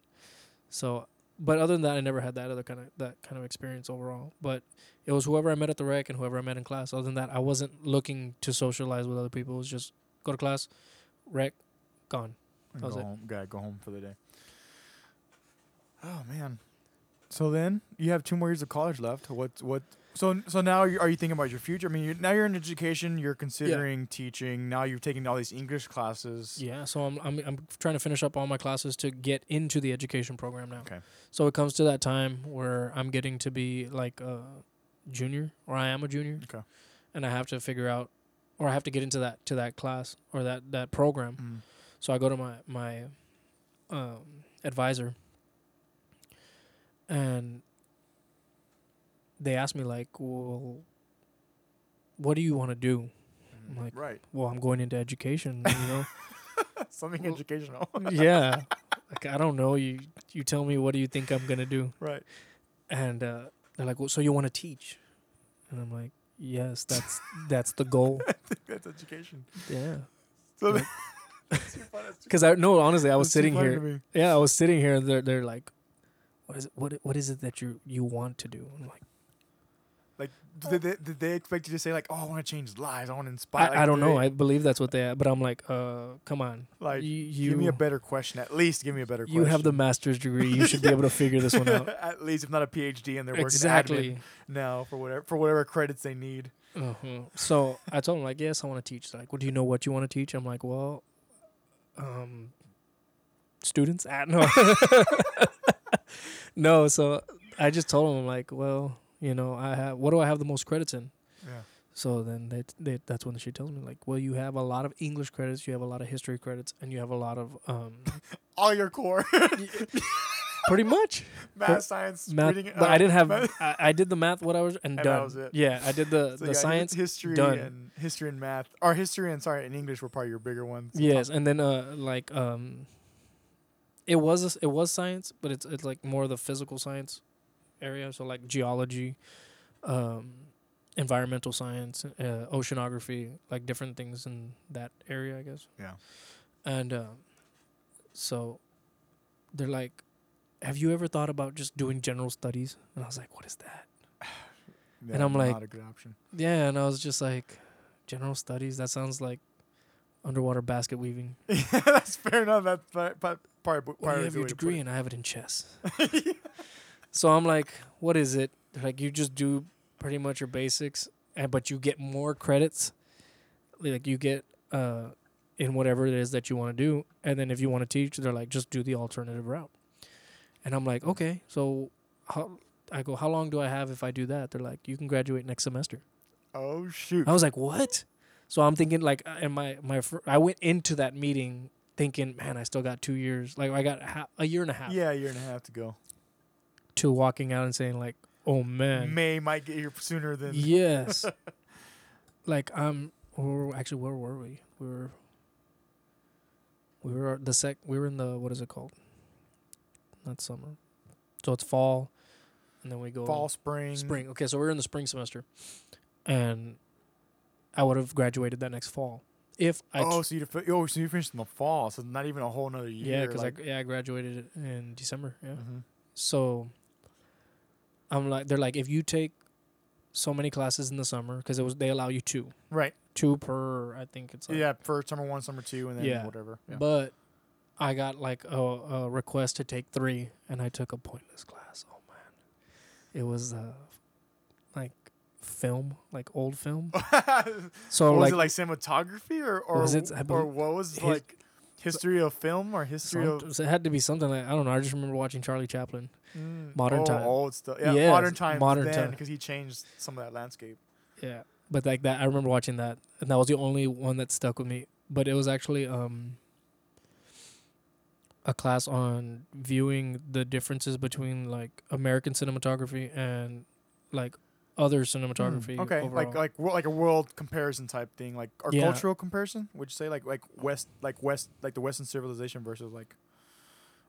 so but other than that, I never had that other kind of that kind of experience overall. But it was whoever I met at the rec and whoever I met in class. Other than that, I wasn't looking to socialize with other people. It was just go to class, rec, gone. And That was go it. home. Gotta go home for the day. Oh man. So then you have two more years of college left. What what? So so now you, are you thinking about your future? I mean, you're, now you're in education. You're considering teaching. Now you're taking all these English classes. Yeah, so I'm, I'm I'm trying to finish up all my classes to get into the education program now. Okay. So it comes to that time where I'm getting to be like a junior, or I am a junior. Okay. And I have to figure out, or I have to get into that to that class or that that program. Mm. So I go to my my um, advisor, and they ask me like, "Well, what do you want to do?" I'm like, right. "Well, I'm going into education." You know. Something Well- educational. yeah. Like I don't know. You you tell me what do you think I'm gonna do? right. And uh, they're like, well, so you want to teach? And I'm like, yes, that's that's the goal. That's education. Yeah. So Right. that's too funny. That's too- Because I no, honestly, I was that's sitting here. Yeah, I was sitting here. They're they're like, what is it? What what is it that you you want to do? I'm like, Like, did they, did they expect you to say like, "Oh, I want to change lives. I want to inspire"? I, like, I don't know. they- I believe that's what they. Had. But I'm like, uh, come on. like, you give me a better question. At least give me a better. you have the master's degree. You should be able to figure this one out. At least, if not a PhD, and they're working exactly. now for whatever for whatever credits they need. Uh-huh. So I told him like, yes, I want to teach. They're like, well, do you know what you want to teach? I'm like, well, um, students. Ah, no, no. So I just told him I'm like, well, you know, I have. What do I have the most credits in? Yeah. So then they, they that's when she tells me like, well, you have a lot of English credits, you have a lot of history credits, and you have a lot of um, All your core pretty much math, science, math. reading. But uh, I didn't have. I, I did the math, what I was, and, And that done. was it. Yeah, I did the so the science. history, done. and history and math, or history and sorry, and English were probably your bigger ones. Yes, and then uh like um it was it was science, but it's it's like more of the physical science area, so like geology, um environmental science, uh, oceanography, like different things in that area, I guess. Yeah. And um so they're like have you ever thought about just doing general studies? And I was like, what is that? Yeah, And I'm like- not a good option. Yeah, and I was just like general studies, that sounds like underwater basket weaving. yeah, that's fair enough. Part part. Well, you of have your way to put degree and I have it in chess. so I'm like, what is it? They're like, you just do pretty much your basics, and but you get more credits. Like you get uh, in whatever it is that you want to do, and then if you want to teach, they're like, just do the alternative route. And I'm like, okay, so how? I go, how long do I have if I do that? They're like, you can graduate next semester. Oh shoot! I was like, what? So I'm thinking like, uh, and my my fir- I went into that meeting thinking, man, I still got two years. Like I got ha- a year and a half yeah, a year and a half to go. to walking out and saying like, "Oh man, May might get here sooner than. yes." like um, or actually, where were we? We were. We were the sec. We were in the what is it called? Not summer, so it's fall, and then we go Fall, spring, spring. Okay, so we're in the spring semester, and I would have graduated that next fall if I. Oh, so you oh, so you finished in the fall, so not even a whole another year. yeah, because like, I yeah I graduated in December. Yeah. Mhm. So I'm like, they're like, if you take so many classes in the summer, because it was they allow you two, right. two per, I think it's like, yeah, for summer one, summer two, and then Yeah. whatever. Yeah. But I got like a, a request to take three, and I took a pointless class. Oh man, it was uh film, like old film. So what like, was it like cinematography or or, Was it- or believe- what was his- like history of film or history some, of it had to be something like I don't know. I just remember watching Charlie Chaplin. Mm, modern oh, time. old stuff. Yeah, Yes, modern times. modern then time. because he changed some of that landscape. Yeah, but like that, I remember watching that, and that was the only one that stuck with me. But it was actually um a class on viewing the differences between like American cinematography and like other cinematography. Mm, okay, overall. like like like a world comparison type thing, like or Yeah. cultural comparison. Would you say like like west like west like the Western civilization versus like,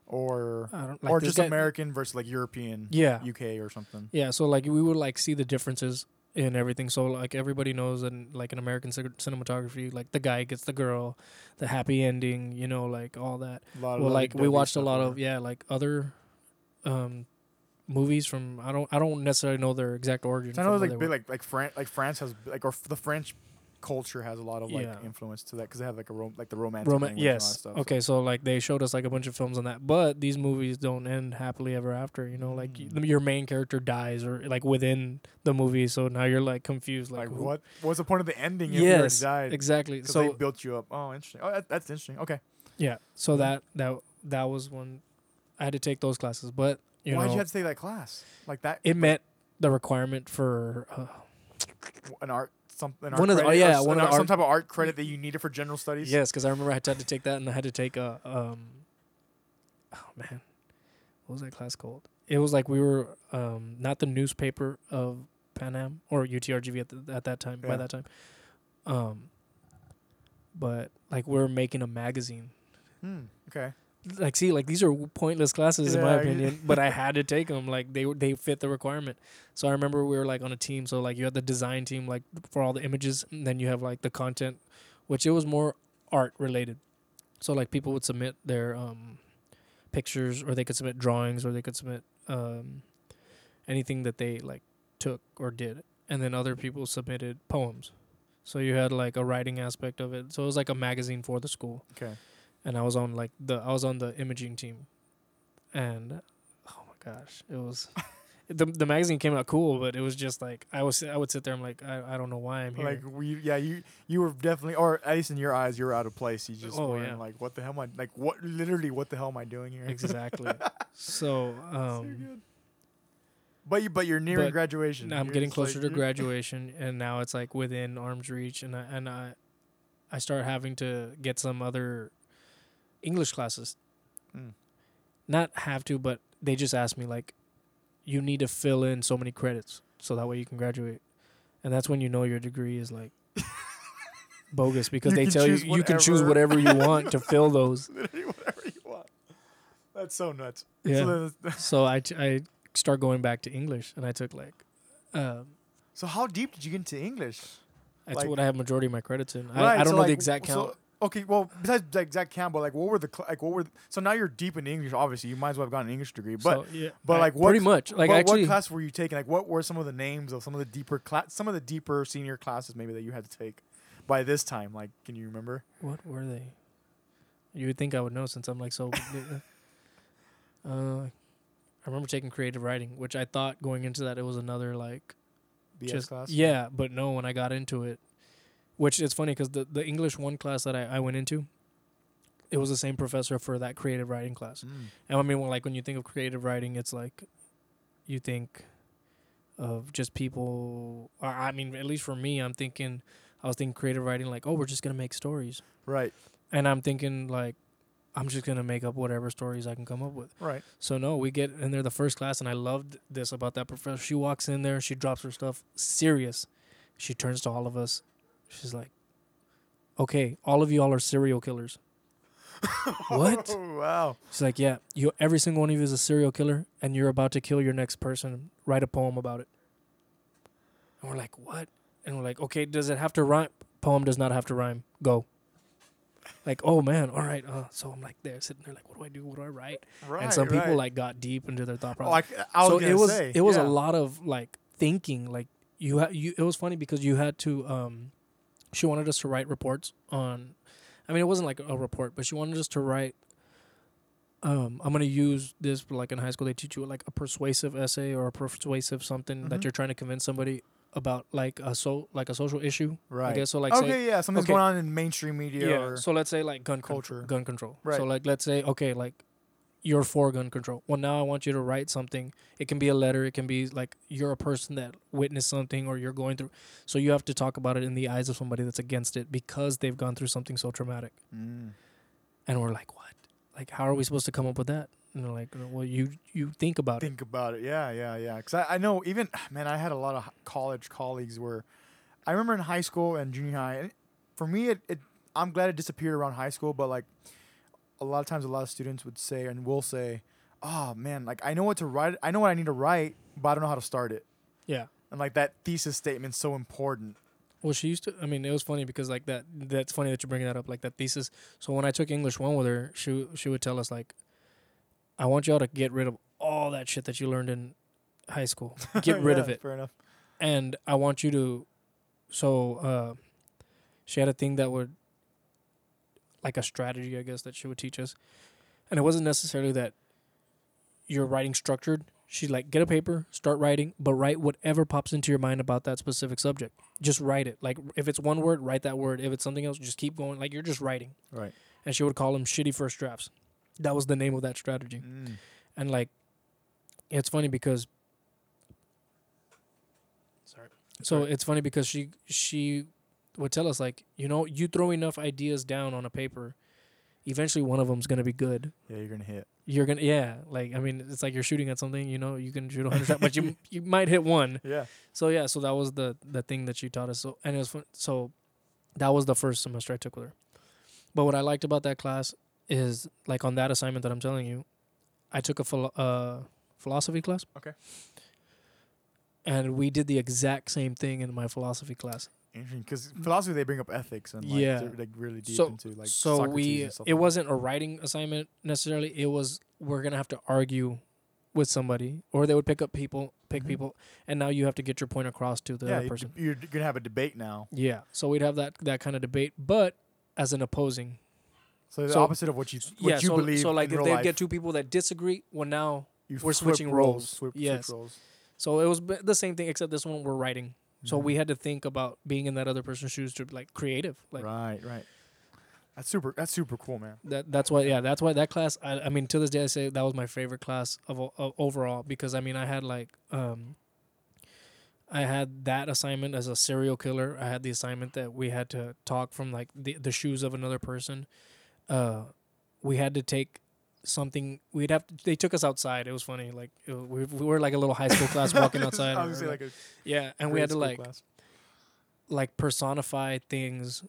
or I don't like or just guy- American versus like European, Yeah, UK or something. yeah. So like we would like see the differences in everything. So like everybody knows that like in American cin- cinematography, like the guy gets the girl, the happy ending, you know, like all that. A lot well like we watched a lot of yeah like other um, movies from I don't I don't necessarily know their exact origin. I know from it's where like big, like like France, like France has like or f- the French culture has a lot of like Yeah. influence to that because they have like a rom- like the romantic Roman, language and all that yes. stuff. okay, so like they showed us like a bunch of films on that, but these movies don't end happily ever after. You know, like Mm. your main character dies or like within the movie, so now you're like confused, like, like, what? What's the point of the ending if you Yes, died? exactly. So they built you up. Oh, interesting. Oh, that, that's interesting. Okay. yeah, so Mhm. that that that was when I had to take those classes, but you Why'd you have to take that class? Like that? it met the requirement for uh, an art something. One of the- oh, credit yeah, one of the some type of art credit that you needed for general studies. yes, because I remember I had to take that and I had to take a um oh man, what was that class called? It was like we were um not the newspaper of Pan Am or UTRGV at the, at that time by that time, um, but like we are making a magazine. Hmm. Okay. Like, see, like these are pointless classes in my opinion, but I had to take them. Like they they fit the requirement. So I remember we were like on a team. So like you had the design team, like for all the images, and then you have like the content, which it was more art related. So like people would submit their um, pictures, or they could submit drawings, or they could submit um, anything that they like took or did, and then other people submitted poems. So you had like a writing aspect of it. So it was like a magazine for the school Okay. And I was on like the I was on the imaging team, and oh my gosh, it was the the magazine came out cool, but it was just like I was I would sit there I'm like I, I don't know why I'm here. Like we, yeah, you you were definitely, or at least in your eyes, you were out of place. You just Oh, weren't yeah. like, what the hell am I like? What literally, what the hell am I doing here? exactly. so um. But you, but you're nearing but graduation. now I'm You're getting just like, closer to graduation, and now it's like within arm's reach, and I and I I start having to get some other English classes. Mm. Not have to, but they just ask me like, you need to fill in so many credits so that way you can graduate, and that's when you know your degree is like bogus because You they tell you choose you can choose whatever. whatever you want to fill those. Whatever you want. That's so nuts. Yeah. So, So I t- I start going back to English, and I took like. Um, so how deep did you get into English? that's Like- what I have majority of my credits in. I, Right, I don't so, know like, the exact so- count. Okay, well, besides exact count, but like, what were the cl- like? What were the, so now you're deep in English? Obviously, you might as well have gotten an English degree. But so, yeah, but, like, what pretty much like what, actually what class were you taking? Like, what were some of the names of some of the deeper class, some of the deeper senior classes maybe that you had to take by this time? Like, can you remember? what were they? You would think I would know since I'm like so. uh, I remember taking creative writing, which I thought going into that it was another like BS just class. yeah, but no. When I got into it, which is funny because the the English one class that I, I went into, it was the same professor for that creative writing class. Mm. And I mean, when, like when you think of creative writing, it's like you think of just people. Or I mean, at least for me, I'm thinking. I was thinking creative writing, like, oh, we're just gonna make stories, Right. and I'm thinking like, I'm just gonna make up whatever stories I can come up with. Right. So no, we get in there the first class, and I loved this about that professor. She walks in there, she drops her stuff serious. She turns to all of us. She's like, "Okay, all of you all are serial killers." What? Oh, wow. She's like, "Yeah, you every single one of you is a serial killer, and you're about to kill your next person. Write a poem about it." And we're like, "What?" And we're like, "Okay, does it have to rhyme?" Poem does not have to rhyme. Go. Like, oh man, all right. Uh, so I'm like there, sitting there, like, what do I do? What do I write? Right. and some people right. like got deep into their thought Oh, process. Like, I was so it was say, it was yeah. a lot of like thinking. Like you had you. It was funny because you had to. um She wanted us to write reports on. I mean, it wasn't like a report, but she wanted us to write. Um, I'm gonna use this like in high school. They teach you like a persuasive essay or a persuasive something Mhm. that you're trying to convince somebody about like a so like a social issue. Right. I guess so. Like okay, say, yeah, something's okay. going on in mainstream media. yeah. Or, So let's say like gun culture. culture, gun control. Right. So like let's say okay, like you're for gun control. Well, now I want you to write something. It can be a letter. It can be like you're a person that witnessed something or you're going through. So you have to talk about it in the eyes of somebody that's against it because they've gone through something so traumatic. Mm. And we're like, what? Like, how are we supposed to come up with that? And they're like, well, you you think about it. think about it. Yeah, yeah, yeah. Because I, I know even man, I had a lot of college colleagues where I remember in high school and junior high. And for me, it, it I'm glad it disappeared around high school, but like a lot of times, a lot of students would say and will say, "Oh man, like I know what to write. I know what I need to write, but I don't know how to start it." Yeah. And like that thesis statement's so important. Well, she used to. I mean, it was funny because like that. That's funny that you're bringing that up. Like that thesis. So when I took English one with her, she she would tell us like, I want y'all to get rid of all that shit that you learned in high school. Get rid of it. Fair enough. And I want you to so uh she had a thing that would like a strategy, I guess, that she would teach us. And it wasn't necessarily that you're writing structured. She'd like get a paper, start writing, but write whatever pops into your mind about that specific subject. Just write it. Like if it's one word, write that word. If it's something else, just keep going. Like you're just writing. Right. And she would call them shitty first drafts. That was the name of that strategy. Mm. And like it's funny because sorry. So right. it's funny because she she would tell us like, you know, you throw enough ideas down on a paper, eventually one of them's to be good. Yeah, you're gonna hit. You're to yeah, like I mean, it's like you're shooting at something, you know, you can shoot a 100 shots, but you you might hit one. Yeah. So yeah, so that was the the thing that she taught us. So and it was fun. So that was the first semester I took with her. But what I liked about that class is like on that assignment that I'm telling you, I took a philo- uh, philosophy class. Okay. And we did the exact same thing in my philosophy class. Interesting, because philosophy they bring up ethics and like, Yeah. like really deep So- into like so Socrates we it wasn't a writing assignment necessarily. It was we're gonna have to argue with somebody, or they would pick up people, pick Mhm. people, and now you have to get your point across to the yeah, other person. you're gonna have a debate now. Yeah. So we'd have that that kind of debate, but as an opposing So the So- opposite of what you what yeah, you so, believe. so like if they get two people that disagree, well now you we're switching roles. roles. Swip, Yes. switch roles. so it was b- the same thing except this one we're writing. So we had to think about being in that other person's shoes to like creative. Like right, right. That's super. That's super cool, man. that that's why yeah, that's why that class I, I mean to this day I say that was my favorite class of, of overall because I mean I had like um I had that assignment as a serial killer. I had the assignment that we had to talk from like the the shoes of another person. Uh we had to take something we'd have to, they took us outside. It was funny like it, we, we were like a little high school class walking outside. I or, was gonna say like- like a yeah, and we had to like class. like personify things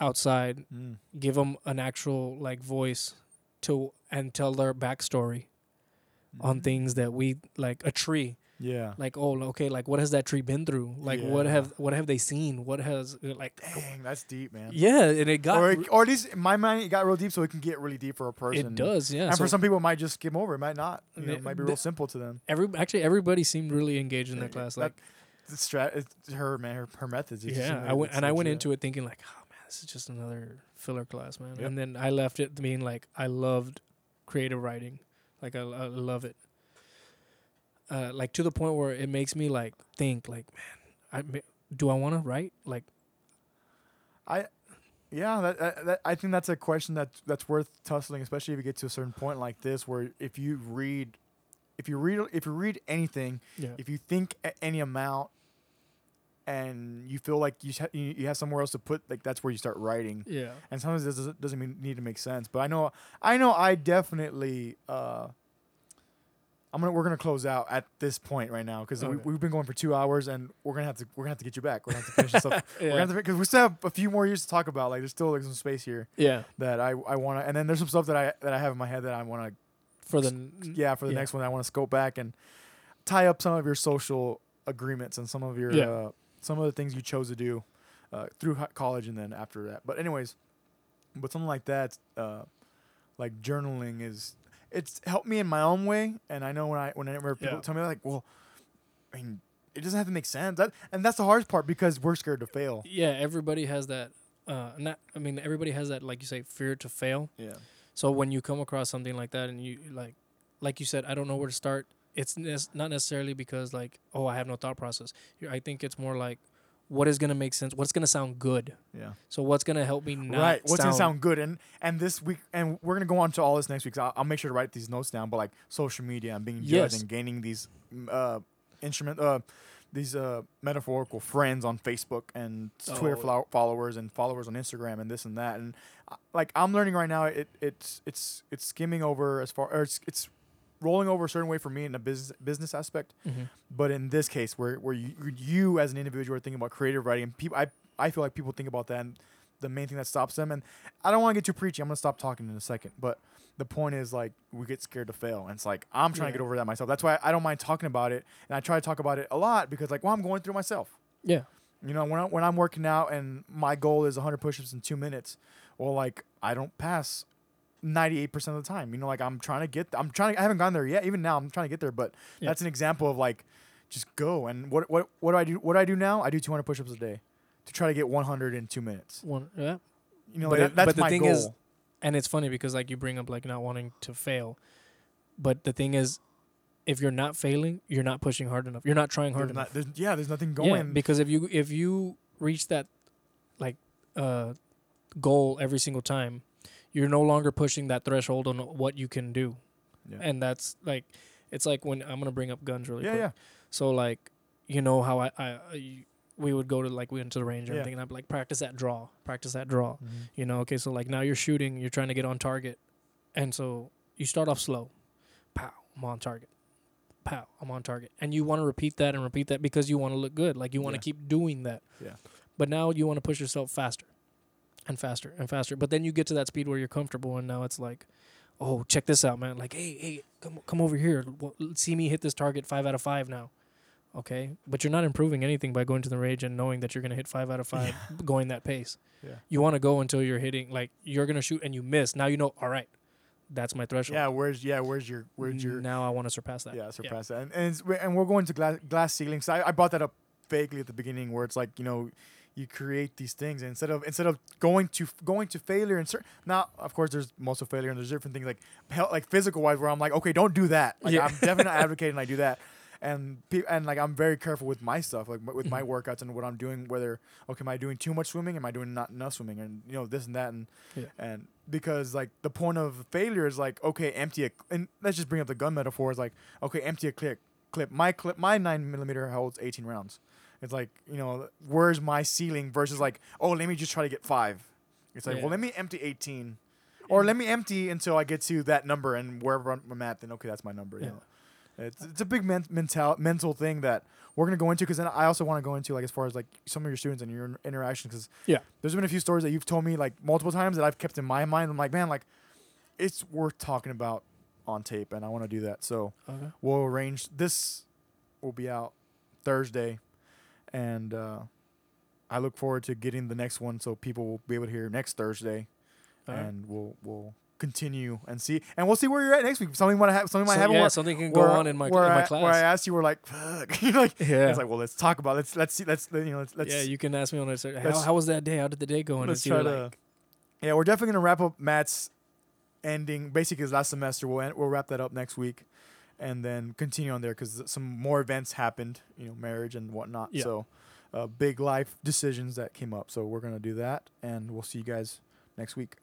outside Mm. give them an actual like voice to and tell their backstory on Mhm. things that we like a tree Yeah. like oh okay like what has that tree been through like what have what have they seen what has uh, like Dang, that's deep, man. yeah and it got or, it, or at least in my mind, it got real deep, so it can get really deep for a person. it does yeah And so for some people, it might just skim over. It might not. You know, it might be real simple to them. every actually everybody seemed really engaged in that Yeah, class like The strat, it's her man, her, her methods. yeah I went and I went into it thinking like oh man this is just another filler class man Yep. and then I left it being like I loved creative writing like I, I love it uh, like to the point where it makes me like think like man I do I want to write like I Yeah, that, that, that I think that's a question that's that's worth tussling, especially if you get to a certain point like this, where if you read, if you read, if you read anything, yeah if you think any amount, and you feel like you you have somewhere else to put, like that's where you start writing. yeah And sometimes it doesn't doesn't mean, need to make sense. But I know I know I definitely. Uh, I'm gonna we're gonna close out at this point right now because we, Okay. we've been going for two hours and we're gonna have to we're gonna have to get you back. We're gonna have to finish this up. We're yeah gonna have to because we still have a few more years to talk about. Like there's still like some space here yeah that I I want to, and then there's some stuff that I that I have in my head that I want to for the yeah for the Yeah. next one I want to scope back and tie up some of your social agreements and some of your Yeah. uh, some of the things you chose to do uh, through college and then after that. But anyways, but something like that, uh, like journaling is it's helped me in my own way. And I know when I whenever people Yeah. tell me like, well, I mean, it doesn't have to make sense. That and that's the hardest part because we're scared to fail. yeah everybody has that uh not I mean everybody has that like you say fear to fail Yeah. So when you come across something like that, and you like, like you said, I don't know where to start. It's nes- not necessarily because like, oh, I have no thought process. I think it's more like, what is gonna make sense? What's gonna sound good? Yeah. So what's gonna help me not right. What's gonna sound good? And and this week, and we're gonna go on to all this next week. I'll, I'll make sure to write these notes down. But like social media and being judged Yes. and gaining these mm, uh instrument uh these uh metaphorical friends on Facebook and Twitter Oh. follow- followers and followers on Instagram and this and that. And uh, like I'm learning right now, it it's it's it's skimming over as far or it's it's rolling over a certain way for me in a business business aspect. Mhm. But in this case, where where you, you as an individual are thinking about creative writing, people, I I feel like people think about that, and the main thing that stops them. And I don't want to get too preachy. I'm gonna stop talking in a second. But the point is, like, we get scared to fail, and it's like I'm trying to get over that myself. That's why I don't mind talking about it, and I try to talk about it a lot because, like, well, I'm going through myself. Yeah. You know, when I, when I'm working out and my goal is 100 push-ups in two minutes, well, like I don't pass 98% of the time. You know, like I'm trying to get, I'm trying to, I haven't gone there yet. Even now, I'm trying to get there, but Yeah. that's an example of like, just go. And what, what, what do I do? What do I do now? I do 200 push ups a day to try to get 100 in two minutes. One, yeah. You know, But like, it- that's but the my thing goal. is- And it's funny because like you bring up like not wanting to fail, but the thing is, if you're not failing, you're not pushing hard enough. You're not trying hard There's enough. not, there's, yeah, there's nothing Yeah, going. because if you if you reach that like uh goal every single time, you're no longer pushing that threshold on what you can do. Yeah. And that's like it's like when I'm gonna bring up guns really yeah, quick. yeah. So like, you know how I, I, I we would go to like we went to the range and Yeah. everything, and I'd be like practice that draw, practice that draw. Mhm. You know, okay, so like now you're shooting, you're trying to get on target, and so you start off slow, pow, I'm on target, pow, I'm on target, and you want to repeat that and repeat that because you want to look good, like you want to Yeah. keep doing that. Yeah. But now you want to push yourself faster, and faster and faster. But then you get to that speed where you're comfortable, and now it's like, oh, check this out, man! Like, hey, hey, come come over here, see me hit this target five out of five now. Okay, but you're not improving anything by going to the range and knowing that you're gonna hit five out of five going that pace. Yeah. You want to go until you're hitting like you're gonna shoot and you miss. Now you know. All right, that's my threshold. Yeah, where's yeah, where's your where's your now I want to surpass that. yeah surpass that and and, and we're going to glass glass ceilings. I, I brought that up vaguely at the beginning where it's like you know you create these things. And instead of instead of going to going to failure and certain now of course there's muscle failure and there's different things like like physical wise where I'm like okay don't do that. Like Yeah. I'm definitely not advocating I do that. And pe- and like I'm very careful with my stuff like with my Mhm. workouts and what I'm doing whether okay am I doing too much swimming? Am I doing not enough swimming? And you know this and that. And Yeah. and because like the point of failure is like okay empty a and let's just bring up the gun metaphor is like okay empty a clip clip. My clip my nine millimeter holds 18 rounds it's like you know where's my ceiling versus like oh let me just try to get five it's like Yeah. well let me empty 18 or let me empty until i get to that number and wherever i'm at then okay that's my number you Yeah. know it's, it's a big men- mental mental thing that we're gonna go into because then I also want to go into like as far as like some of your students and your in- interactions because Yeah. there's been a few stories that you've told me like multiple times that I've kept in my mind. I'm like, man, like it's worth talking about on tape, and I want to do that. So Okay. we'll arrange this. Will be out Thursday, and uh, I look forward to getting the next one so people will be able to hear next Thursday, All right. and we'll we'll continue and see, and we'll see where you're at next week. Something might have something might So, happen. yeah, where, something can go on in my where in my I, class. Where I asked you, we're like, fuck. You're like, yeah. it's like, well, let's talk about let's let's see let's you know let's, let's yeah, you can ask me on a certain, how, how was that day? How did the day go? And let's try to. like, yeah, we're definitely gonna wrap up Matt's ending. Basically, his last semester. We'll end, we'll wrap that up next week, and then continue on there because some more events happened. You know, marriage and whatnot. Yeah. So, uh, big life decisions that came up. So we're gonna do that, and we'll see you guys next week.